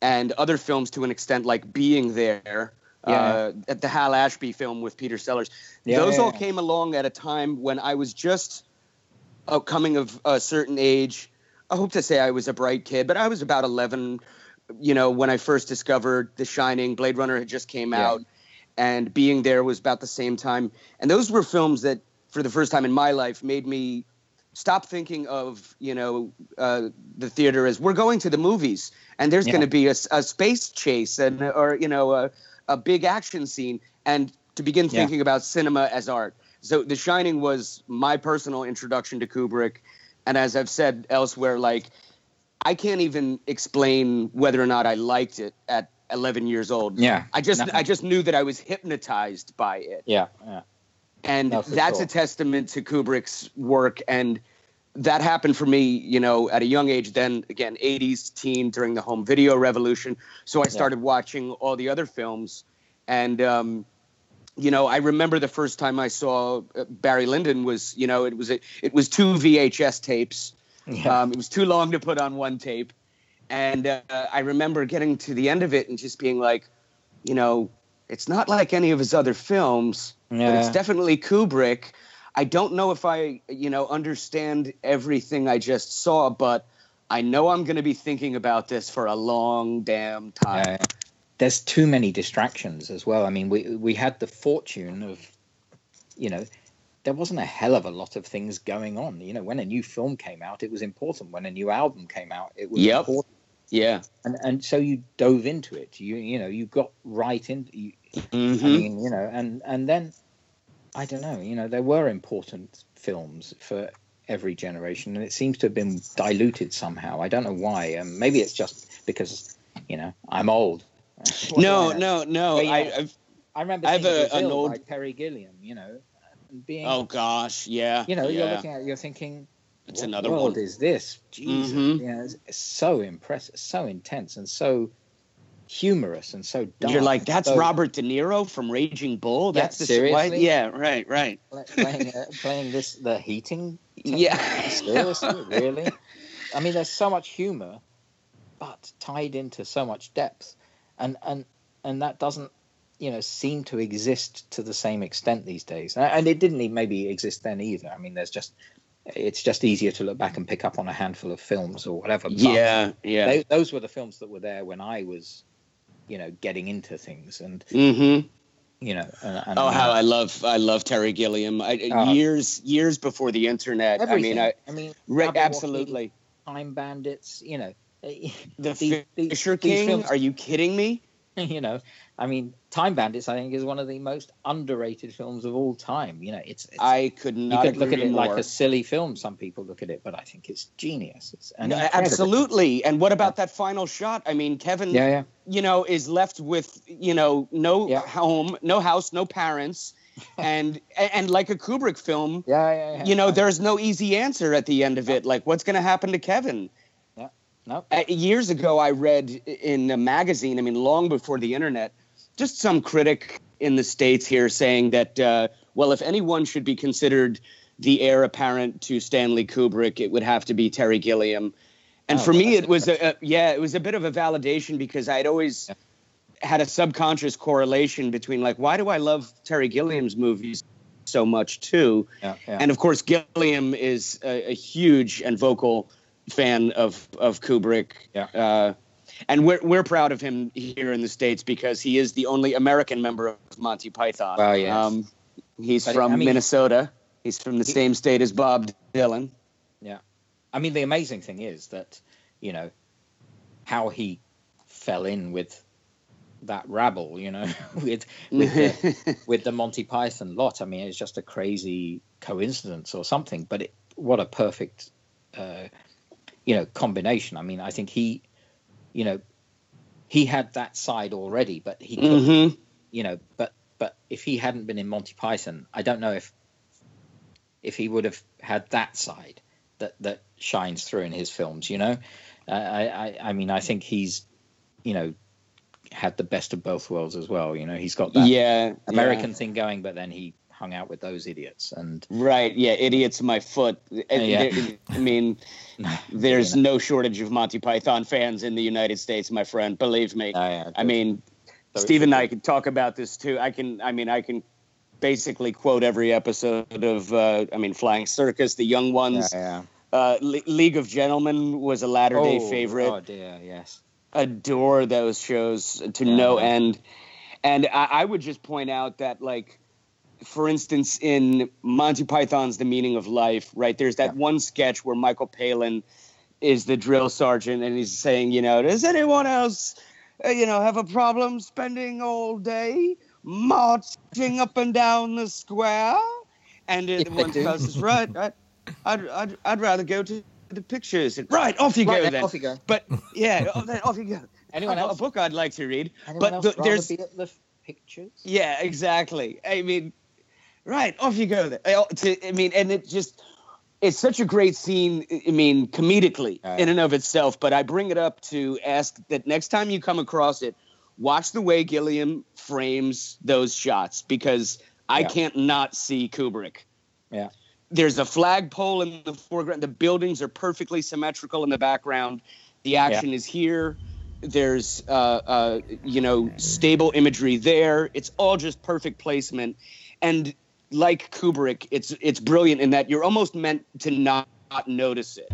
D: and other films to an extent like Being There, uh, at the Hal Ashby film with Peter Sellers.
C: Yeah,
D: Those
C: yeah,
D: all
C: yeah.
D: came along at a time when I was just uh, coming of a certain age. I hope to say I was a bright kid, but I was about 11, you know, when I first discovered The Shining. Blade Runner had just came
C: Yeah.
D: out, and Being There was about the same time. And those were films that, for the first time in my life, made me stop thinking of you know uh, the theater as we're going to the movies and there's
C: Yeah.
D: going to be a, a, space chase and or you know a, a big action scene and to begin
C: Yeah.
D: thinking about cinema as art so the shining was my personal introduction to kubrick and as i've said elsewhere like i can't even explain whether or not i liked it at 11 years old
C: Yeah.
D: i just
C: No.
D: i just knew that i was hypnotized by it
C: Yeah, yeah.
D: and
C: for
D: that's
C: sure.
D: a testament to Kubrick's work. And that happened for me, you know, at a young age. Then again, 80s teen during the home video revolution. So I started watching all the other films. And, um, you know, I remember the first time I saw uh, Barry Lyndon was, you know, it was a, it was two VHS tapes.
C: Yeah.
D: Um, it was too long to put on one tape. And uh, I remember getting to the end of it and just being like, you know, it's not like any of his other films, but it's definitely Kubrick. I don't know if I, you know, understand everything I just saw, but I know I'm going to be thinking about this for a long damn time.
C: Yeah. There's too many distractions as well. I mean, we we had the fortune of, you know, there wasn't a hell of a lot of things going on. You know, when a new film came out, it was important. When a new album came out, it was
D: Yep.
C: important.
D: Yeah.
C: And and so you dove into it. You you know you got right into. You,
D: Mhm.
C: I mean, you know, and and then I don't know. You know, there were important films for every generation, and it seems to have been diluted somehow. I don't know why. Um, maybe it's just because you know I'm old.
D: No, no, no.
C: But,
D: I,
C: know,
D: I've,
C: remember
D: I have
C: seeing
D: a- an old-
C: by Terry Gilliam. You know, being
D: oh gosh, yeah.
C: you know you're looking at it, you're thinking.
D: It's
C: what
D: another
C: world
D: one.
C: is this? Jesus,
D: Mhm.
C: you know, it's, so impressive, so intense, and so humorous, and so dark.
D: You're like, that's
C: so-
D: Robert De Niro from Raging Bull.
C: Yeah,
D: That's the
C: seriously?
D: what? Yeah, right, right.
C: Playing uh, playing this the heating
D: Yeah.
C: seriously really i mean there's so much humor but tied into so much depth and and and that doesn't you know seem to exist to the same extent these days and it didn't even maybe exist then either i mean there's just it's just easier to look back and pick up on a handful of films or whatever but
D: Yeah, yeah.
C: they, those were the films that were there when i was you know, getting into things and
D: Mm-hmm.
C: you know. And, and
D: Oh, how I love I love Terry Gilliam. I,
C: Oh.
D: years years before the internet.
C: everything.
D: I mean, I,
C: I mean,
D: re- absolutely.
C: Time Bandits. You know,
D: The
C: these- these-
D: Fisher
C: these
D: King.
C: films-
D: Are you kidding me?
C: you know, I mean, Time Bandits. I think is one of the most underrated films of all time. You know, it's, it's
D: I could
C: you
D: not
C: could look at it like a silly film. Some people look at it, but I think it's genius. It's
D: No, absolutely. And what about that final shot? I mean, Kevin,
C: Yeah, yeah.
D: you know, is left with, you know, no home, no house, no parents. and and like a Kubrick film,
C: yeah, yeah, yeah.
D: you know, there's no easy answer at the end of it. Like, what's going to happen to Kevin?
C: Yeah, no.
D: Uh, years ago, I read in a magazine. I mean, long before the internet, just some critic in the states here saying that, uh, well, if anyone should be considered the heir apparent to Stanley Kubrick, it would have to be Terry Gilliam. And
C: Oh,
D: for me, it was a, a yeah, it was a bit of a validation because I'd always had a subconscious correlation between like, why do I love Terry Gilliam's movies so much too?
C: Yeah, yeah.
D: And of course, Gilliam is a, a huge and vocal fan of of Kubrick.
C: Yeah.
D: Uh, and we're we're proud of him here in the states because he is the only American member of Monty Python.
C: Well, yes.
D: Um, he's
C: But,
D: from
C: I mean-
D: Minnesota. He's from the same state as Bob Dylan.
C: Yeah. I mean, the amazing thing is that, you know, how he fell in with that rabble, you know, with with the, with the Monty Python lot. I mean, it's just a crazy coincidence or something. But it, what a perfect, uh, you know, combination. I mean, I think he, you know, he had that side already, but he, could,
D: Mhm.
C: you know, but but if he hadn't been in Monty Python, I don't know if if he would have had that side that that shines through in his films. You know, Uh, I I I mean I think he's you know had the best of both worlds as well. You know, he's got that
D: Yeah,
C: American
D: yeah.
C: thing going, but then he hung out with those idiots and
D: Right. Yeah. Idiots my foot. Uh,
C: Yeah.
D: there- I mean, there's no shortage of Monty Python fans in the United States, my friend. Believe me. I mean,
C: So
D: Steve and I could talk about this too. I can. I mean, I can basically quote every episode of. Uh, I mean, Flying Circus, The Young Ones.
C: Yeah,
D: Uh, Le- League of Gentlemen was a latter day
C: Oh,
D: favorite
C: Oh dear, yes.
D: adore those shows to
C: Yeah.
D: no end. And I, I would just point out that, like, for instance, in Monty Python's The Meaning of Life, right, there's that one sketch where Michael Palin is the drill sergeant and he's saying, you know, does anyone else, uh, you know, have a problem spending all day marching up and down the square? And uh,
C: Yeah, I
D: one
C: do.
D: fellow right, I, I'd, I'd, I'd rather go to the pictures. And, right, off you
C: Right,
D: go
C: then, off you go.
D: But yeah, then off you go.
C: Anyone else?
D: A book I'd like to read.
C: Anyone
D: but
C: else
D: the, there's
C: be at the pictures?
D: yeah, exactly. I mean, right off you go. I to- I mean, and it just it's such a great scene. I mean, comedically in and of itself. But I bring it up to ask that next time you come across it, watch the way Gilliam frames those shots because I
C: Yeah.
D: can't not see Kubrick
C: Yeah.
D: there's a flagpole in the foreground. The buildings are perfectly symmetrical in the background. The action is here. There's, uh, uh, you know, stable imagery there. It's all just perfect placement. And like Kubrick, it's it's brilliant in that you're almost meant to not, not notice it.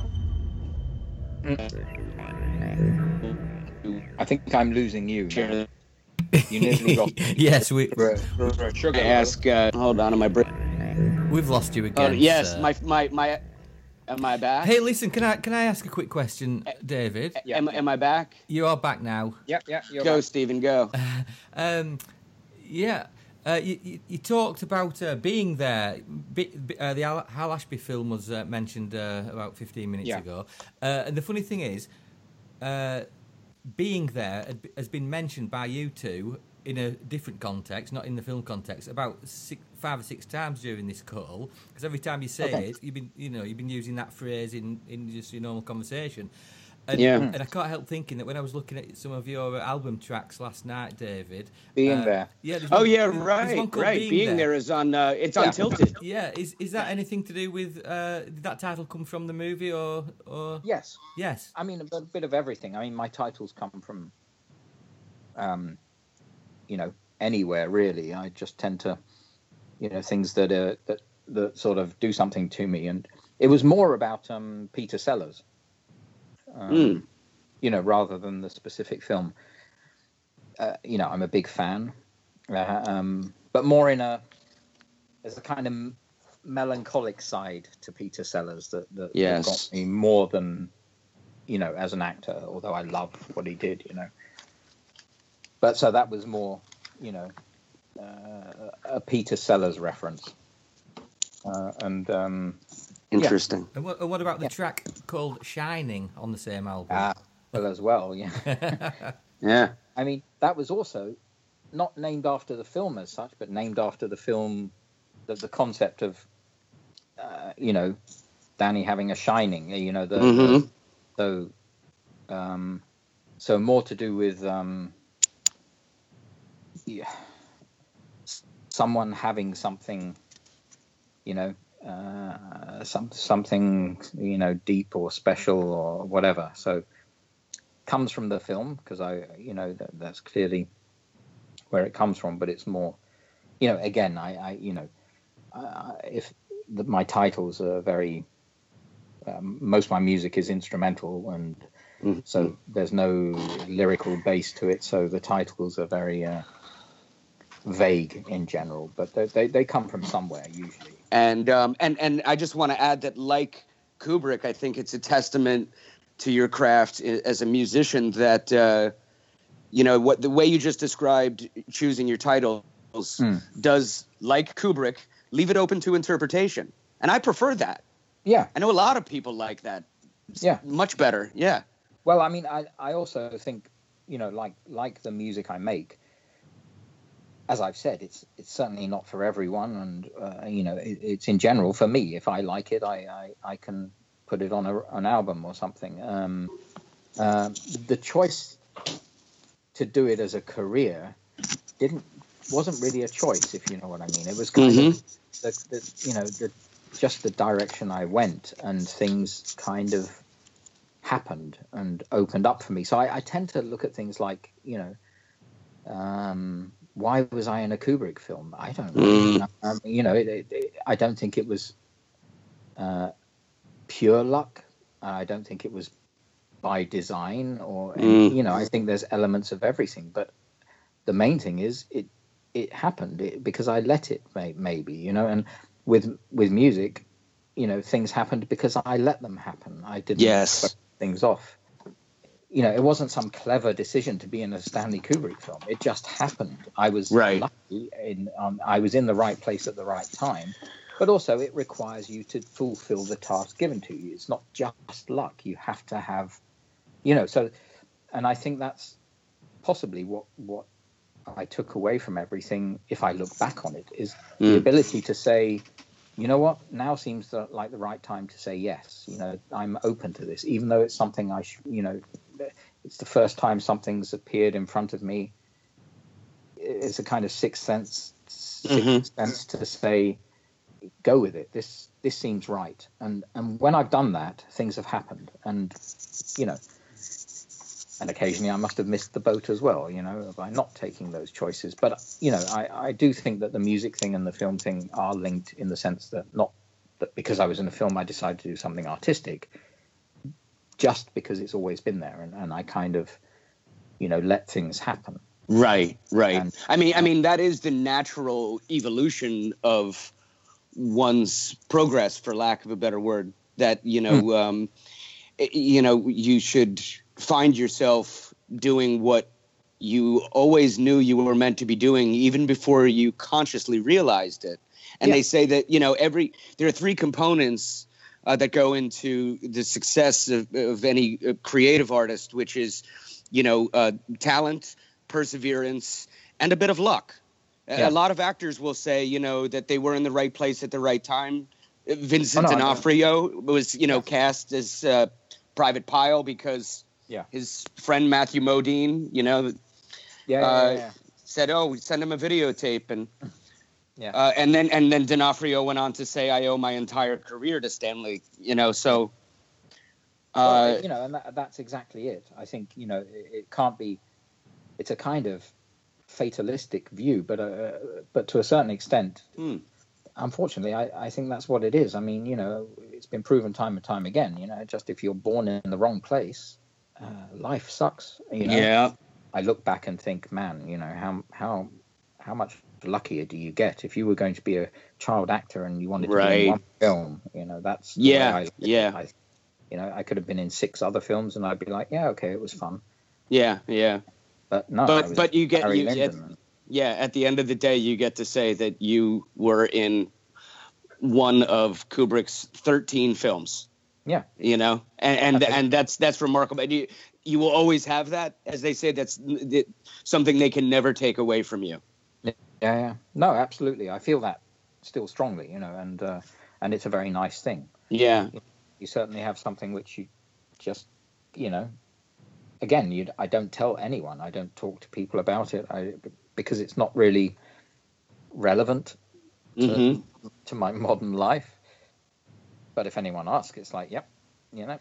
C: I think I'm losing you. now. You nearly lost me.
K: yes, we.
C: For, for, for a sugar.
D: I ask. Uh, hold on, am I?
K: We've lost you
D: oh,
K: again.
D: yes,
K: sir.
D: my my my. Am I back?
K: Hey, listen, can I can I ask a quick question, David?
D: am, am I back?
K: You are back now.
C: Yeah, yeah. You're
D: Go,
C: back.
D: Stephen, go.
K: Um, yeah. Uh, you, you, you talked about uh, being there. Be, be- uh, the Hal, Hal Ashby film was uh, mentioned uh, about 15 minutes
C: Yeah.
K: ago. Uh, and the funny thing is, uh, being there has been mentioned by you two in a different context, not in the film context, about six, five or six times during this call. Because every time you say
C: Okay.
K: it, you've been, you know, you've been using that phrase in, in just your normal conversation. And,
D: Yeah.
K: and I can't help thinking that when I was looking at some of your album tracks last night, David,
C: Being
K: uh,
C: there.
K: yeah.
D: Oh
K: one-
D: yeah, right, right. Being, there is on. Uh, it's on Tilted.
K: Yeah, is is that anything to do with? Uh, did that title come from the movie or or?
C: Yes.
K: Yes.
C: I mean, a bit- bit of everything. I mean, my titles come from, um, you know, anywhere really. I just tend to, you know, things that are that that sort of do something to me, and it was more about um, Peter Sellers, um,
D: Mm.
C: you know, rather than the specific film. uh, you know, I'm a big fan, uh, um, but more in a there's a kind of melancholic side to Peter Sellers that that, that
D: Yes.
C: got me more than you know as an actor. Although I love what he did, you know. But so that was more, you know, uh, a Peter Sellers reference, uh, and um,
D: Interesting.
K: And what, and what about the track called "Shining" on the same album?
C: Ah, well, as well, yeah.
D: Yeah.
C: I mean, that was also not named after the film as such, but named after the film, the, the concept of, uh, you know, Danny having a shining. You know, the,
D: Mhm.
C: the so, um, so more to do with um, yeah, someone having something, you know, uh, some something you know deep or special or whatever. So comes from the film because I, you know, that, that's clearly where it comes from. But it's more, you know, again, I, I you know, uh, if the, my titles are very, um, most of my music is instrumental, and so there's no lyrical base to it. So the titles are very uh, vague in general, but they, they they come from somewhere usually.
D: And um, and and I just want to add that, like Kubrick, I think it's a testament to your craft as a musician that uh, you know what the way you just described choosing your titles does, like Kubrick, leave it open to interpretation, and I prefer that.
C: Yeah,
D: I know a lot of people like that. It's
C: Yeah.
D: much better. Yeah.
C: Well, I mean, I, I also think, you know, like like the music I make, as I've said, it's it's certainly not for everyone, and uh, you know, it, it's in general for me. If I like it, I I, I can put it on a, an album or something. Um, uh, the choice to do it as a career didn't wasn't really a choice, if you know what I mean. It was kind of the, the you know the just the direction I went, and things kind of happened and opened up for me. So I, I tend to look at things like, you know, um, why was I in a Kubrick film? I don't know.
D: Mm.
C: You know, it, it, I don't think it was uh, pure luck. I don't think it was by design or,
D: Mm.
C: you know, I think there's elements of everything. But the main thing is it it happened it, because I let it may, maybe, you know, and with with music, you know, things happened because I let them happen. I didn't
D: Yes.
C: put things off. You know, it wasn't some clever decision to be in a Stanley Kubrick film. It just happened. I was
D: Right.
C: lucky in um, I was in the right place at the right time. But also, it requires you to fulfill the task given to you. It's not just luck. You have to have, you know. So, and I think that's possibly what what I took away from everything. If I look back on it, is the
D: Mm.
C: ability to say, you know what, now seems the, like the right time to say yes. You know, I'm open to this, even though it's something I, sh- you know, it's the first time something's appeared in front of me. It's a kind of sixth sense, sixth
D: Mhm.
C: sense to say, go with it. This this seems right. And and when I've done that, things have happened. And you know, and occasionally I must have missed the boat as well, you know, by not taking those choices. But you know, I, I do think that the music thing and the film thing are linked in the sense that not that because I was in a film I decided to do something artistic, just because it's always been there, and, and I kind of, you know, let things happen.
D: Right, right. I mean, I mean that is the natural evolution of one's progress, for lack of a better word. That you know, um, you know, you should find yourself doing what you always knew you were meant to be doing, even before you consciously realized it. And
C: Yeah.
D: they say that you know, every there are three components uh, that go into the success of, of any uh, creative artist, which is, you know, uh, talent, perseverance, and a bit of luck. A-
C: Yeah.
D: A lot of actors will say, you know, that they were in the right place at the right time. Uh, Vincent
C: Oh, no.
D: D'Onofrio was, you know, cast as uh, Private Pile because
C: Yeah.
D: his friend Matthew Modine, you know,
C: Yeah, yeah,
D: uh,
C: yeah, yeah.
D: said, "Oh, we send him a videotape," and
C: Yeah.
D: uh, and then and then D'Onofrio went on to say, "I owe my entire career to Stanley." You know, so
C: Well,
D: uh,
C: you know, and that, that's exactly it. I think you know it, it can't be. It's a kind of fatalistic view, but uh, but to a certain extent,
D: Hmm.
C: unfortunately, I, I think that's what it is. I mean, you know, it's been proven time and time again. You know, just if you're born in the wrong place, uh, life sucks. You know,
D: Yeah.
C: I look back and think, man, you know, how how how much luckier do you get if you were going to be a child actor and you wanted to be in one film? You know, that's
D: Yeah,
C: I,
D: yeah.
C: I, you know, I could have been in six other films and I'd be like, yeah, okay, it was fun.
D: Yeah, yeah.
C: But no,
D: but but you get
C: Barry
D: you, at, yeah. At the end of the day, you get to say that you were in one of Kubrick's thirteen films.
C: Yeah.
D: You know, and and, and that's that's remarkable. And you you will always have that, as they say. That's that, something they can never take away from you.
C: Yeah, yeah. No, absolutely. I feel that still strongly, you know, and uh, and it's a very nice thing.
D: Yeah.
C: You certainly have something which you just, you know, again, you I don't tell anyone. I don't talk to people about it. I because it's not really relevant to,
D: Mhm.
C: to my modern life. But if anyone asks, it's like, yep, you know.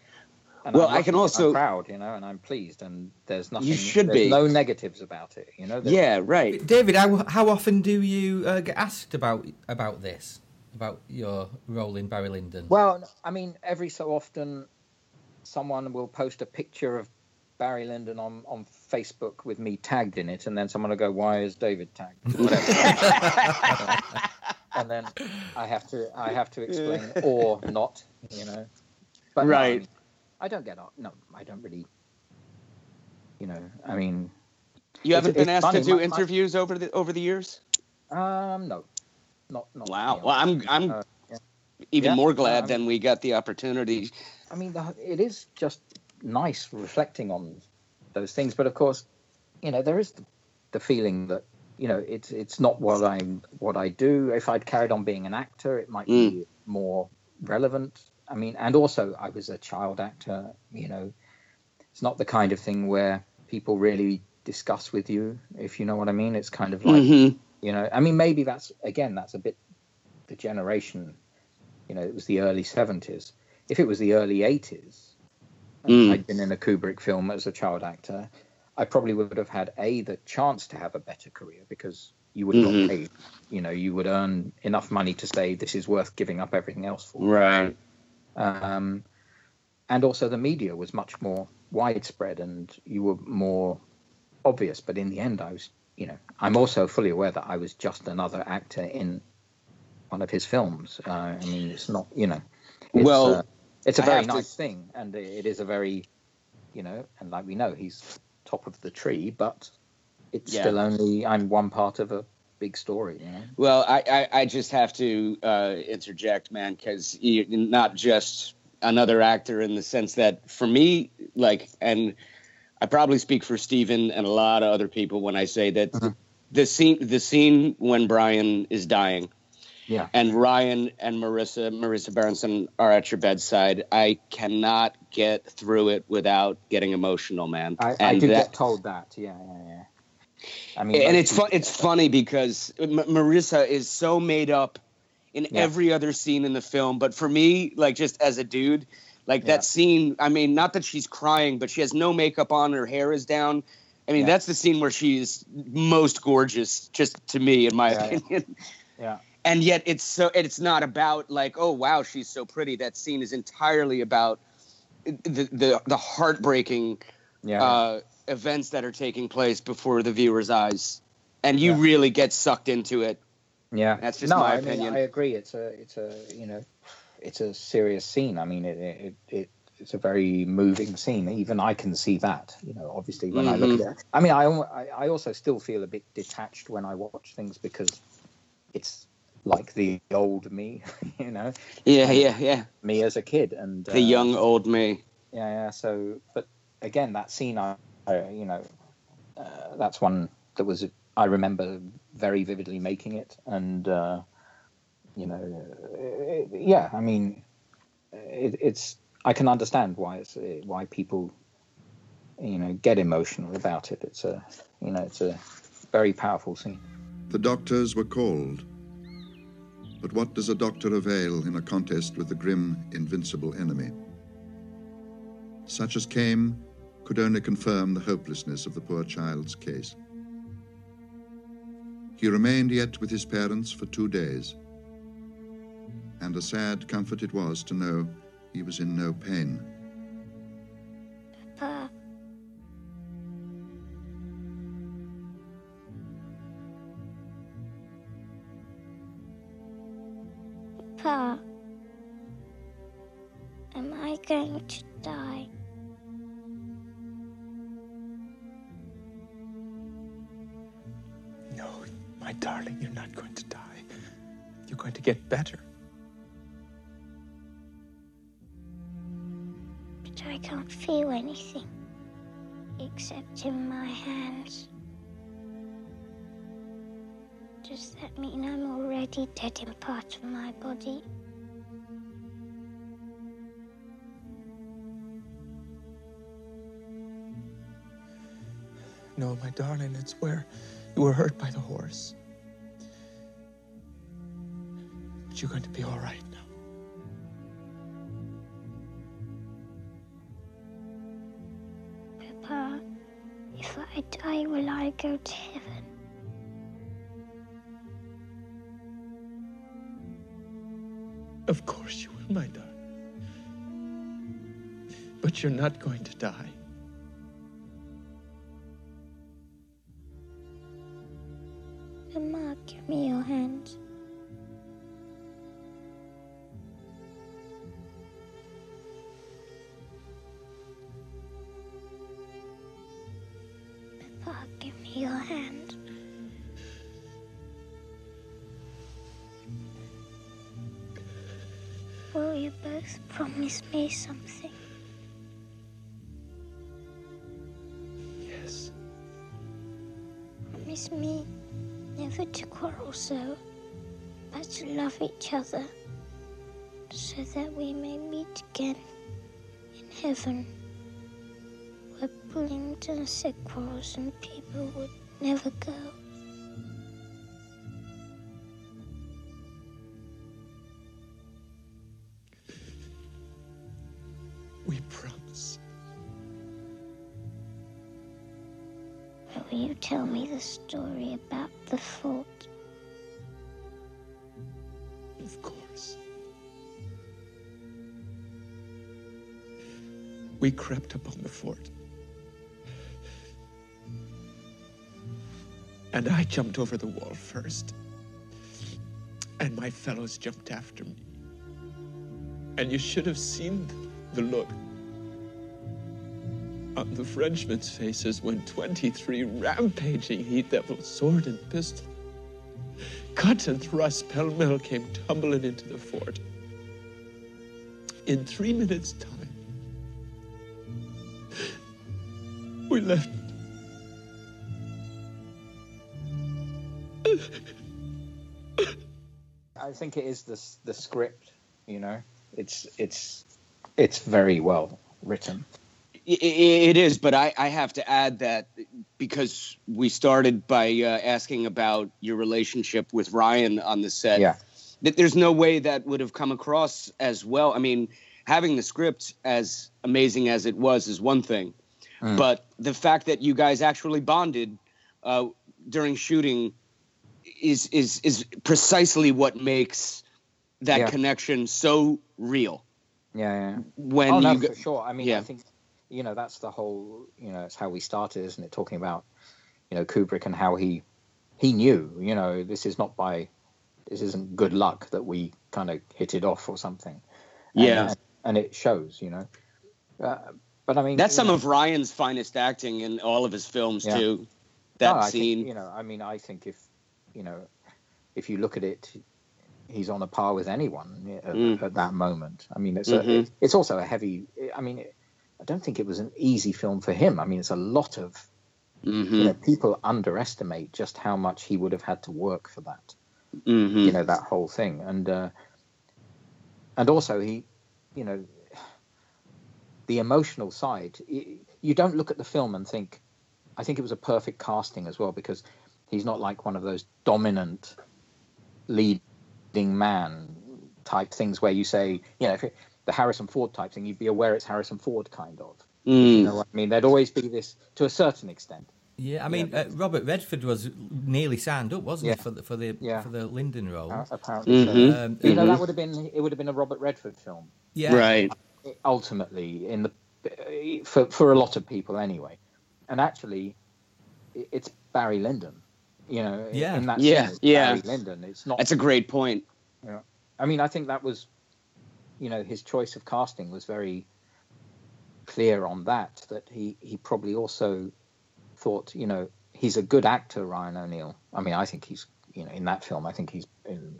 C: And
D: Well,
C: I'm
D: I can also-
C: I'm proud, you know, and I'm pleased, and there's nothing.
D: You should
C: there's
D: be.
C: No negatives about it, you know. There's-
D: Yeah, right.
K: David, how, how often do you uh, get asked about about this, about your role in Barry Lyndon?
C: Well, I mean, every so often, someone will post a picture of Barry Lyndon on, on Facebook with me tagged in it, and then someone will go, "Why is David tagged?" And then I have to I have to explain or not, you know. But
D: Right.
C: mean, I don't get up. No, I don't really. You know, I mean,
D: You haven't been asked to do
C: my- my-
D: interviews over the over the years.
C: um, no, not not.
D: Wow. Well, I'm I'm
C: uh, yeah.
D: even
C: Yeah,
D: more glad
C: I'm-
D: than we got the opportunity.
C: I mean, the, it is just nice reflecting on those things. But of course, you know, there is the, the feeling that you know it's it's not what I'm what I do. If I'd carried on being an actor, it might be more relevant. I mean, and also I was a child actor. You know, it's not the kind of thing where people really discuss with you, if you know what I mean. It's kind of like
D: Mhm.
C: you know. I mean, maybe that's again that's a bit the generation. You know, it was the early seventies. If it was the early eighties,
D: Mm.
C: I'd been in a Kubrick film as a child actor, I probably would have had a the chance to have a better career because you would
D: Mhm.
C: got paid. You know, you would earn enough money to say this is worth giving up everything else for.
D: Right.
C: Um, and also the media was much more widespread and you were more obvious. But in the end, I was, you know, I'm also fully aware that I was just another actor in one of his films. Uh, I mean, it's not, you know, it's,
D: Well,
C: uh, it's a very
D: have to-
C: nice thing, and it is a very, you know, and like we know, he's top of the tree, but it's
D: Yeah.
C: still only I'm one part of a big story, know.
D: Well, I, I, I just have to uh, interject, man, because you're not just another actor in the sense that for me, like, and I probably speak for Steven and a lot of other people when I say that
C: Mm-hmm.
D: the scene, the scene when Bryan is dying,
C: Yeah.
D: and Ryan and Marisa, Marisa Berenson are at your bedside. I cannot get through it without getting emotional, man.
C: I, I do
D: that-
C: get told that, yeah, yeah, yeah. I mean,
D: and it's fun. It's funny because M- Marisa is so made up in
C: Yeah.
D: every other scene in the film, but for me, like just as a dude, like
C: Yeah.
D: that scene. I mean, not that she's crying, but she has no makeup on. Her hair is down. I mean,
C: Yeah.
D: that's the scene where she's most gorgeous, just to me, in my opinion.
C: Yeah.
D: And yet, it's so. It's not about like, oh wow, she's so pretty. That scene is entirely about the the, the heartbreaking
C: Yeah.
D: uh, events that are taking place before the viewer's eyes, and you
C: Yeah.
D: really get sucked into it.
C: Yeah,
D: That's just
C: no,
D: my
C: I mean,
D: opinion.
C: I agree. It's a, it's a, you know, it's a serious scene. I mean, it, it, it it's a very moving scene. Even I can see that. You know, obviously when I look at mm-hmm. it. I mean, I, I, I also still feel a bit detached when I watch things because it's like the old me. You know,
D: Yeah, yeah, yeah.
C: me as a kid and
D: The uh, young old me.
C: Yeah, yeah. So, but again, that scene, I you know, uh, that's one that was I remember very vividly making it, and uh, you know, uh, yeah. I mean, it, it's I can understand why it's why people, you know, get emotional about it. It's a you know, it's a very powerful scene.
H: The doctors were called. But what does a doctor avail in a contest with the grim, invincible enemy? Such as came could only confirm the hopelessness of the poor child's case. He remained yet with his parents for two days, and a sad comfort it was to know he was in no pain.
R: No, my darling, it's where you were hurt by the horse. But you're going to be all right now.
P: Papa, if I die, will I go to heaven?
R: Of course you will, my darling. But you're not going to die.
P: Each other, so that we may meet again in heaven, where bullied and sick and people would never go.
R: We crept upon the fort. And I jumped over the wall first. And my fellows jumped after me. And you should have seen the look on the Frenchmen's faces when 23 rampaging he devils, sword and pistol, cut and thrust pell mell came tumbling into the fort. In three minutes' time, we left.
C: I think it is the the script. You know, it's it's it's very well written.
D: I- I- It is, but I, I have to add that because we started by uh, asking about your relationship with Ryan on the set.
C: Yeah.
D: That there's no way that would have come across as well. I mean, having the script as amazing as it was is one thing,
C: Mm.
D: but the fact that you guys actually bonded uh, during shooting is is is precisely what makes that
C: Yeah.
D: connection so real.
C: Yeah, yeah.
D: When
C: oh, no,
D: you go-
C: for sure. I mean,
D: Yeah.
C: I think you know that's the whole. You know, it's how we started, isn't it? Talking about you know Kubrick and how he he knew. You know, this is not by this isn't good luck that we kind of hit it off or something. And-
D: Yeah.
C: and, and it shows. You know, uh, but I mean,
D: That's some
C: know-
D: of Ryan's finest acting in all of his films
C: Yeah.
D: too. That
C: No,
D: scene.
C: Think, you know, I mean, I think if you know, if you look at it, he's on a par with anyone at,
D: Mm.
C: at that moment. I mean, it's
D: Mhm.
C: a, it's also a heavy. I mean, I don't think it was an easy film for him. I mean, it's a lot of.
D: Mm-hmm.
C: You know, people underestimate just how much he would have had to work for that.
D: Mm-hmm.
C: You know, that whole thing, and uh, and also he, you know, the emotional side. You don't look at the film and think, I think it was a perfect casting as well because he's not like one of those dominant leading man type things where you say, you know, if it, the Harrison Ford type thing, you'd be aware it's Harrison Ford kind of.
D: Mm.
C: You know what I mean? There'd always be this to a certain extent.
K: Yeah, I mean, uh, Robert Redford was nearly signed up, wasn't
C: Yeah.
K: he, for the for the
C: Yeah.
K: for the Lyndon role?
C: Uh, apparently.
D: Mm-hmm.
K: Um,
C: you know, that would have been it would have been a Robert Redford film.
K: Yeah.
D: Right.
C: Ultimately in the for for a lot of people anyway and actually it's barry lyndon you know
D: Yeah.
C: in that
D: Yeah,
C: scene,
D: yeah.
C: barry lyndon it's not
D: That's a great point.
C: you know, i mean i think that was you know, his choice of casting was very clear on that. That he he probably also thought, you know, he's a good actor, Ryan O'Neal. I mean, I think he's, you know, in that film, I think he's,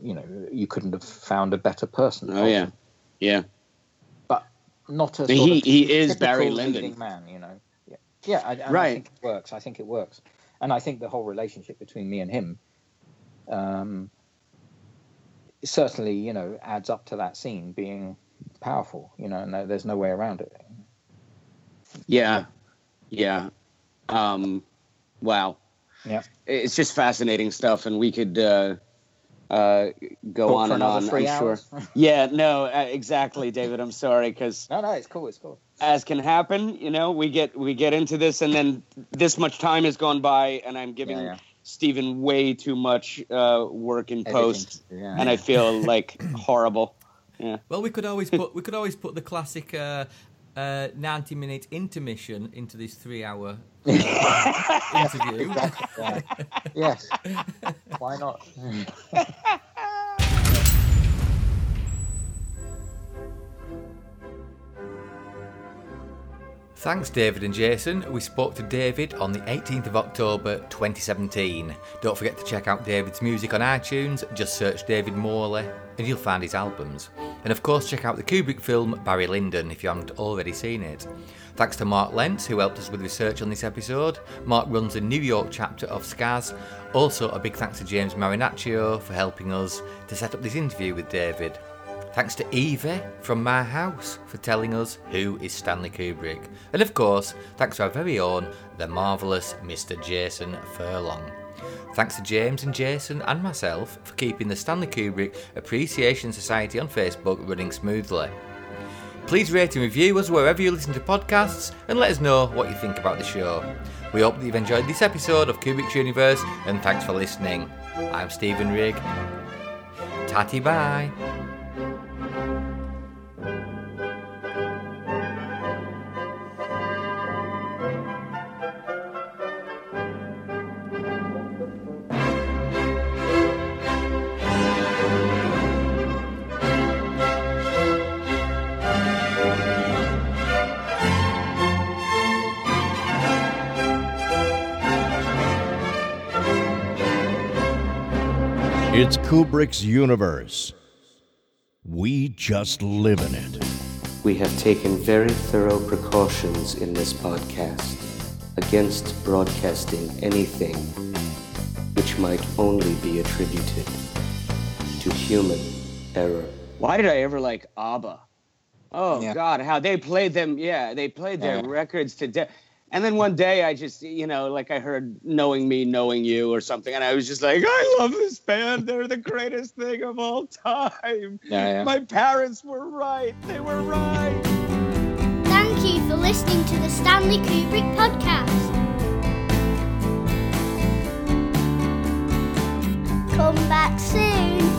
C: you know, you couldn't have found a better person.
D: Oh yeah, yeah.
C: Not a.
D: He-
C: of
D: he is Barry Lyndon.
C: man, you know. Yeah, yeah, I, and I
D: Right.
C: think it works. I think it works, and I think the whole relationship between me and him, um, certainly, you know, adds up to that scene being powerful. You know, and there's no way around it.
D: Yeah, yeah. Um, wow.
C: Yeah.
D: It's just fascinating stuff, and we could uh, uh, go
C: Talk
D: on
C: for
D: and
C: another
D: on.
C: three
D: I'm sure.
C: hours.
D: yeah. No. Uh, exactly, David. I'm sorry because
C: no, no, it's cool. It's cool.
D: As can happen, you know, we get we get into this, and then this much time has gone by, and I'm giving
C: Yeah, yeah.
D: Stephen way too much uh, work in
K: Editing.
D: post,
K: Yeah.
D: and I feel like horrible. Yeah.
K: Well, we could always put we could always put the classic uh, uh, ninety minute intermission into this three hour uh, interview.
C: Yes. Why not?
K: Thanks, David and Jason. We spoke to David on the 18th of October 2017. Don't forget to check out David's music on iTunes. Just search David Morley and you'll find his albums. And of course, check out the Kubrick film Barry Lyndon if you haven't already seen it. Thanks to Mark Lentz, who helped us with research on this episode. Mark runs the New York chapter of SCAS. Also, a big thanks to James Marinaccio for helping us to set up this interview with David. Thanks to Evie from My House for telling us who is Stanley Kubrick. And of course, thanks to our very own, the marvellous Mr. Jason Furlong. Thanks to James and Jason and myself for keeping the Stanley Kubrick Appreciation Society on Facebook running smoothly. Please rate and review us wherever you listen to podcasts and let us know what you think about the show. We hope that you've enjoyed this episode of Kubrick's Universe and thanks for listening. I'm Stephen Rigg. Tatty bye.
F: It's Kubrick's universe. We just live in it.
B: We have taken very thorough precautions in this podcast against broadcasting anything which might only be attributed to human error.
D: Why did I ever like ABBA? Oh
B: Yeah.
D: God, how they played them? Yeah, they played their
B: Yeah.
D: records to death. And then one day I just, you know, like I heard "Knowing Me, Knowing You" or something, and I was just like, I love this band. They're the greatest thing of all time.
C: Yeah, yeah.
D: My parents were right. They were right.
P: Thank you for listening to the Stanley Kubrick podcast. Come back soon.